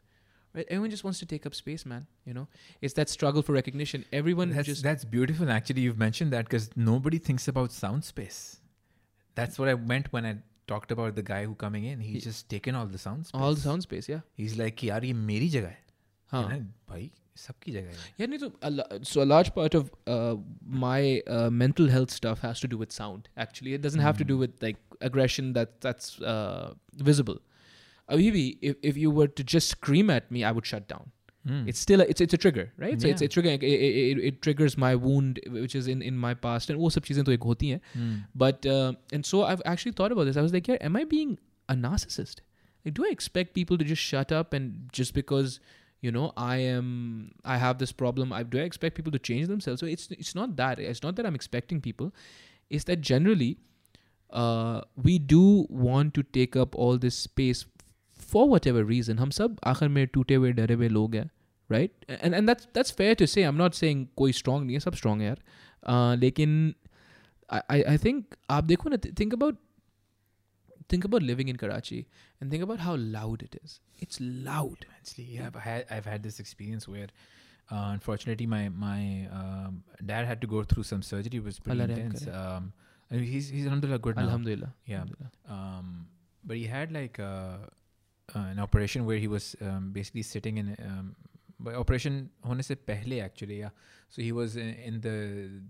Right? Everyone just wants to take up space, man. You know, it's that struggle for recognition. Everyone That's, just that's beautiful. Actually, you've mentioned that because nobody thinks about sound space. That's what I meant when I talked about the guy who coming in. He's just taken all the sound space. all the sound space, yeah. He's like, कि यार ये मेरी जगह है Huh. है ना? भाई सबकी जगह है Yeah, no, so, a, lo- so a large part of uh, my uh, mental health stuff has to do with sound. Actually, it doesn't have to do Hmm. with like aggression that that's uh, visible. Abhibi, if, if you were to just scream at me, I would shut down. Mm. It's still a, it's it's a trigger, right? Yeah. So it's a trigger. It, it, it, triggers my wound, which is in, in my past, and all sub things to. But uh, and so I've actually thought about this. I was like, yeah, am I being a narcissist? Like, do I expect people to just shut up and just because you know I am I have this problem? I, do I expect people to change themselves? So it's it's not that. It's not that I'm expecting people. It's that generally uh, we do want to take up all this space for whatever reason. हम सब आखिर में टूटे हुए डरे हुए लोग हैं right and and that's that's fair to say i'm not saying कोई strong नहीं है सब strong है यार uh, लेकिन I, I I think आप देखो ना think about think about living in Karachi and think about how loud it is. It's loud. immensely. Yeah, I've had I've had this experience where, uh, unfortunately, my my um, dad had to go through some surgery. It was pretty Allah Rahim intense. kare. Um, I mean, he's he's alhamdulillah good now. Alhamdulillah. Yeah. Alhamdulillah. Um, but he had like uh, uh, an operation where he was um, basically sitting in. Um, by operation होने से पहले actually yeah. So he was in, in the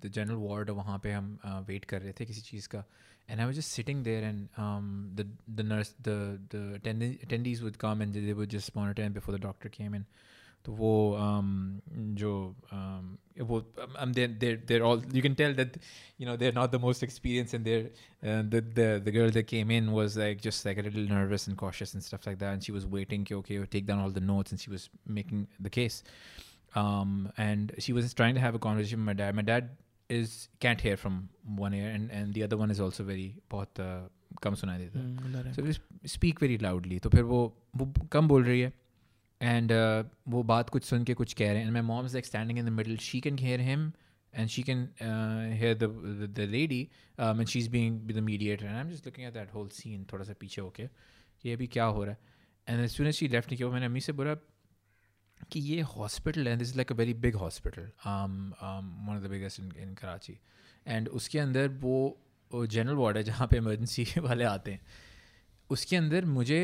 the general ward वहाँ पे हम uh, wait कर रहे थे किसी चीज़ का. And I was just sitting there, and um, the the nurse, the the attend- attendees would come and they would just monitor him before the doctor came in. तो वो um, जो um, वो um, they're, they're they're all you can tell that you know they're not the most experienced and they're uh, the the the girl that came in was like just like a little nervous and cautious and stuff like that and she was waiting ki, okay take down all the notes and she was making the case um, and she was trying to have a conversation with my dad my dad is can't hear from one ear and and the other one is also very बहुत uh, कम सुनाई देता है Mm, Allah Rahim. so we speak very loudly तो फिर वो वो कम बोल रही है and uh, वो बात कुछ सुन के कुछ कह रहे हैं। My mom is like standing in the middle she can hear him and she can hear the lady man she is being the mediator and I am just looking at that whole scene थोड़ा सा पीछे होके ये अभी क्या हो रहा है? एंड सुन शी लेफ़्ट नहीं किया मैंने अम्मी से बोला कि ये हॉस्पिटल है। This is like a very big hospital the biggest in in Karachi and उसके अंदर वो जनरल वार्ड है जहाँ पे इमरजेंसी वाले आते हैं। उसके अंदर मुझे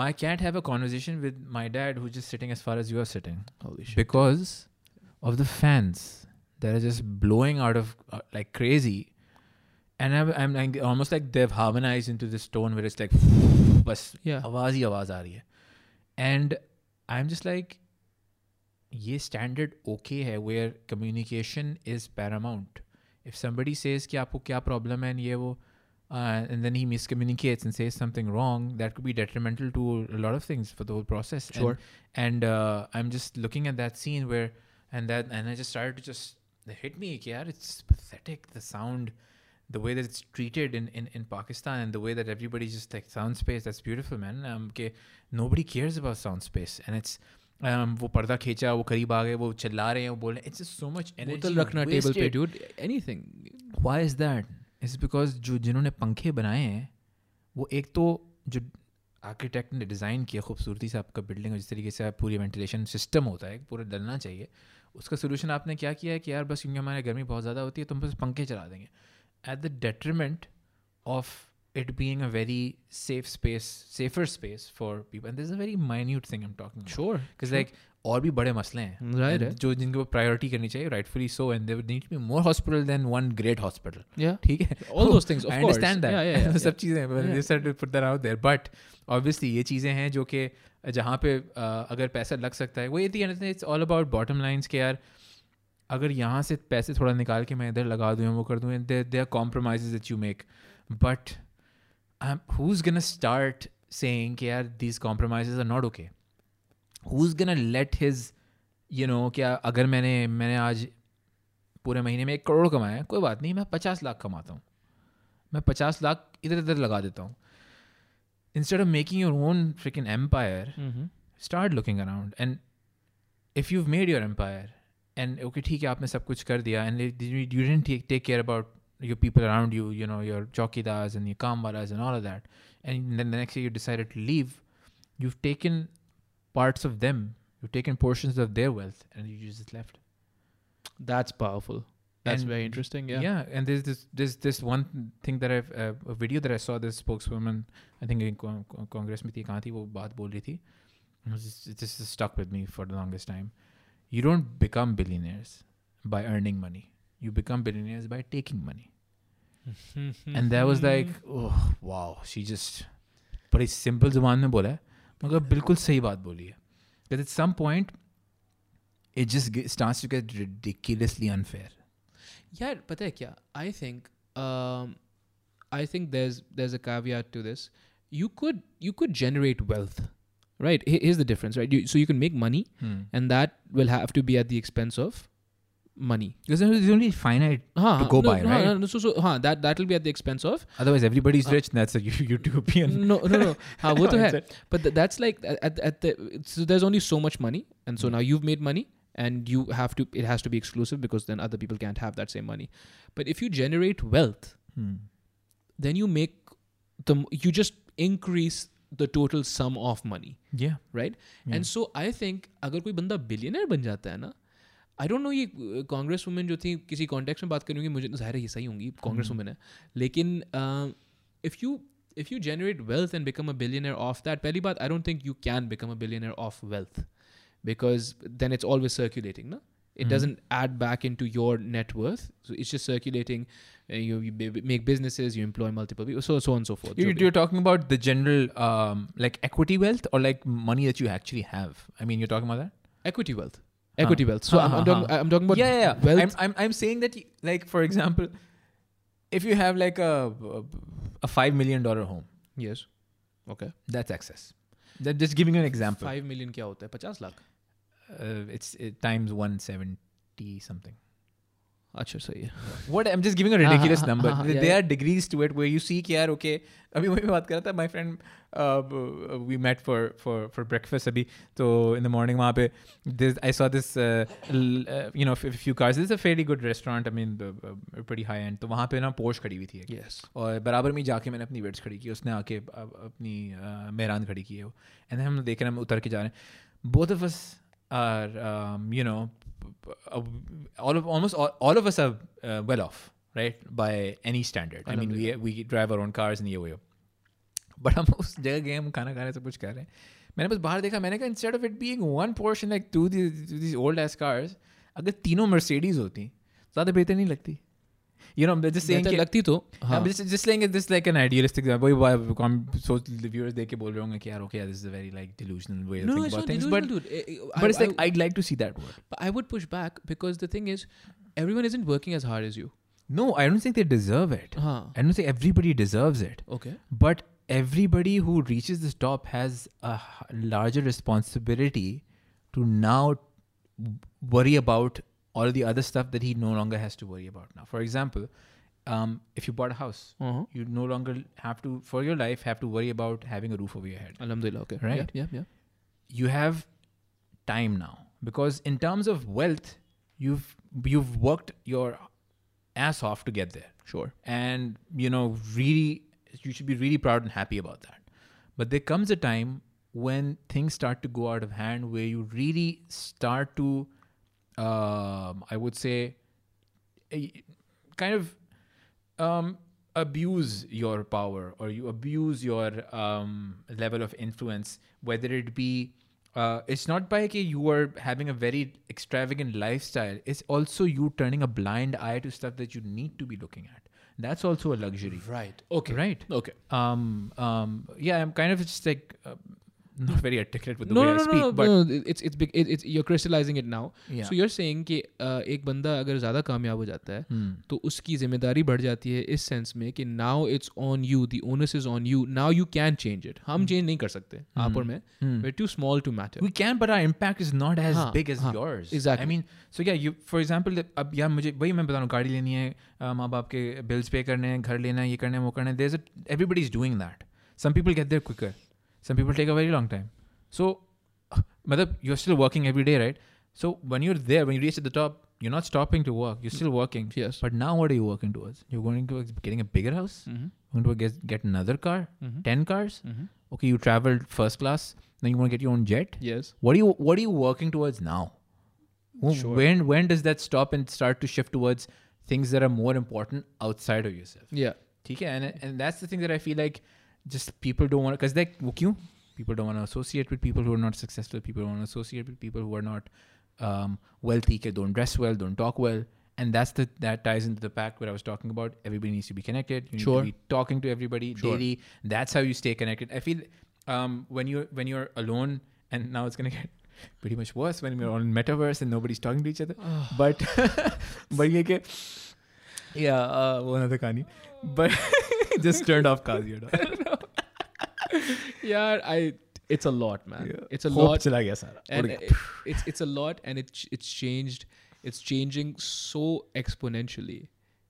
माई cantt have a conversation with my dad who just sitting as far as you are sitting Holy shit. because of the fans that are just blowing out of uh, like crazy. And I'm, I'm like almost like they've harmonized into this tone where it's like, बस Yeah. आवाज ही आवाज आ रही है. And I'm just like, ये standard okay है where communication is paramount. If somebody says कि आपको क्या problem है and ये वो uh, and then he miscommunicates and says something wrong, that could be detrimental to a lot of things for the whole process. And- Sure. and uh, I'm just looking at that scene where and that and I just started to just it hit me कि यार it's pathetic the sound the way that it's treated in, in, in Pakistan and the way that everybody just like sound space that's beautiful man um, के nobody cares about sound space and it's um, वो पर्दा खींचा वो करीब आ गए वो चिल्ला रहे हैं वो बोल रहे हैं it's just so much energy बोतल रखना टेबल पे wasted. dude anything why is that because जो जिन्होंने पंखे बनाए हैं वो एक तो जो आर्किटेक्ट ने डिज़ाइन किया खूबसूरती से आपका बिल्डिंग और जिस तरीके से आप पूरी वेंटिलेशन सिस्टम होता है पूरा डलना चाहिए उसका सोल्यूशन आपने क्या किया है कि यार बस क्योंकि हमारे गर्मी बहुत ज़्यादा होती है तो हम बस पंखे चला देंगे। At the detriment of it being a very safe space safer space for people. And this is a very minute thing i'm talking about. Sure because like और भी बड़े मसले हैं। right, right. जो जिनके ऊपर प्रायोरिटी करनी चाहिए rightfully so and there need be more hospital than one great hospital ठीक है? All those things I understand that सब चीज़ें put that out there but obviously ये चीज़ें हैं जो कि जहाँ पे अगर पैसा लग सकता है वो ये and it's all about bottom lines के यार अगर यहाँ से पैसे थोड़ा निकाल के मैं इधर लगा दूँ वो कर दूँ there they are that you make but who is gonna start saying यार these compromise are not okay who is gonna let his you know क्या अगर मैंने मैंने आज पूरे महीने में एक करोड़ कमाया कोई बात नहीं मैं पचास लाख कमाता हूँ। मैं पचास लाख इधर इधर लगा देता हूँ। Instead of making your own freak freaking empire start looking around and if you made your empire and okay ठीक है आपने सब कुछ कर दिया and you didn't take care about your people around you you know your चौकीदार्ज and you काम वालाज and all that and next you decided to leave you taken parts of them you've taken portions of their wealth and you just left That's powerful. That's And- very interesting. Yeah. yeah and there's this there's this one thing that i've uh, a video that i saw this spokeswoman i think in con- con- congress में थी कहाँ थी वो बात बोल रही थी it was just, it just stuck with me for the longest time you don't become billionaires by earning money you become billionaires by taking money and that was like oh wow she just बड़ी simple जुबान में बोला है मगर बिल्कुल सही बात बोली है because at some point it just get, starts to get ridiculously unfair Yeah, but है क्या? I think um, I think there's there's a caveat to this. You could you could generate wealth, right? Here- Here's the difference, right? You, so you can make money, hmm. and that will have to be at the expense of money. because there's only finite Huh, to go no, by, no, right? No, no, so so huh, that that will be at the expense of Otherwise, everybody's Uh, rich. And that's a u- utopian. no no no. हाँ वो तो है. That's it. But th- that's like at at the so there's only so much money, and so Mm. now you've made money, and you have to it has to be exclusive because then other people can't have that same money. But if you generate wealth, Hmm. then you make the you just increase the total sum of money, Yeah. right? yeah. And so I think अगर कोई बंदा billionaire बन जाता है ना आई don't know ये Congress women जो थी किसी कॉन्टेक्स्ट में बात करूँगी मुझे तो ज़ाहिर है ये सही होंगी कांग्रेस वुमेन है लेकिन if you if you generate wealth and become a billionaire of that पहली बात I don't think you can become a billionaire of wealth because then it's always circulating no it Mhm. doesn't add back into your net worth so it's just circulating uh, you, you b- make businesses you employ multiple people so so on and so forth You're, जो भी। you're talking about the general, um, like equity wealth or like money that you actually have. I mean, you're talking about that. equity wealth equity wealth so Huh, I'm, I'm, huh, talking, huh. I'm talking about yeah, yeah. yeah. wealth I'm, I'm, I'm saying that, y- like, for example, if you have like a a five million dollar home, yes okay that's excess. That just giving you an example. Five million क्या होता है पचास lakh Uh, it's it, times one seventy something. अच्छा सही है। What I am just giving a ridiculous number there are degrees to it where you see के are okay अभी वही बात कर रहा था my friend we met for for for breakfast अभी तो इन द मॉर्निंग वहाँ पे this I saw this you know few cars is a very good restaurant I mean बड़ी हाई एंड तो वहाँ पे ना पोर्श खड़ी हुई थी yes. और बराबर में जाके मैंने अपनी वेट्स खड़ी की उसने आके अपनी uh, मेहरान खड़ी की है वो। एंड हम देख रहे हैं हम उतर के जा रहे हैं। Both of us are you know all of almost all, all of us are uh, well off right by any standard i mean we we drive our own cars and ये वो बट हम उस जगह गए हम खाना खा रहे हैं सब कुछ कर रहे हैं मैंने बस बाहर देखा मैंने कहा instead of it being one portion like to these old S cars अगर तीनों मर्सिडीज होती ज़्यादा बेहतर नहीं लगती you know i'm just saying lagti to i'm just just saying it this like an idealistic example why i'm so the viewers dekh ke bol rahe honge okay this is a very like delusional way of no, thinking about things but dude. Eh, eh, but it's like I, i'd like to see that word. But i would push back because the thing is everyone isn't working as hard as you. No i don't think they deserve it. Huh. i don't think everybody deserves it. Okay. But everybody who reaches this top has a larger responsibility to now worry about all the other stuff that he no longer has to worry about. Now for example um, if you bought a house uh-huh you no longer have to for your life have to worry about having a roof over your head. Alhamdulillah okay. Right. yeah yeah, yeah. you have time now. Because in terms of wealth you've you've worked your ass off to get there. Sure. And you know really you should be really proud and happy about that. But there comes a time when things start to go out of hand where you really start to um, i would say eh, kind of um, abuse your power or you abuse your um, level of influence, whether it be uh, it's not by okay, you are having a very extravagant lifestyle. It's also you turning a blind eye to stuff that you need to be looking at. That's also a luxury, right okay right? okay Um, um, yeah, I'm kind of just like uh, not very articulate with the no, way no, I speak, no, but no, no, it's it's big. It, it's you're crystallizing it now. yeah. So you're saying कि uh, एक बंदा अगर ज़्यादा कामयाब हो जाता है Hmm. तो उसकी ज़िम्मेदारी बढ़ जाती है इस सेंस में कि now it's on you the onus is on you now you can change it हम चेंज नहीं कर सकते आप और मैं Hmm. we're too small to matter We can, but our impact is not as हाँ, big as हाँ, yours. exactly. I mean, so yeah, you for example, अब यार मुझे वही मैं बता रहा हूँ गाड़ी लेनी है अ, माँ बाप के बिल्स पे करने हैं घर लेना है ये करना है वो करना है there's a everybody is doing that. Some people get there quicker. some people take a very long time. So mother you're still working every day right? So when you're there when you reach at the top you're not stopping to work. You're still working. Yes. But now what are you working towards? You're going to getting a bigger house? Mm-hmm. going to get, get another car? Mm-hmm. 10 cars? Mm-hmm. okay you traveled first class then you want to get your own jet? Yes. What are you what are you working towards now? Sure. when when does that stop and start to shift towards things that are more important outside of yourself? Yeah. Okay and and that's the thing that i feel like just people don't want because they क्यों people don't want to associate with people who are not successful people don't want to associate with people who are not um, wealthy they don't dress well don't talk well and that's the that ties into the pact where I was talking about. Everybody needs to be connected. You sure. need to be talking to everybody sure. daily. That's how you stay connected. I feel um, when you when you're alone, and now it's gonna get pretty much worse when we're on metaverse and nobody's talking to each other. But but yeah, yeah, uh, one other Kani. But just turned off Kazi. Yeah. I. It's a lot, man. Yeah. It's a Hope lot. चला गया सारा and उड़ it, गया. it's it's a lot and it it's changed it's changing so exponentially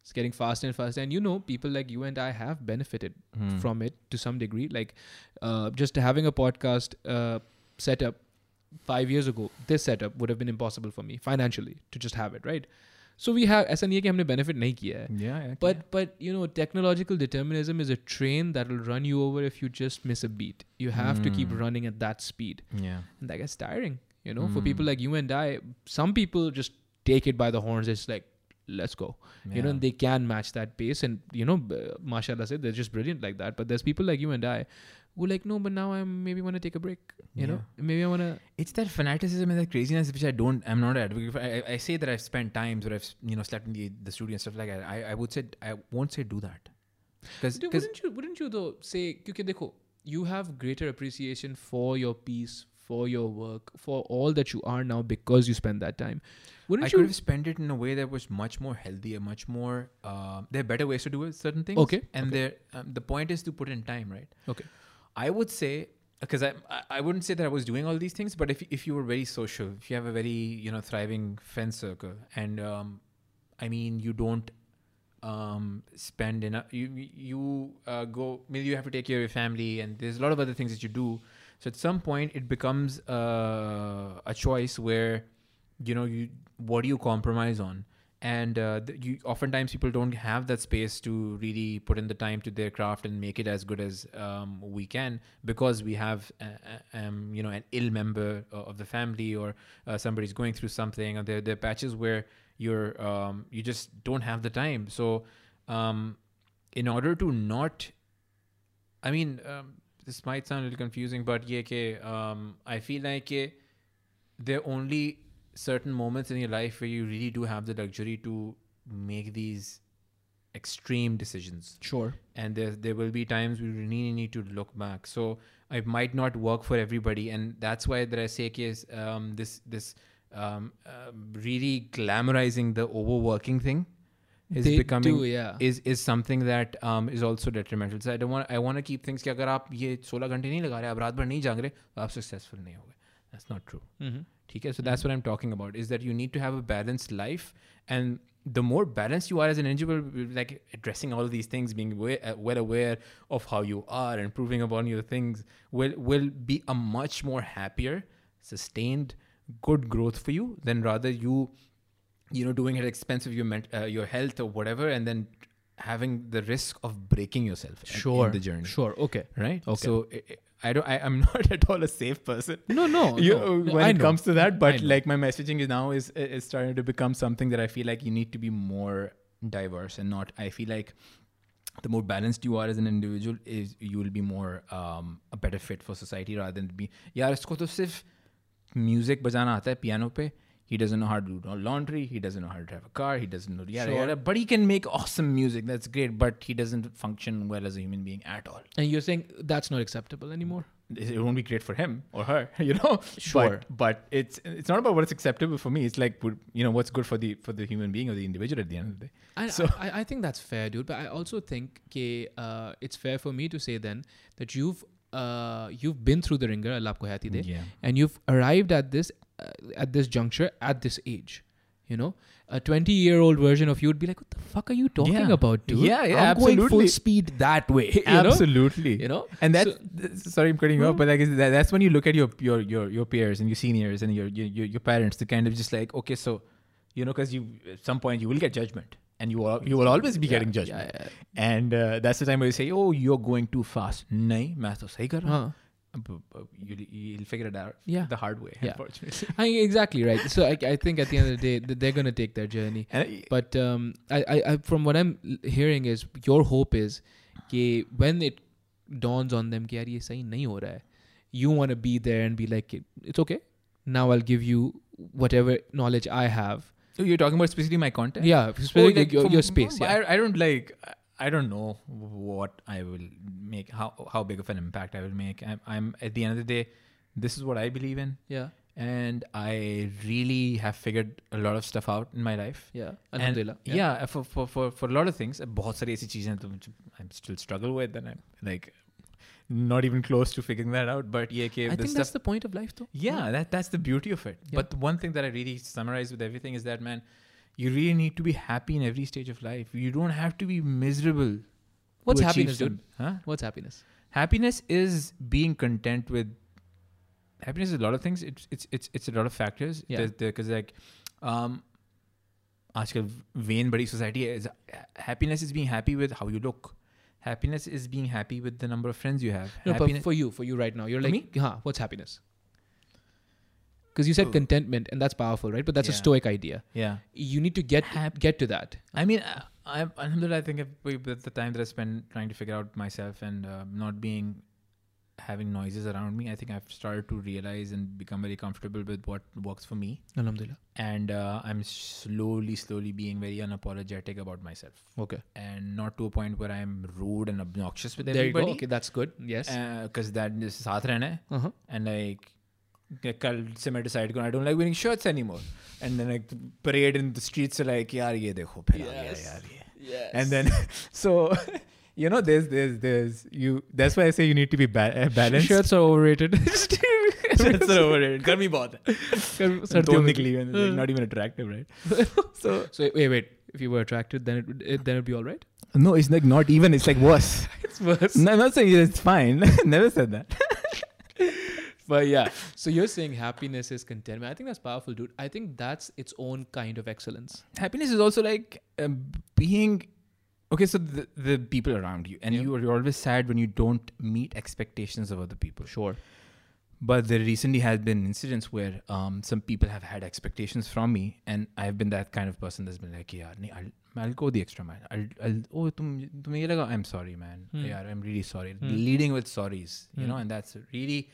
it's getting faster and faster and you know people like you and i have benefited Hmm. from it to some degree like uh, just having a podcast uh, setup five years ago this setup would have been impossible for me financially to just have it right so we have ऐसा नहीं है कि हमने benefit नहीं किया है yeah, yeah but but you know technological determinism is a train that will run you over if you just miss a beat you have to keep Mm. running at that speed yeah and that gets tiring you know for Mm. people like you and i some people just take it by the horns it's like let's go you know Yeah. and they can match that pace and you know uh, mashallah said they're just brilliant like that but there's people like you and i who like no but now i'm maybe want to take a break you yeah. know maybe i want to it's that fanaticism and that craziness which i don't i'm not advocate for. I, I, say that i've spent times where i've you know slept in the, the studio and stuff like that. I, I would say i won't say do that. Because wouldn't you wouldn't you though say kyunki dekho you have greater appreciation for your piece for your work for all that you are now because you spend that time. Wouldn't I you could have spent it in a way that was much more healthier much more uh, there are better ways to do it, certain things. Okay and okay. there um, the point is to put in time right? Okay. I would say because I I- wouldn't say that I was doing all these things, but if if you were very social, if you have a very you know thriving friend circle, and um, I mean you don't um, spend enough, you you uh, go maybe you have to take care of your family, and there's a lot of other things that you do. So at some point, it becomes uh, a choice where you know you what do you compromise on and uh, you oftentimes people don't have that space to really put in the time to their craft and make it as good as um, we can because we have uh, uh, um, you know an ill member of the family or uh, somebody's going through something or there, there are patches where you're um, you just don't have the time. So um, in order to not i mean um, this might sound a little confusing but yeah um, i feel like ke, there are only certain moments in your life where you really do have the luxury to make these extreme decisions sure and there there will be times we really need to look back so it might not work for everybody and that's why that i say is um, this this um, uh, really glamorizing the overworking thing is they becoming do yeah is is something that um, is also detrimental so i don't want i want to keep things कि अगर आप ये 16 घंटे नहीं लगा रहे आप रात भर नहीं जाग रहे तो आप successful नहीं होगे that's not true mm-hmm. ठीक है so that's what i'm talking about is that you need to have a balanced life and the more balanced you are as an individual like addressing all of these things being wa- uh, well aware of how you are and improving upon your things will will be a much more happier sustained good growth for you than rather you you know doing it at the expense of your ment- uh, your health or whatever and then having the risk of breaking yourself in- sure in the journey sure okay right Okay. so I, I don't I, i'm not at all a safe person no no, you, no. when I it know. comes to that I but know. like my messaging is now is is starting to become something that i feel like you need to be more diverse and not i feel like the more balanced you are as an individual is you will be more um, a better fit for society rather than be यार इसको तो सिर्फ music बजाना आता है piano पे he doesn't know how to do laundry he doesn't know how to drive a car he doesn't know yada, Sure. yada, but he can make awesome music that's great but he doesn't function well as a human being at all and you're saying that's not acceptable anymore it won't be great for him or her, you know. Sure. But, but it's it's not about what's acceptable for me. It's like you know what's good for the for the human being or the individual at the end of the day. I, So- I, I think that's fair, dude. But I also think ke, uh, it's fair for me to say then that you've uh, you've been through the ringer, Allah aapko hayati de, Yeah. and you've arrived at this uh, at this juncture at this age you know? A 20 year old version of you would be like what the fuck are you talking yeah. about dude? Yeah, yeah i'm absolutely. going full speed that way you absolutely. Know? you know? And that's so, sorry i'm cutting you off hmm? but like that's when you look at your your your, your peers and your seniors and your, your your parents to kind of just like okay so you know because you at some point you will get judgment and you will, you will always be yeah, getting judgment. and uh, that's the time where you say oh you're going too fast. Nahi main to sahi kar raha You'll, you'll, figure it out yeah. the hard way yeah. unfortunately. I, exactly right? So I, I think at the end of the day they're going to take their journey. I, uh, but um, I, I, from what i'm hearing is your hope is that when it dawns on them that ye sahi you want to be there and be like it's okay. Now i'll give you whatever knowledge i have. You're talking about specifically my content? Yeah specifically oh, like your, your, space yeah. I, I don't like I don't know what I will make. How how big of an impact I will make. I'm, I'm at the end of the day. This is what I believe in, yeah and I really have figured a lot of stuff out in my life. yeah And alhamdulillah yeah, for, for for for a lot of things. बहुत सारी ऐसी चीजें हैं तो मुझे- I'm still struggle with, and I'm like not even close to figuring that out. But yeah, okay, i the think stuff that's the point of life though yeah, that that's the beauty of it. Yeah. But the one thing that I really summarize with everything is that man, you really need to be happy in every stage of life. You don't have to be miserable. what's to achieve happiness dude some- Huh? what's happiness Happiness is being content with. Happiness is a lot of things. It's it's it's it's a lot of factors. Yeah. Because like, um, आजकल when बड़ी society is happiness is being happy with how you look. Happiness is being happy with the number of friends you have. no, but happiness, for you for you right now you're For like huh, what's happiness because you said Ooh. contentment and that's powerful right? But that's yeah. a stoic idea. Yeah. You need to get get to that. I mean uh, i alhamdulillah i think if we, the time that i spent trying to figure out myself and uh, not being having noises around me i think i've started to realize and become very comfortable with what works for me. Alhamdulillah. And uh, i'm slowly slowly being very unapologetic about myself. Okay. And not to a point where i'm rude and obnoxious with everybody there you go. okay that's good. Yes. Because uh, that is sath rehna uh-huh. and like like I'll semicide I don't like wearing shirts anymore. And then like parade in the streets are like, yaar ye dekho, yes. yaar ye. Yes. And then so you know there's there's there's you that's why I say you need to be ba- uh, balanced. Shirts are overrated. shirts are overrated. Garmi bahut hai. Don't nikli like, hmm. not even attractive, right? so so wait wait if you were attracted then it, it then it'd be all right. No, it's like not even. It's like worse. it's worse. No, I'm not saying it's fine. Never said that but yeah so you're saying happiness is contentment i think that's powerful dude i think that's its own kind of excellence happiness is also like um, being okay so the, the people around you and Yeah. you are you're always sad when you don't meet expectations of other people sure but there recently has been incidents where um, some people have had expectations from me and i've been that kind of person that's been like yeah I'll, I'll go the extra mile I'll, I'll oh tum, tumhe ye laga? i'm sorry man Hmm. yeah i'm really sorry Hmm. leading with sorries you Hmm. know and that's really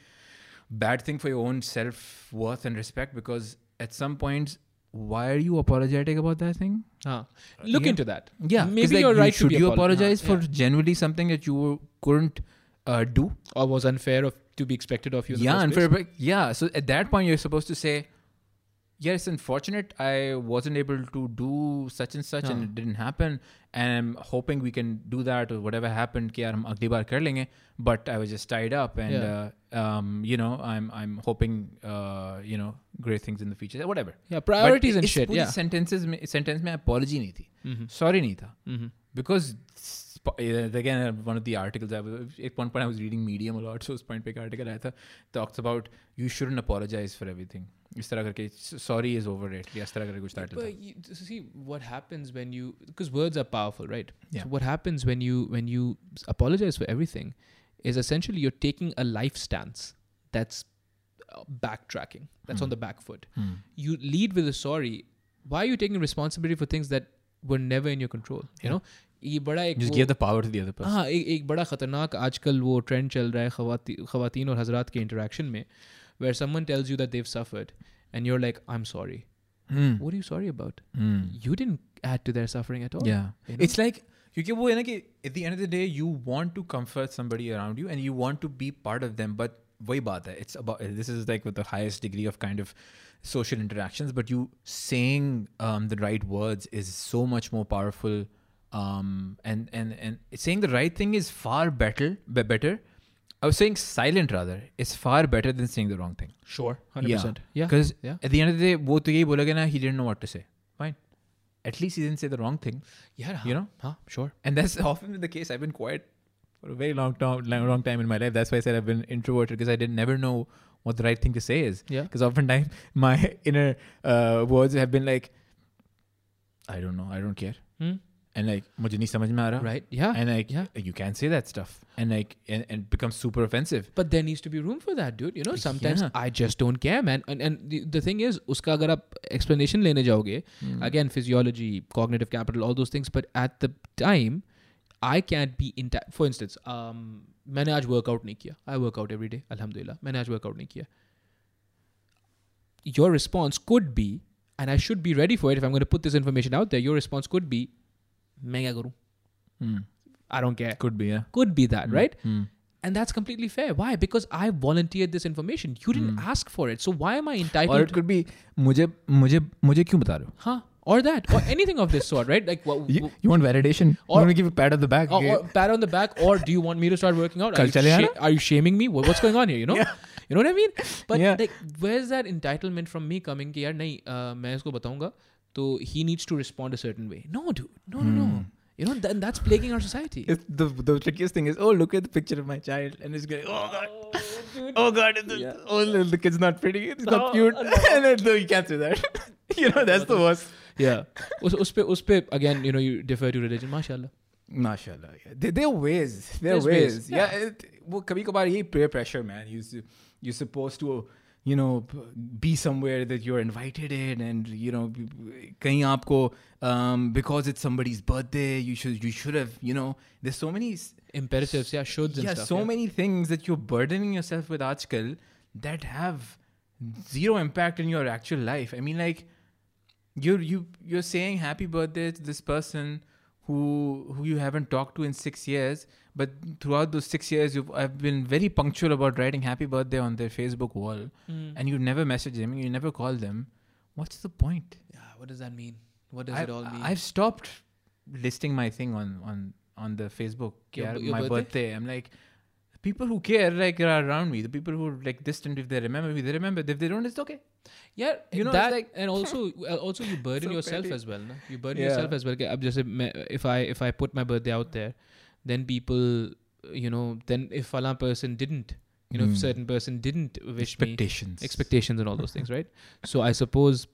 bad thing for your own self-worth and respect because at some points why are you apologetic about that thing? Huh. look yeah. into that. Yeah, maybe like, you're you- right to should you apologize huh, for genuinely something that you couldn't uh, do? Or was unfair of to be expected of you yeah unfair but yeah so at that point you're supposed to say yes, unfortunate I wasn't able to do such and such yeah. and it didn't happen. And I'm hoping we can do that or whatever happened, ki kar lenge. But I was just tied up and, yeah. uh, um, you know, I'm I'm hoping, uh, you know, great things in the future, whatever. Yeah, priorities but and shit. Yeah. Sentences, sentence me apology nahi thi. Mm-hmm. Sorry nahi tha. Mm-hmm. Because again uh, one of the articles I was at one point I was reading Medium a lot so उस point पे एक article आया था talks about you shouldn't apologize for everything इस तरह करके sorry is overrated या इस तरह करके कुछ title था But you, to see what happens when you because words are powerful, right? Yeah. So what happens when you when you s- apologize for everything is essentially you're taking a life stance that's uh, backtracking. That's on Hmm. the back foot. Hmm. You lead with a sorry. Why are you taking responsibility for things that were never in your control? You Yeah. know, ये बड़ा एक just वो- give the power to the other person हाँ एक एक बड़ा ख़तरनाक आजकल वो ट्रेंड चल रहा है खवाती ख़वातीन और हजरात के इंटरेक्शन में where someone tells you that they've suffered and you're like I'm sorry Hmm. what are you sorry about Hmm. you didn't add to their suffering at all yeah you know? it's like क्योंकि वो है ना कि at the end of the day you want to comfort somebody around you and you want to be part of them but वही बात है it's about this is like with the highest degree of kind of social interactions but you saying um, the right words is so much more powerful um, and and and saying the right thing is far better be- better I was saying silent rather is far better than saying the wrong thing sure 100% yeah because yeah at the end of the day वो तो यही बोलेगा ना he didn't know what to say fine. At least he didn't say the wrong thing, Yeah, you know. huh? Sure. And that's often been the case. I've been quiet for a very long time, long, long time in my life. That's why I said I've been introverted because I didn't never know what the right thing to say is. Yeah. Because oftentimes my inner uh, words have been like, I don't know, I don't care, Hmm? and like मुझे नहीं समझ में आ रहा. Right. Yeah. And like Yeah. you can't say that stuff, and like and, and it becomes super offensive. But there needs to be room for that, dude. You know, sometimes Yeah. I just don't care, man. And, and the, the thing is, uska agar aap explanation lene jaoge, again, physiology, cognitive capital, all those things. But at the time, I can't be in. Ta- For instance, um, मैंने आज workout नहीं किया. I work out every day, alhamdulillah. मैंने आज workout नहीं किया. Your response could be, and I should be ready for it if I'm going to put this information out there. Your response could be, मैं क्या करूँ? Hmm. I don't care. Could be, yeah. Could be that, right? Hmm. And that's completely fair. Why? Because I volunteered this information. You didn't ask for it. So why am I entitled? Or it could be मुझे मुझे मुझे क्यों बता रहे हो? huh? Or that, or anything of this sort, right? Like, what, You, you want validation? Or- you want to give a pat on the back? or, or pat on the back, or do you want me to start working out? Are Kal you, chale aana? are you shaming me? What- What's going on here? You know, you know what I mean? But Yeah. like, where's that entitlement from me coming? कि यार नहीं, uh, मैं इसको बताऊंगा. तो he needs to respond a certain way. No, dude, no, no, no. Hmm. You know, then that's plaguing our society. It's the the trickiest thing is oh look at the picture of my child and it's going oh god oh god it's Yeah. oh the, the kid's not pretty it's No, not cute no. and then, no, you can't say that you know that's the worst yeah. उस उस पे उस पे again, you know, you defer to religion. Mashallah. mashallah yeah. there, there are ways there There's are ways, ways, yeah, it, वो कभी कभार यही peer pressure man you you're supposed to you know p- be somewhere that you're invited in and you know कहीं आपको um, because it's somebody's birthday you should you should have you know there's so many s- Imperatives, yeah, shoulds and yeah, stuff. so yeah. many things that you're burdening yourself with article that have zero impact in your actual life. I mean, like you're you you're saying happy birthday to this person who who you haven't talked to in six years, but throughout those six years, you've I've been very punctual about writing happy birthday on their Facebook wall, Mm. and you never message them, you never call them. What's the point? Yeah, what does that mean? What does I've, it all mean? I've stopped listing my thing on on on the Facebook. Your yeah, your my birthday? birthday? I'm like, people who care like are around me the people who are like distant if they remember me they remember if they don't it's okay yeah you know that like, and also uh, also you burden so yourself petty. as well na? you burden yeah. yourself as well just if i if i put my birthday out there then people you know then if a person didn't you know mm. if hmm. certain person didn't wish expectations me, expectations and all those things right so i suppose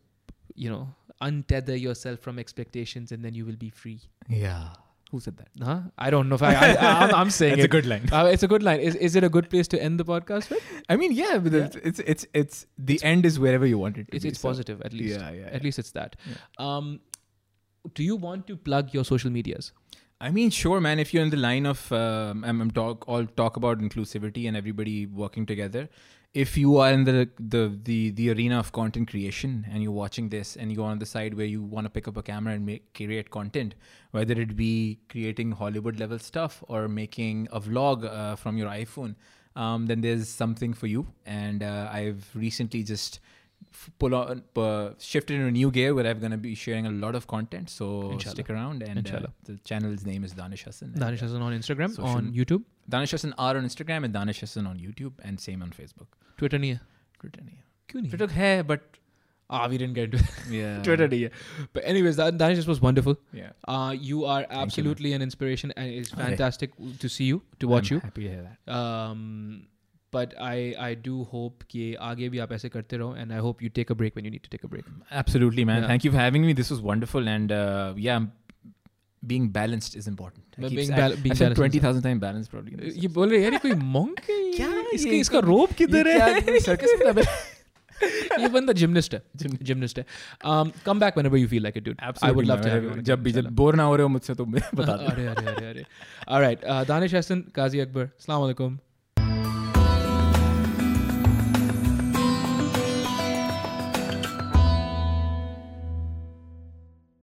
you know untether yourself from expectations and then you will be free yeah who said that? Huh? I don't know if I, I I'm, I'm saying it's it. a good line. Uh, it's a good line. Is is it a good place to end the podcast with? I mean, yeah, but Yeah. It's, it's it's it's the end is wherever you want it to It's be. it's so- positive at least. Yeah, yeah. At least it's that. Yeah. Um, do you want to plug your social medias? I mean, sure, man. If you're in the line of um, I'm, I'm talk all talk about inclusivity and everybody working together. If you are in the the the the arena of content creation and you're watching this and you're on the side where you want to pick up a camera and make create content, whether it be creating Hollywood level stuff or making a vlog uh, from your iPhone, um, then there's something for you. And uh, I've recently just pull on uh, shifted into a new gear where I'm going to be sharing a lot of content. So Inshallah. stick around. And uh, the channel's name is Danish Hassan. Danish Hassan on Instagram, on YouTube, Danish Hassan R on Instagram and Danish Hassan on YouTube and same on Facebook. Twitter नहीं है Twitter नहीं है. क्यों नहीं Twitter है but ah we didn't get into it. yeah. Twitter नहीं है but anyways that, Danish this was wonderful Yeah. uh, you are man. absolutely an inspiration and it's Arre. fantastic to see you to watch I'm you Happy to hear that. um, but I I do hope कि आगे भी आप ऐसे करते रहो and I hope you take a break when you need to take a break Absolutely, man. Yeah. Thank you for having me. This was wonderful and uh, yeah, being balanced is important. But being bal- being I've said twenty thousand time balance probably. ye bol rahe hai ये कोई monk hai kya iska iska rope kidhar hai circus mein abhi ये बंदा जिमनिस्ट है gymnast है come back whenever you feel like it dude I would love to have you जब भी जब bore ना हो रहे हो मुझसे तो बता दो अरे अरे अरे अरे ऑलराइट दानिश हसन काजी अकबर अस्सलाम वालेकुम